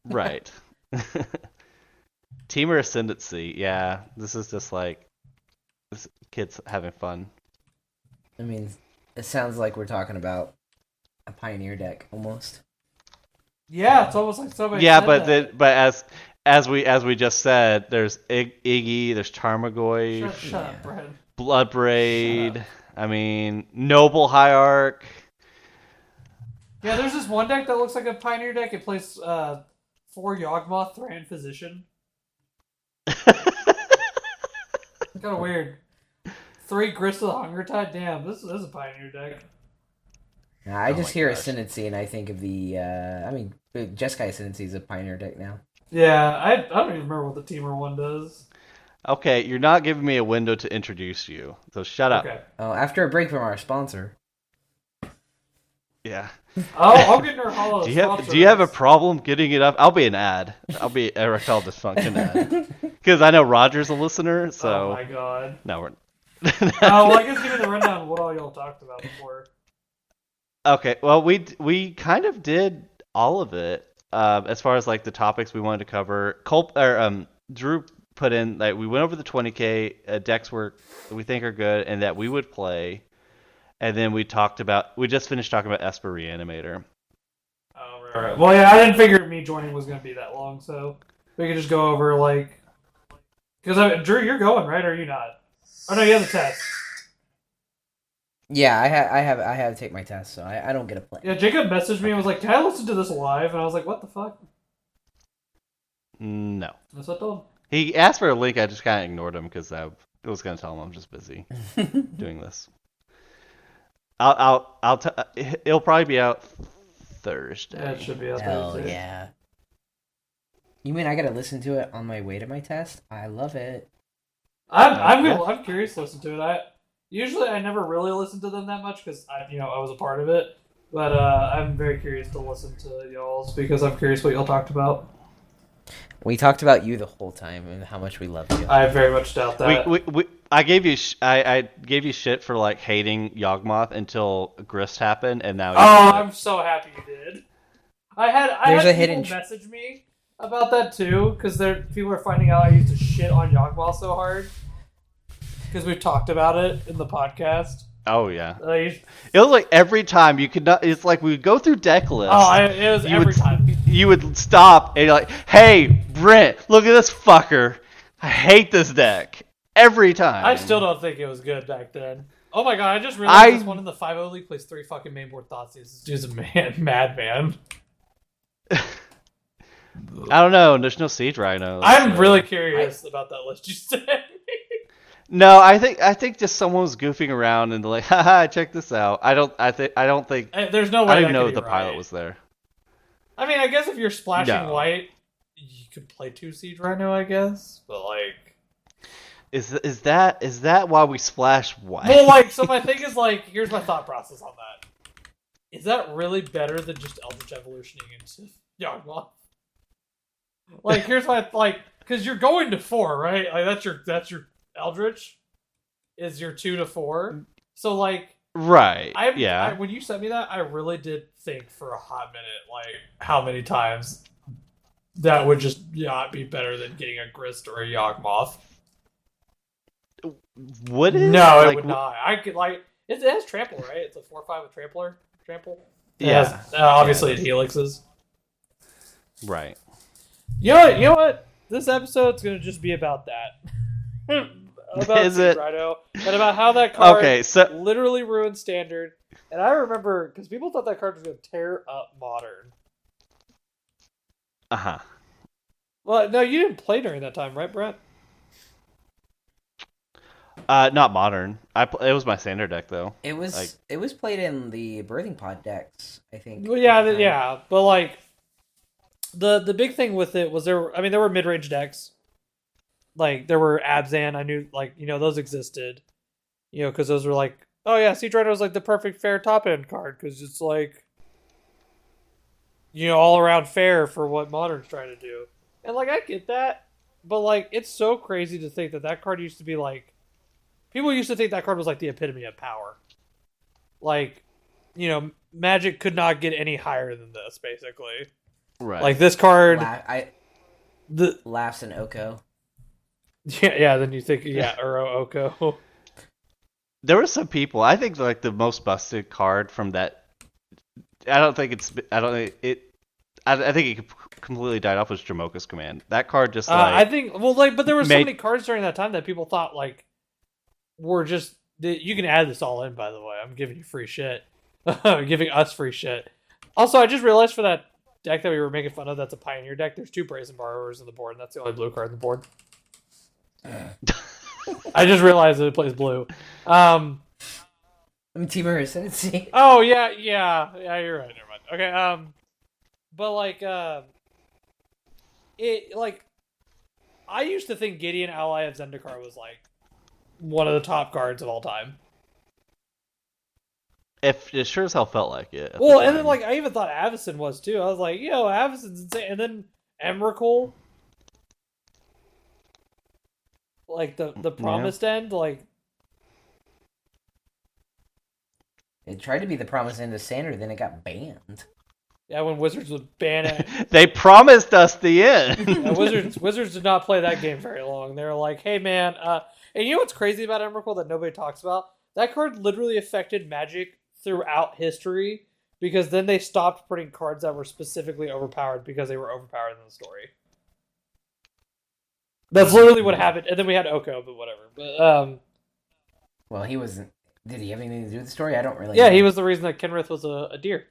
Right. Temur Ascendancy. Yeah, this is just like. This kid's having fun. I mean, it sounds like we're talking about a Pioneer deck almost. Yeah, it's almost like somebody. yeah, said but that. the, but as as we as we just said, there's Ig- Iggy, there's Tarmogoyf, shut, shut up, Brad. Bloodbraid. Shut I mean, Noble Hierarch. Yeah, there's this one deck that looks like a Pioneer deck. It plays uh, four Yawgmoth, Thran Physician. kind of weird. Three Grist of the Hunger Tide. Damn, this, this is a Pioneer deck. Now, I Oh just hear gosh. Ascendancy and I think of the. Uh, I mean, Jeskai Ascendancy is a Pioneer deck now. Yeah, I, I don't even remember what the Temur one does. Okay, you're not giving me a window to introduce you, so shut up. Okay. Oh, after a break from our sponsor. Yeah. I'll, I'll get Nerd Hollow. Do you have Do you have a problem getting it up? I'll be an ad. I'll be erectile dysfunction ad. Because I know Roger's a listener, Oh so my god. no, we're. Oh, well, I guess give me the rundown of what all y'all talked about before. okay, well we we kind of did all of it. uh, as far as like the topics we wanted to cover, Cole or um, Drew put in like we went over the 20k uh, decks were we think are good and that we would play, and then we talked about we just finished talking about Esper Reanimator. Oh, right, right. Well, yeah, I didn't figure me joining was going to be that long, so we could just go over like because I Drew, you're going right, or are you not? Oh no, you have the test. Yeah, I have, I have, I have to take my test, so I, I don't get a play. Yeah, Jacob messaged me and was like, "Can I listen to this live?" And I was like, "What the fuck?" No, That's what I told him. He asked for a link. I just kind of ignored him because I was gonna tell him I'm just busy doing this. I'll I'll I'll t- it'll probably be out Thursday. Yeah, it should be. out Hell Thursday. yeah! You mean I gotta listen to it on my way to my test? I love it. I'm I'm Yeah. gonna, I'm curious to listen to it. I usually I never really listen to them that much because I you know I was a part of it, but uh, I'm very curious to listen to y'all's because I'm curious what y'all talked about. We talked about you the whole time and how much we love you. I very much doubt that. We, we, we, I gave you sh- I, I gave you shit for like hating Yawgmoth until Grist happened, and now oh, you I'm so happy you did. I had I There's had a hidden people tr- message me about that too because there people are finding out I used to shit on Yoggball so hard because we've talked about it in the podcast. Oh yeah. Uh, I used- It was like every time you could not. It's like we would go through deck lists. oh, I, it was every would time. you would stop and you're like, "Hey, Brent, look at this fucker. I hate this deck." Every time. I still don't think it was good back then. Oh my god, I just realized I- this one in the 5 league plays three fucking mainboard thoughts. This dude's a man, madman. I don't know. There's no siege rhino. I'm so- really curious about that list you me. No, I think I think just someone was goofing around and like, "Haha, check this out." I don't. I think. I don't think. Eh, There's no way I don't know the be pilot was there. I mean, I guess if you're splashing No. white, you could play two siege rhino, I guess. But like, Is is that is that why we splash white? well, like, so my thing is like, here's my thought process on that. Is that really better than just Eldritch evolutioning into Yawgmoth? Like, here's my like, because you're going to four, right? Like that's your that's your Eldritch is your two to four. So like, right. I, yeah. I when you sent me that, I really did think for a hot minute, like how many times that would just not be better than getting a Grist or a Yawgmoth. would it? No, it Like, would not. I could like it, it has trample, right? It's a four or five with trampler, trample. It Yeah. has- uh, obviously it helixes. Right. You know what? You know what? This episode's gonna just be about that. about Is Siege it? Rhino and about how that card Okay. So literally ruined standard. And I remember because people thought that card was gonna tear up modern. uh huh. Well, no, you didn't play during that time, right, Brent? Uh, not modern. I pl- it was my standard deck though. It was Like- it was played in the birthing pod decks, I think. Well, yeah, the yeah, but like the the big thing with it was there. I mean, there were mid range decks. Like there were Abzan. I knew like you know those existed. You know because those were like oh yeah, Siege Rhino was like the perfect fair top end card because it's like you know all around fair for what Modern's trying to do. And like I get that, but like it's so crazy to think that that card used to be like people used to think that card was like the epitome of power. Like you know, Magic could not get any higher than this, basically. Right. Like this card, La- I the laughs and Oko. yeah, yeah. Then you think, yeah, Uro Oko. there were some people. I think like the most busted card from that. I don't think it's. I don't think it. I, I think it completely died off was Dromoka's command. That card just Uh, like I think, well, like, but there were so made- many cards during that time that people thought like were just. You can add this all in, by the way. I'm giving you free shit. Giving us free shit. Also, I just realized for that deck that we were making fun of, that's a Pioneer deck. There's two Brazen Borrowers in the board, and that's the only blue card in the board. I just realized that it plays blue. Um, I mean, Temur Ascendancy. Oh yeah, yeah, yeah. You're right. Never mind. Okay. Um, but like, uh, it like, I used to think Gideon Ally of Zendikar was like one of the top cards of all time. if it sure as hell felt like it. at the Well, and then like I even thought Avacyn was too. I was like, yo, Avacyn's insane. And then Emrakul, like the the Yeah. promised end, like It tried to be the promised end of standard, then it got banned. Yeah, when Wizards would ban it. they promised us the end. Yeah, Wizards Wizards did not play that game very long. They were like, "Hey, man," uh, and you know what's crazy about Emrakul that nobody talks about? That card literally affected Magic throughout history because then they stopped putting cards that were specifically overpowered because they were overpowered in the story. That's literally what happened, and then we had Oko, but whatever. But um, well, he wasn't. Did he have anything to do with the story? I don't really. yeah, know. he was the reason that Kenrith was a, a deer,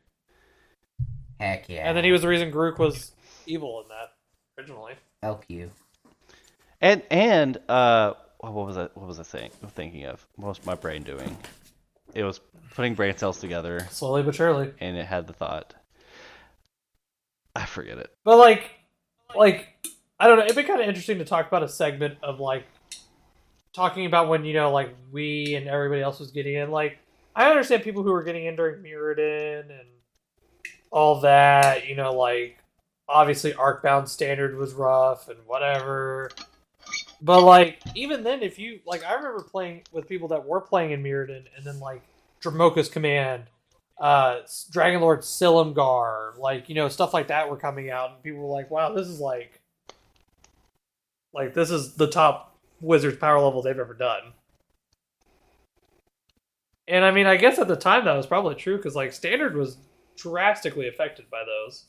Heck yeah. and then he was the reason Garruk was evil in that originally. Elk you. and and uh, what was I what was I saying? Thinking of what was my brain doing? It was putting brain cells together, Slowly but surely. and it had the thought. I forget it. But like, like I don't know. It'd be kind of interesting to talk about a segment of like talking about when you know like we and everybody else was getting in. Like, I understand people who were getting in during Mirrodin and all that. You know, like obviously Arcbound Standard was rough and whatever. But like even then, if you like, I remember playing with people that were playing in Mirrodin, and then like Dromoka's Command, uh, Dragon Lord Silumgar, like you know stuff like that were coming out, and people were like, "Wow, this is like, like this is the top Wizards power level they've ever done." And I mean, I guess at the time that was probably true because like Standard was drastically affected by those.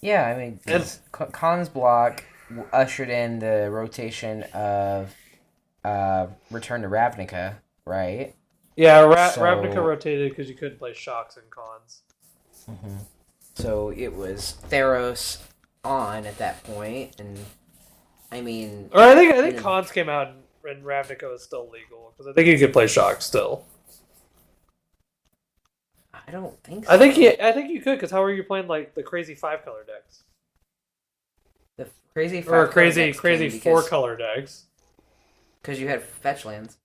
Yeah, I mean, Khan's block ushered in the rotation of uh, Return to Ravnica, right? Yeah, Ra- So- Ravnica rotated because you couldn't play shocks and Khans. So it was Theros on at that point, and I mean, Or I think I think Yeah. Khans came out and, and Ravnica was still legal because I think you could play shock still. I don't think so. I think you, I think you could because how are you playing like the crazy five color decks the crazy or crazy crazy four color decks? because you had fetch lands.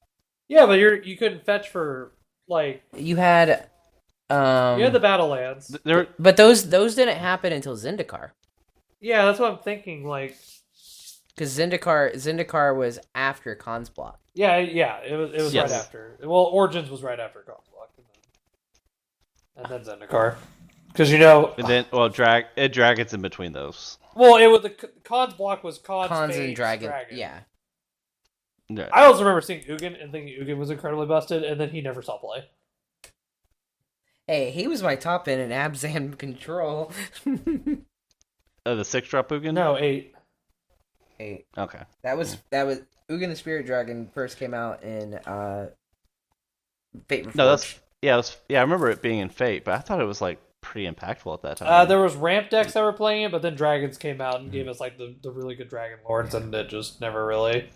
Yeah, but you're you couldn't fetch for like You had, um, you had the battle lands. There, but those those didn't happen until Zendikar. Yeah, that's what I'm thinking. Like, Because Zendikar Zendikar was after Khan's block. yeah, yeah, it was it was Yes. right after. Well, Origins was right after Khans Block, and then, and then Zendikar. Because you know, and then well, drag it dragons in between those. well, it was the C- Khans Block was Cons, Khans and Dragon. Yeah. Yeah. I also remember seeing Ugin and thinking Ugin was incredibly busted, and then he never saw play. Hey, he was my top end in Abzan control. Uh, the six drop Ugin. No, eight. hey, Okay. that was that was Ugin the Spirit Dragon first came out in uh Fate Reforged. No, that's yeah. It was, yeah, I remember it being in Fate, but I thought it was like pretty impactful at that time. Uh, there was ramp decks that were playing it, but then dragons came out and gave us like the, the really good dragon lords, and it just never really.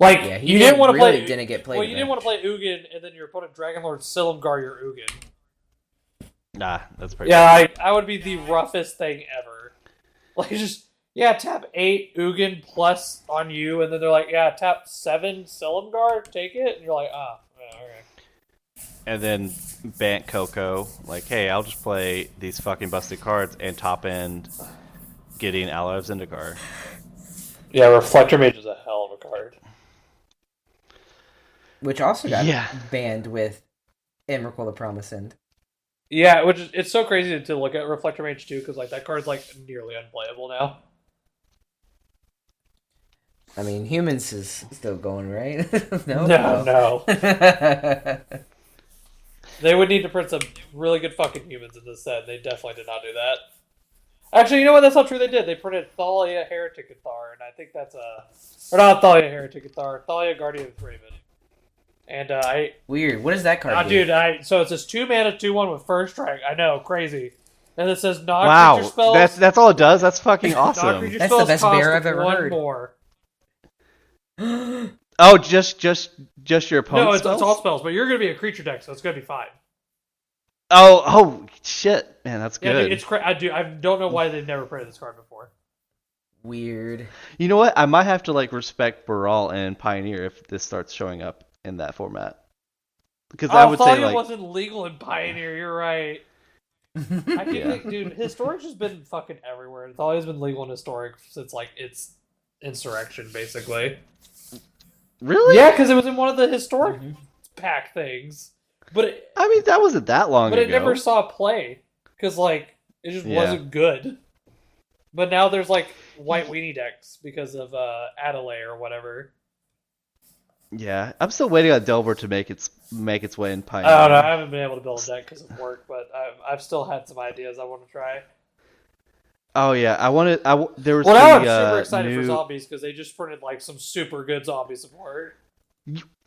Like yeah, he you didn't want to really play. didn't get played. well, you didn't want to play Ugin, and then your opponent Dragon Lord Silumgar your Ugin. nah, that's pretty. Yeah, I, I would be the roughest thing ever. Like just yeah, tap eight Ugin plus on you, and then they're like, yeah, tap seven Silumgar, take it, and you're like, ah, yeah, okay. And then Bant Coco, like, hey, I'll just play these fucking busted cards and top end getting Ally of Zendikar. Yeah, Reflector Mage is a hell of a card. which also got Yeah. banned with Emrakul the Promise End. Yeah, which is it's so crazy to look at Reflector Mage too, because like that card's like nearly unplayable now. I mean, humans is still going, right? no, no, no. no. They would need to print some really good fucking humans in this set. and They definitely did not do that. Actually, you know what? That's not true. They did. They printed Thalia Heretic Cathar, and I think that's a or not Thalia Heretic Cathar, Thalia Guardian of Thraben. And uh, I, Weird. What does that card uh, do? dude, I so it's this two mana two one with first strike. I know, crazy. And it says non Wow, spells. that's that's all it does. That's fucking awesome. That's the best bear I've ever one heard. more. Oh, just just just your opponent. No, it's, it's all spells, but you're gonna be a creature deck, so it's gonna be fine. Oh, oh shit, man, that's Yeah, good. dude, it's cra- I do. I don't know why they've never printed this card before. Weird. You know what? I might have to like respect Baral and Pioneer if this starts showing up in that format. Because Oh, I would say Thalia like wasn't legal in Pioneer. You're right. I think, Yeah. like, dude, historic has been fucking everywhere. It's always been legal in historic since like its insurrection, basically. really? Yeah, because it was in one of the historic Mhm. pack things. but it, I mean, that wasn't that long but ago. it never saw play because like it just Yeah. wasn't good. But now there's like white weenie decks because of uh Adelaide or whatever. Yeah, I'm still waiting on Delver to make its make its way in Pioneer. I don't know. I haven't been able to build a deck because of work, but I've, I've still had some ideas I want to try. Oh yeah, I wanted. I there was Well, now I'm the, uh, super excited new... for zombies because they just printed like some super good zombie support.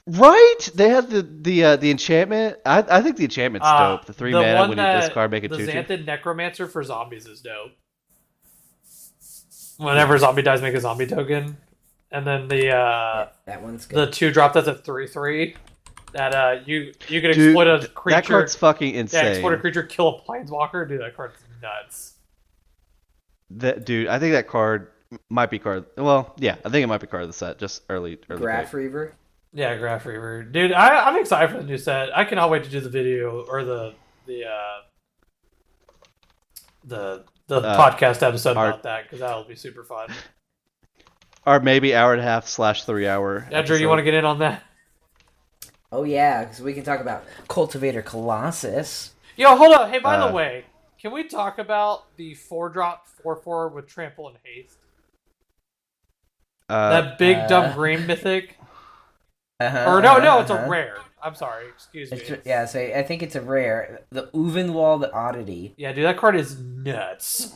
Right? They had the the uh, the enchantment. I I think the enchantment's Uh, dope. The three the mana when you discard make a the two two. Xanthan Necromancer for zombies is dope. Whenever a zombie dies, make a zombie token, and then the uh, that one's good. the two drop that's a three three. That uh, you you can Dude, exploit a That creature. card's fucking yeah, insane. exploit a creature, kill a planeswalker. Dude, that card's nuts. That dude, I think that card might be card. Well, yeah, I think it might be card of the set. Just early, early. Graf pick. Reaver. Yeah, Graf Reaver, dude. I, I'm excited for the new set. I cannot wait to do the video or the the uh, the the Uh, podcast episode our- about that because that'll be super fun. Or maybe hour and a half slash three hour. Yeah, Drew, you want to get in on that? Oh yeah, because we can talk about Cultivator Colossus. Yo, hold on. Hey, by Uh, the way, can we talk about the four drop four four with trample and haste? Uh, that big uh, dumb green mythic. Uh-huh, Or no, no, it's uh-huh. a rare. I'm sorry. Excuse me. It's, yeah, so I think it's a rare. The Ulvenwald Oddity. Yeah, dude, that card is nuts.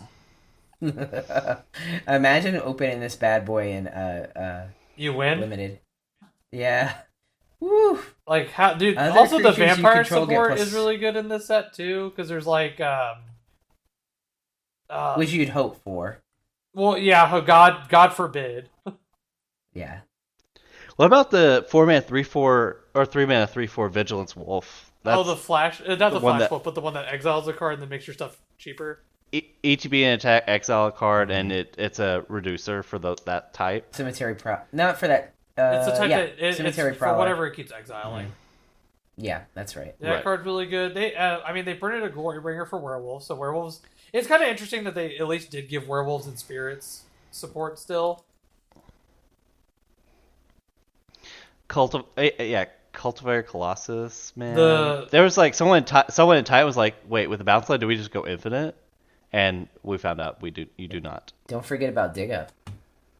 Imagine opening this bad boy in uh, uh, You win. limited. Yeah. Woo. Like how, dude? Other also, the vampire support plus- is really good in this set too, because there's like, um, uh, Which you'd hope for. well, yeah, oh, God, God forbid. Yeah. what about the four man three four or three mana three four vigilance wolf? That's oh, the flash, uh, not the, the flash that- wolf, but the one that exiles a card and then makes your stuff cheaper. E- each be an attack exile a card, and it it's a reducer for the that type. Cemetery Pro. Not for that. Uh, It's the type yeah. that it, it's Cemetery for whatever it keeps exiling. Yeah, that's right. That Right. card's really good. They, uh, I mean, they printed a glory bringer for werewolves, so werewolves. It's kind of interesting that they at least did give werewolves and spirits support still. Cultiv- eh, eh, yeah, cultivator colossus, man. The- there was like someone, in ti someone in Titan was like, "Wait, with the bounce line, do we just go infinite?" And we found out we do. You do not. Don't forget about Dig Up.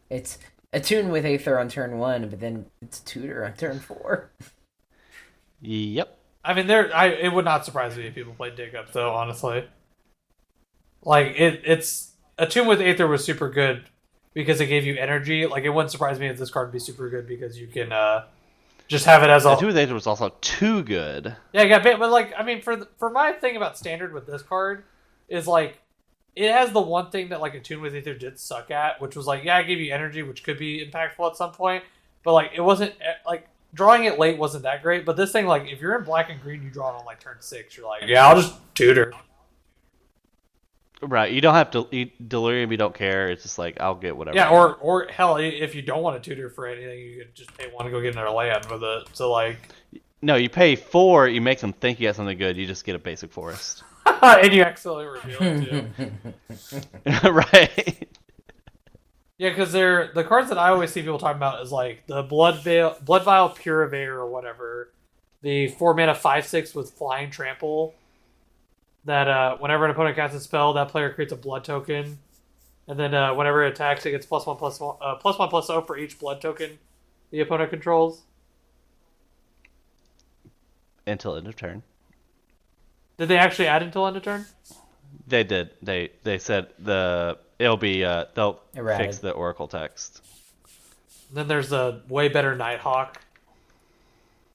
It's attuned with Aether on turn one, but then it's Tutor on turn four. Yep. I mean, there. I it would not surprise me if people played dig up though. Honestly, like it, it's attune with Aether was super good because it gave you energy. Like it wouldn't surprise me if this card would be super good because you can uh just have it as a two with Aether was also too good. yeah, yeah. But, but like, I mean, for the, for my thing about standard with this card is like it has the one thing that like attune with Aether did suck at, which was like yeah, I gave you energy, which could be impactful at some point, but like it wasn't eh, like drawing it late wasn't that great. But this thing, like, if you're in black and green, you draw it on like turn six. You're like, yeah, I'll just tutor. Right. You don't have to. You, delirium. You don't care. It's just like I'll get whatever. Yeah, or or hell, if you don't want to tutor for anything, you could just pay one to go get another land with it. So like, no. You pay four. You make them think you got something good. You just get a basic forest. and you accidentally reveal it too. right. Yeah, because they're the cards that I always see people talking about is like the blood veil, Bloodvial Purveyor or whatever, the four mana five six with flying trample. That uh, whenever an opponent casts a spell, that player creates a blood token, and then uh, whenever it attacks, it gets plus one plus one uh, plus one plus zero for each blood token the opponent controls. Until end of turn. Did they actually add until end of turn? They did. They they said the it'll be uh they'll Erratic. fix the oracle text. Then there's the way better Nighthawk.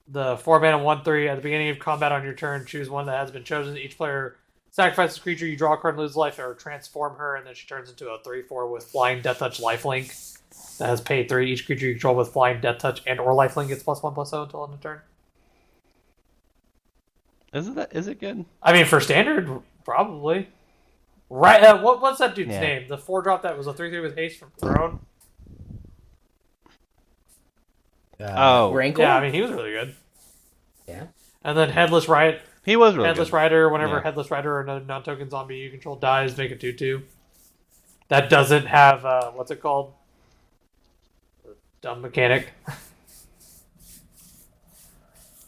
The four mana one three at the beginning of combat on your turn, choose one that has been chosen. Each player sacrifices a creature, you draw a card and lose life, or transform her, and then she turns into a three four with flying death touch lifelink. That has paid three. Each creature you control with flying death touch and or lifelink gets plus one plus zero until end of turn. Isn't that is it good? I mean, for standard, probably. Right? Uh, what what's that dude's Yeah. name? The four drop that was a three three with haste from Throne. Uh, Oh. Rankle? Yeah, I mean he was really good. Yeah. And then headless right He was really Headless good. Rider, whenever Yeah. Headless Rider or another non token zombie you control dies, make a 2 2. That doesn't have, uh, what's it called? Dumb mechanic.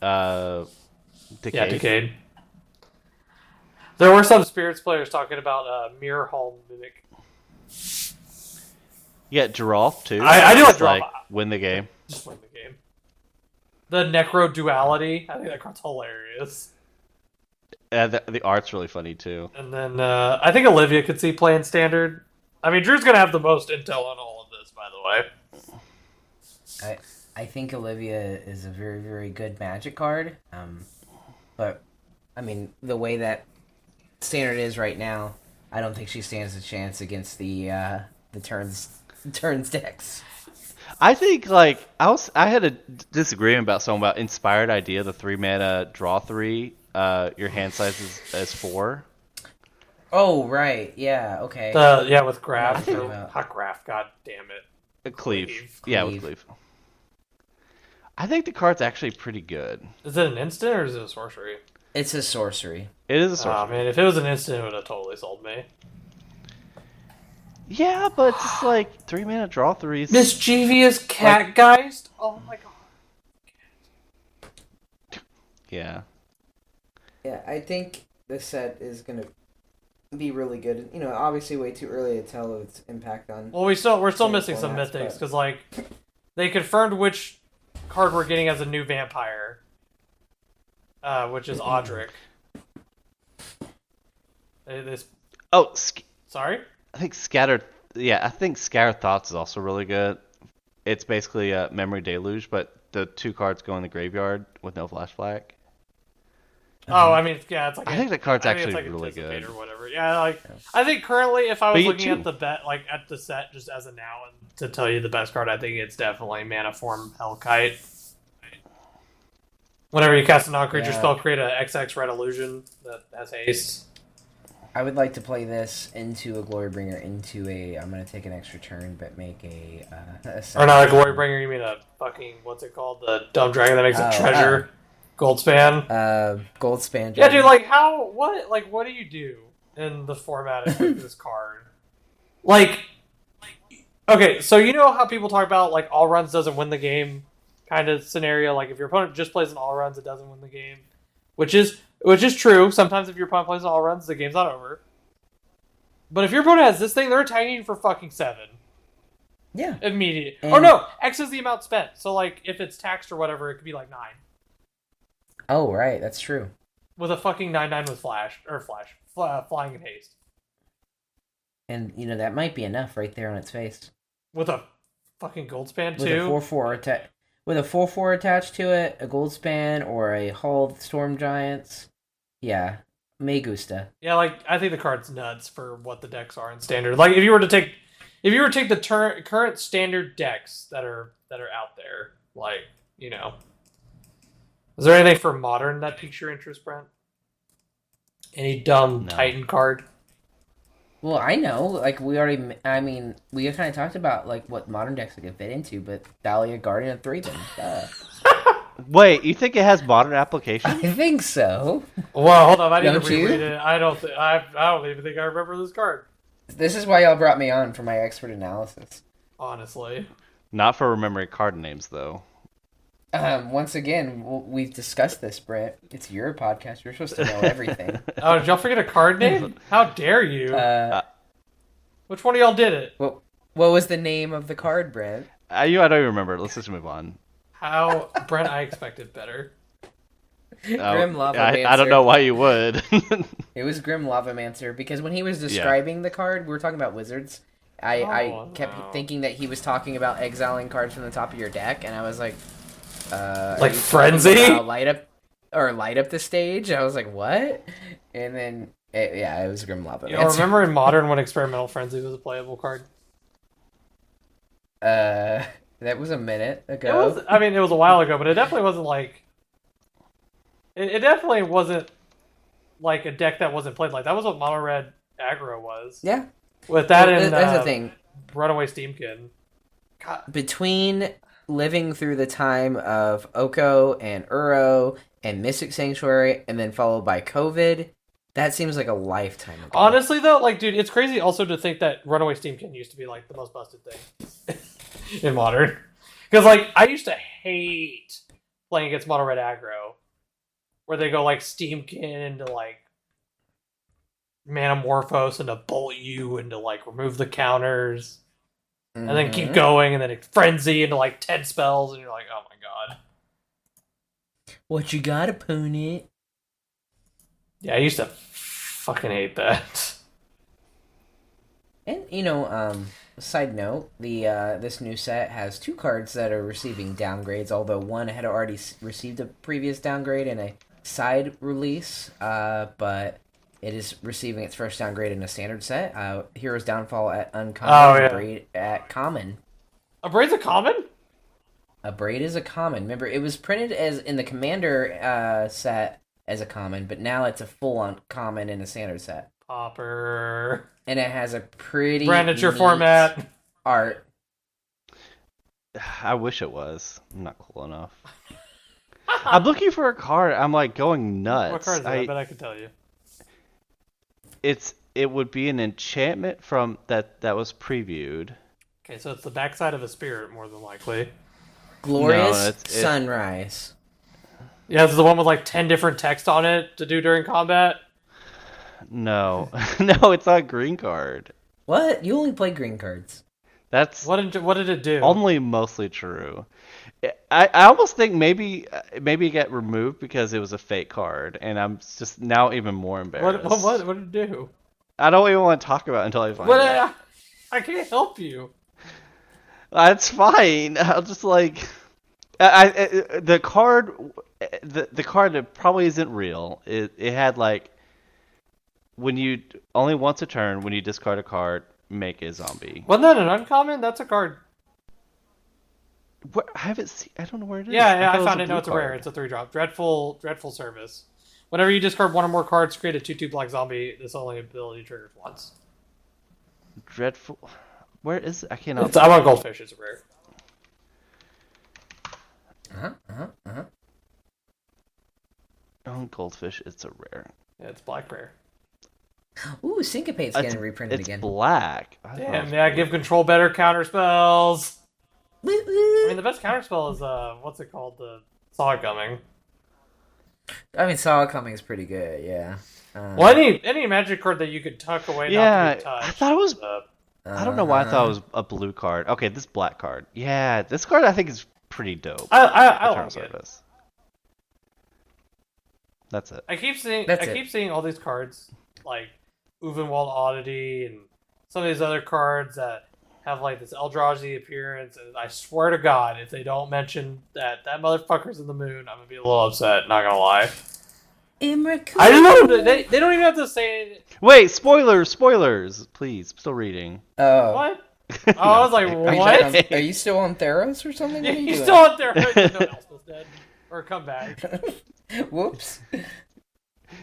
Uh, Yeah, Decayed. Decayed. There were some spirits players talking about uh, Mirror Hall Mimic. You got Giraffe too. I- I do like Just, like Giraffe. win the game. Just win the game. The Necro Duality. I think that card's hilarious. Uh, the, the art's really funny too. And then uh, I think Olivia could see playing standard. I mean, Drew's gonna have the most intel on all of this, by the way. I I think Olivia is a very very good magic card. Um, but I mean the way that standard is right now, I don't think she stands a chance against the uh, the turns turns decks. I think like I was I had a disagreement about something about inspired idea the three mana draw three. Uh, your hand size is, is four. Oh right, yeah, okay. The yeah with Graf, hot are you or, talking about? not Graf. God damn it. Cleave. Cleave. Yeah, with Cleave. Cleave. I think the card's actually pretty good. Is it an instant or is it a sorcery? it's a sorcery. It is a sorcery. Oh sorcery. man, if it was an instant, it would have totally sold me. yeah, but it's like three mana draw threes. Mischievous Catgeist. Oh my god. Yeah. Yeah, I think this set is gonna be really good. You know, obviously way too early to tell its impact on. Well, we still we're still Yeah, missing some formats, mythics but- because like they confirmed which card we're getting as a new vampire, uh, which is Audric. This Oh, sc- sorry. I think scattered. Yeah, I think scattered thoughts is also really good. It's basically a memory deluge, but the two cards go in the graveyard with no flash flag. Oh, I mean, yeah, it's like I a- think the card's I mean, actually it's like really good. or whatever. Yeah, like I think currently, if I was you looking too. at the bet, like at the set, just as a now, and to tell you the best card, I think it's definitely Mana Form Hellkite. Whenever you cast a non-creature Yeah. spell, create a XX Red Illusion that has haste. I would like to play this into a Glorybringer, into a. I'm gonna take an extra turn, but make a. Uh, a Or not a turn. Glory Bringer, you mean a fucking what's it called? The dumb dragon that makes a Oh, treasure gold span. Uh, gold span. Yeah, dude, like how what like what do you do in the format of this card? Like Okay, so you know how people talk about like Alrund's doesn't win the game kind of scenario, like if your opponent just plays an Alrund's it doesn't win the game. Which is which is true. Sometimes if your opponent plays an Alrund's, the game's not over. But if your opponent has this thing, they're attacking for fucking seven. Yeah. Immediate. And- or no, X is the amount spent. So like if it's taxed or whatever, it could be like nine. Oh right, that's true. With a fucking nine nine with flash or flash. Fl- uh, flying in haste. And you know that might be enough right there on its face. with a fucking gold span With a four four atta- with a four four attached to it, a gold span or a hull storm giants. Yeah, me gusta. Yeah, like I think the card's nuts for what the decks are in standard. Like if you were to take, if you were to take the tur- current standard decks that are that are out there, like you know, is there anything for modern that piques your interest, Brent? Any dumb No. Titan card? Well, I know, like we already. I mean, we kind of talked about like what modern decks it could fit into, but Thalia Guardian of Thraben. Duh. Wait, you think it has modern application? I think so. Well, hold on, I need Don't to you? it. I don't. Th- I I don't even think I remember this card. This is why y'all brought me on for my expert analysis. Honestly, Not for remembering card names though. Um, once again, we've discussed this, Brett. It's your podcast. You're supposed to know everything. oh, did y'all forget a card name? How dare you? Uh, Which one of y'all did it? what what was the name of the card, Brett? Uh, you, I don't even remember. Let's just move on. How Brent? I expected better. Oh, Grim Lava I, I don't know why you would. It was Grim Lavamancer because when he was describing the card, we were talking about wizards. I, I Oh, kept no. thinking that he was talking about exiling cards from the top of your deck, and I was like, uh, Like Frenzy? light up or light up the stage. I was like, what? And then it, yeah, it was Grim Lava. You know, remember in Modern when Experimental Frenzy was a playable card? Uh, that was a minute It ago. was. I mean, it was a while ago, but it definitely wasn't like. It, it definitely wasn't like a deck that wasn't played like that. Was what Mono Red Aggro was. yeah, With that Well, and that's uh, the thing. Runaway Steamkin. God, between living through the time of Oko and Uro and Mystic Sanctuary, and then followed by COVID, that seems like a lifetime ago. honestly though, like, dude, it's crazy also to think that Runaway Steamkin used to be like the most busted thing in Modern. Because like I used to hate playing against Mono Red Aggro. where they go like Steamkin into like Manamorphose into Bolt U into like remove the counters, and then keep Mhm. going, and then it Frenzy into like ten spells, and you're like, oh my god. What you got, opponent? Yeah, I used to fucking hate that. And you know, um, side note, the uh, this new set has two cards that are receiving downgrades. Although one had already received a previous downgrade in a side release, uh, but it is receiving its first downgrade in a standard set. Uh, Heroes Downfall at uncommon, Oh, yeah. Braid at common. Abrade's a common? Abrade is a common. Remember, it was printed as in the commander uh, set as a common, but now it's a full on common in a standard set, Popper. and it has a pretty Brand, it's your neat format. art. I wish it was. I'm not cool enough. I'm looking for a card. I'm like going nuts. What card is that? I, I- bet I could tell you. It's it would be an enchantment from that that was previewed. Okay, so it's the backside of a spirit, more than likely. Glorious No, it's- it- sunrise. Yeah, this is the one with like 10 different text on it to do during combat. No, no, it's not a green card. What? You only play green cards. That's What did, what did it do? only mostly true. I, I almost think maybe uh, maybe it got removed because it was a fake card, and I'm just now even more embarrassed. what, what, what, did it do? I don't even want to talk about it until I find What, out. I, I can't help you. That's fine. I'll just like I, I uh, uh, the card the the card that probably isn't real. It it had like when you only once a turn when you discard a card make a zombie. Wasn't that an uncommon? That's a card. What, I haven't seen. I don't know where it is. Yeah, yeah, thought I found a it. No, blue it's a rare. It's a three drop. Dreadful, dreadful service. Whenever you discard one or more cards, create a two-two black zombie. This only ability triggers once. dreadful. Where is it? I cannot. It's, I'm on goldfish. It's a rare. Uh-huh, uh-huh, uh-huh. on goldfish. It's a rare. Yeah, it's black rare. Ooh, Syncopate's It's, getting reprinted it's again. black. I Damn, yeah, give control better counter spells. Woo, I mean, the best counter spell is uh, what's it called? The saw coming. I mean, Saw Coming is pretty good, yeah. Uh, Well, any any magic card that you could tuck away, Yeah, not to be touched. I thought it was- uh, I don't know why I thought it was a blue card. Okay, this black card. Yeah, this card I think is pretty dope. I I, I like it. service. That's it. I keep seeing That's I it. keep seeing all these cards like Ulvenwald Oddity and some of these other cards that have like this Eldrazi appearance, and I swear to God, if they don't mention that that motherfucker's in the moon, I'm gonna be a little upset. Not gonna lie. Emrakul. I don't know. They, they don't even have to say it. Wait, spoilers, spoilers, please. Still reading. Oh. what. Oh, I was like, Are you, what? on- are you still on Theros or something? Yeah, you he's doing? still out there. no, Elspeth's dead or come back. Whoops.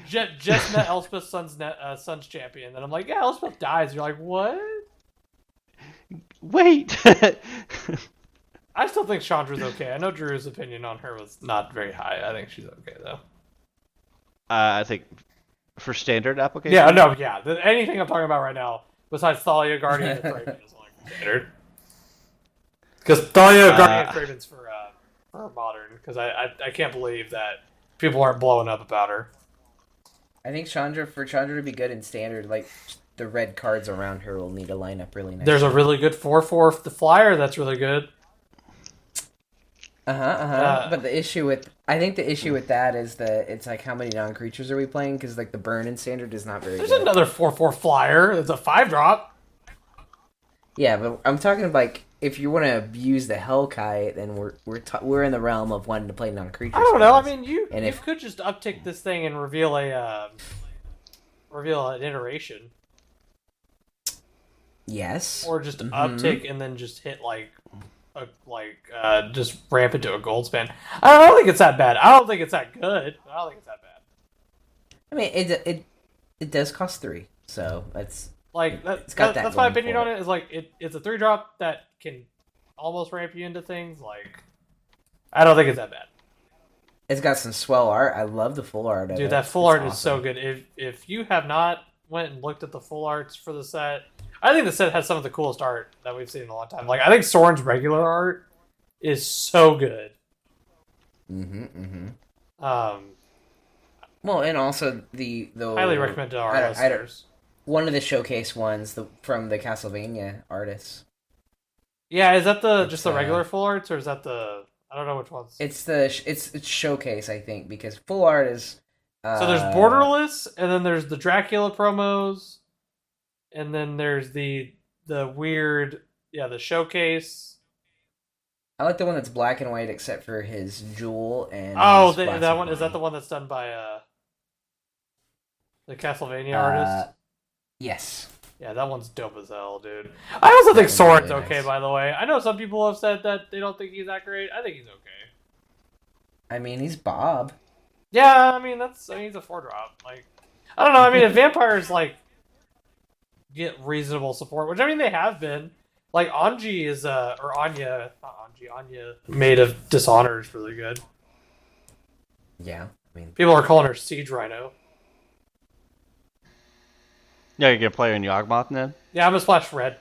Just, just met Elspeth's Sun's net, uh, Sun's champion. And I'm like, yeah, Elspeth dies. You're like, what? Wait. I still think Chandra's okay. I know Drew's opinion on her was not very high. I think she's okay though. Uh, I think for standard application. Yeah, no, yeah. The, anything I'm talking about right now, besides Thalia, Guardian, and Thraben, is like standard. Because Thalia, Uh, Guardian, and Thraben's for uh, for modern. Because I, I I can't believe that people aren't blowing up about her. I think Chandra, for Chandra to be good in standard, like, the red cards around her will need to line up really nice. There's a really good four four the flyer that's really good. Uh-huh, uh-huh. Uh, but the issue with... I think the issue with that is that it's like, how many non-creatures are we playing? Because, like, the burn in standard is not very There's good. another four four flyer. It's a five drop. Yeah, but I'm talking like if you want to abuse the Hellkite, then we're we're we're in the realm of wanting to play non creatures. I don't know. I mean, you And you if- could just uptick this thing and reveal a um, reveal an iteration, yes. or just Mhm. uptick and then just hit like a like uh, just ramp into a gold span. I don't think it's that bad. I don't think it's that good. I don't think it's that bad. I mean, it it it does cost three, so that's Like that, It's got that- that that's my opinion on it. it. Is like it, it's a three drop that can almost ramp you into things. Like I don't think it's that bad. it's got some swell art. I love the full art. Of Dude, it. that full It's art is so good. If if you have not went and looked at the full arts for the set, I think the set has some of the coolest art that we've seen in a long time. Like I think Sorin's regular art is so good. Mm-hmm, mm-hmm. Um, Well, and also the the Highly recommend to our I I one of the showcase ones the, from the Castlevania artists. Yeah, is that the It's, just the uh, regular full arts or is that the I don't know which ones. It's the it's it's showcase I think because full art is. Uh, so there's Borderless, and then there's the Dracula promos, and then there's the the weird yeah the showcase. I like the one that's black and white except for his jewel and. Oh, the, that one is that the one that's done by uh the Castlevania Uh, artist. Yes. Yeah, that one's dope as hell, dude. I also think Sorin's really okay, nice. by the way. I know some people have said that they don't think he's that great. I think he's okay. I mean, he's Bob. Yeah, I mean that's I mean it's a four drop. Like I don't know. I mean if vampires like get reasonable support, which I mean they have been. Like Anji is uh or Anya, not Anji, Anya Maid of Dishonor is really good. Yeah. I mean, People are calling her Siege Rhino. Yeah, you're gonna play her in Yawgmoth then. Yeah, I'm gonna splash red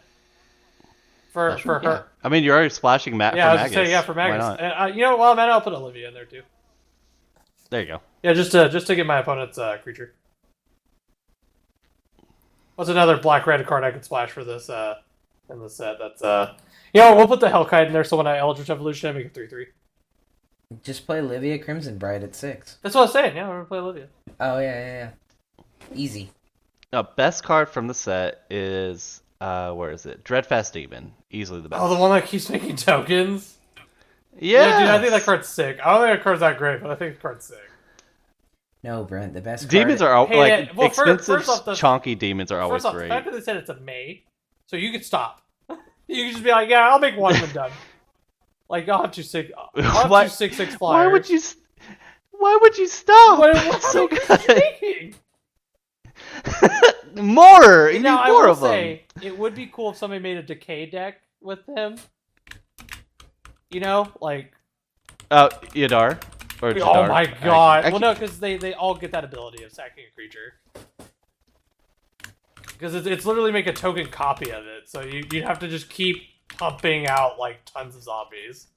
for Splash for red, her. yeah. I mean, you're already splashing Matt Yeah, for I was Magus. gonna say yeah for Why Magus. not? And, uh, you know, well, man, I'll put Olivia in there too. There you go. Yeah, just to just to get my opponent's uh, creature. What's another black red card I could splash for this uh in the set? That's uh you know we'll put the Hellkite in there so when I Eldritch Evolution I make it three three. just play Livia Crimson Bride at six. That's what I was saying. Yeah, we're gonna play Olivia. Oh yeah, yeah, yeah. Easy. Now, best card from the set is uh, where is it? Dreadfast Demon, easily the best. Oh, the one that keeps making tokens. Yeah, dude, I think that card's sick. I don't think that card's that great, but I think the card's sick. No, Brent, the best. Demons card... are al- Hey, like well, fir- expensive, first off, the- chonky demons are always First off, great. the fact that they said it's a May, so you could stop. you could just be like, yeah, I'll make one and done. Like I'll have two six. I'll have Why- two six six Why flyers. would you? s- Why would you stop? What, That's what so are you good. thinking? more. You now need I more will of them. say it would be cool if somebody made a decay deck with him. You know, like Uh, Yadar or oh Jadar. my god. I well, no, because they they all get that ability of sacking a creature. Because it's, it's literally make a token copy of it, so you you'd have to just keep pumping out like tons of zombies.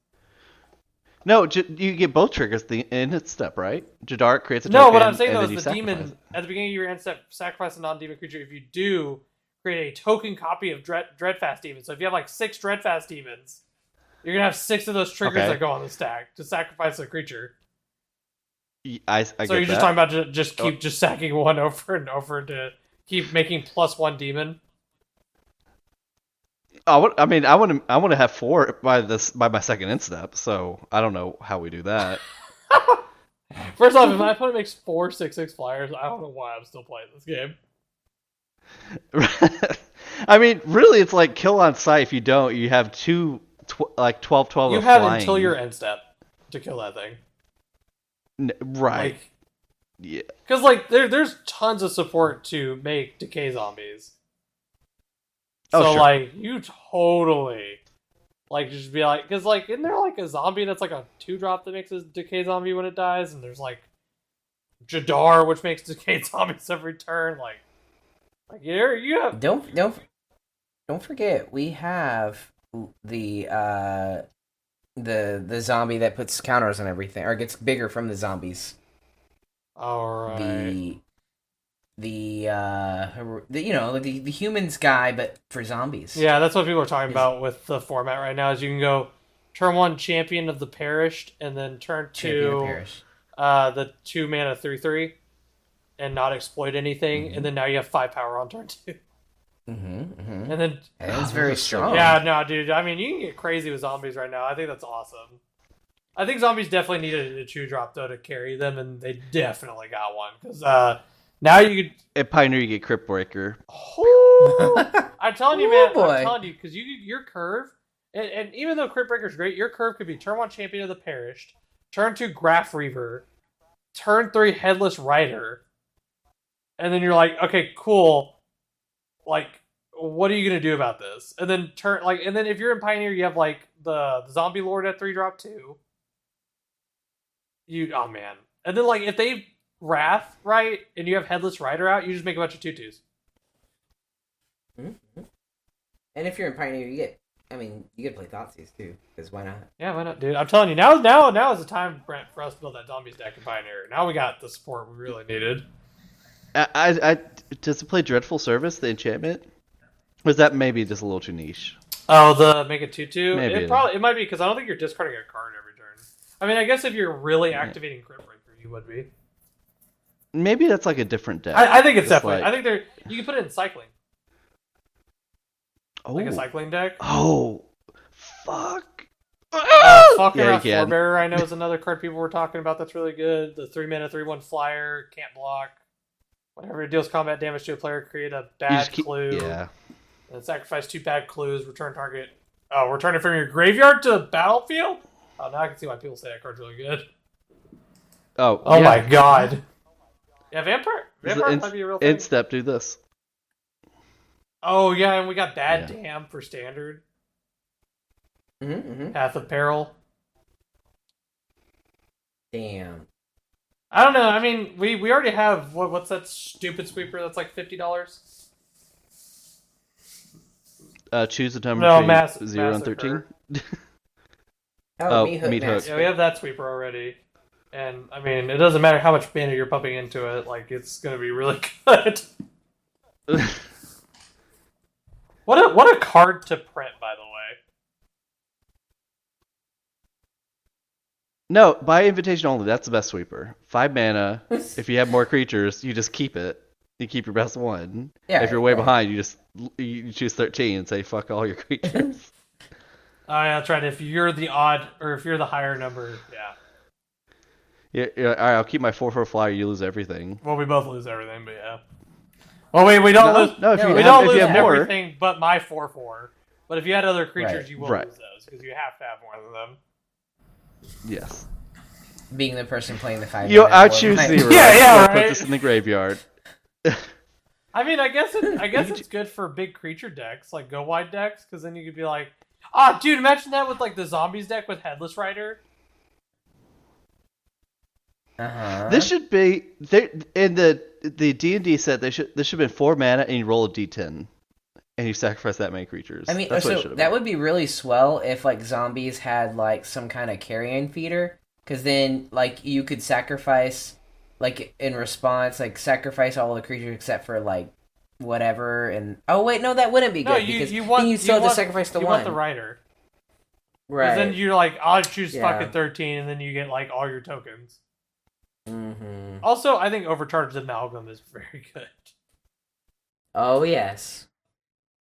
No, J- you get both triggers the, in its step, right? Jadar creates a No, token. what I'm saying though is the demon it. at the beginning of your end step sacrifice a non-demon creature. If you do, create a token copy of Dread Dreadfast demons. So if you have like six Dreadfast demons, you're gonna have six of those triggers Okay. that go on the stack to sacrifice a creature. I, I so you're just that. talking about ju- just oh. keep Oh. just sacking one over and over to keep making plus one demon. I, would, I mean, I want to. I want to have four by this by my second instep. So I don't know how we do that. First off, if my opponent makes four six six flyers, I don't know why I'm still playing this game. I mean, really, it's like kill on sight. If you don't, you have two tw- like 12 12 You have flying. until your end step to kill that thing. N- right. Like, yeah. Because like there, there's tons of support to make decay zombies. Oh, so sure. like you totally like just be like because like isn't there like a zombie that's like a two drop that makes a decay zombie when it dies and there's like Jadar which makes decay zombies every turn like like you're you have Don't don't don't forget we have the uh the the zombie that puts counters on everything or gets bigger from the zombies. all right The the uh the, you know the the humans guy but for zombies. yeah that's what people are talking about with the format right now is you can go turn one champion of the perished and then turn two Parish. uh, the two mana three three, and not exploit anything, Mm-hmm. and then now you have five power on turn two, Mm-hmm, mm-hmm. and then And it's very strong. yeah, no, dude, I mean you can get crazy with zombies right now. I think that's awesome. I think zombies definitely needed a two drop though to carry them, and they definitely got one because uh, now you could. At Pioneer, you get Crypt Breaker. I'm telling you, Ooh, man. boy. I'm telling you because you your curve, and, and even though Crypt Breaker's great, your curve could be turn one champion of the perished, turn two Graf Reaver, turn three Headless Rider, and then you're like, okay, cool. Like, what are you gonna do about this? And then turn like, and then if you're in Pioneer, you have like the, the Zombie Lord at three drop two. You oh man, and then like if they Wrath right, and you have Headless Rider out, you just make a bunch of tutus. Mm-hmm. And if you're in Pioneer, you get I mean, you could play Thoughtseize too, because why not? Yeah, why not, dude? I'm telling you now. Now, now is the time, Brent, for us to build that zombies deck in Pioneer. Now we got the support we really needed. I, I, I does it play Dreadful Service, the enchantment? Or is that maybe just a little too niche? Oh, the make it two two. Maybe It it probably it might be because I don't think you're discarding a card every turn. I mean, I guess if you're really activating Crypt Breaker, you would be. Maybe that's like a different deck. I, I think it's definitely. like- I think there. You can put it in cycling, oh, like a cycling deck. oh, fuck. Uh, yeah, you I know, is another card people were talking about that's really good. The three mana, three one flyer, can't block. Whenever it deals combat damage to a player, create a bad keep- clue. Yeah. And sacrifice two bad clues, return target. Oh, return it from your graveyard to the battlefield? Oh, now I can see why people say that card's really good. Oh, Oh yeah. my god. Yeah, Vampire. Is it Vampire in- might be a real thing. In step, do this. Oh, yeah, and we got Bad Yeah. Dam for standard. Mm-hmm, mm-hmm. Path of Peril. Damn. I don't know. I mean, we, we already have what what's that stupid sweeper that's like fifty dollars? Uh, choose a number No, between mass- zero and thirteen. Oh, Oh, Meat Hook Meat Hook. Yeah, we have that sweeper already. And I mean, it doesn't matter how much mana you're pumping into it; like it's gonna be really good. what a what a card to print, by the way. no, by invitation only. That's the best sweeper. Five mana. If you have more creatures, you just keep it. You keep your best one. Yeah, if you're way yeah. behind, you just you choose thirteen and say fuck all your creatures. Oh yeah, that's right. If you're the odd, or if you're the higher number, yeah. yeah, yeah, all right, I'll keep my four four flyer. You lose everything. Well, we both lose everything, but yeah. Well, we we don't no, lose. no, if you We have, don't if lose you have more, everything but my four four. But if you had other creatures, Right. you will Right. lose those because you have to have more than them. yes. Being the person playing the five. You, mana I board, choose zero. Yeah, yeah, I'll right. Put this in the graveyard. I mean, I guess it, I guess it's good for big creature decks, like go wide decks, because then you could be like, ah, dude, imagine that with like the zombies deck with Headless Rider. Uh-huh. This should be there in the the D and D set. They should this should have been four mana and you roll a D10, and you sacrifice that many creatures. I mean, That's so that been. would be really swell if like zombies had like some kind of carrion feeder, because then like you could sacrifice, like in response, like sacrifice all the creatures except for like whatever, and oh wait, no, that wouldn't be good No, you because you want you still you have want, to sacrifice the you one. want the Rider. right. Because then you're like, I'll choose Yeah. fucking thirteen, and then you get like all your tokens. hmm Also, I think Overcharged Amalgam is very good. Oh yes.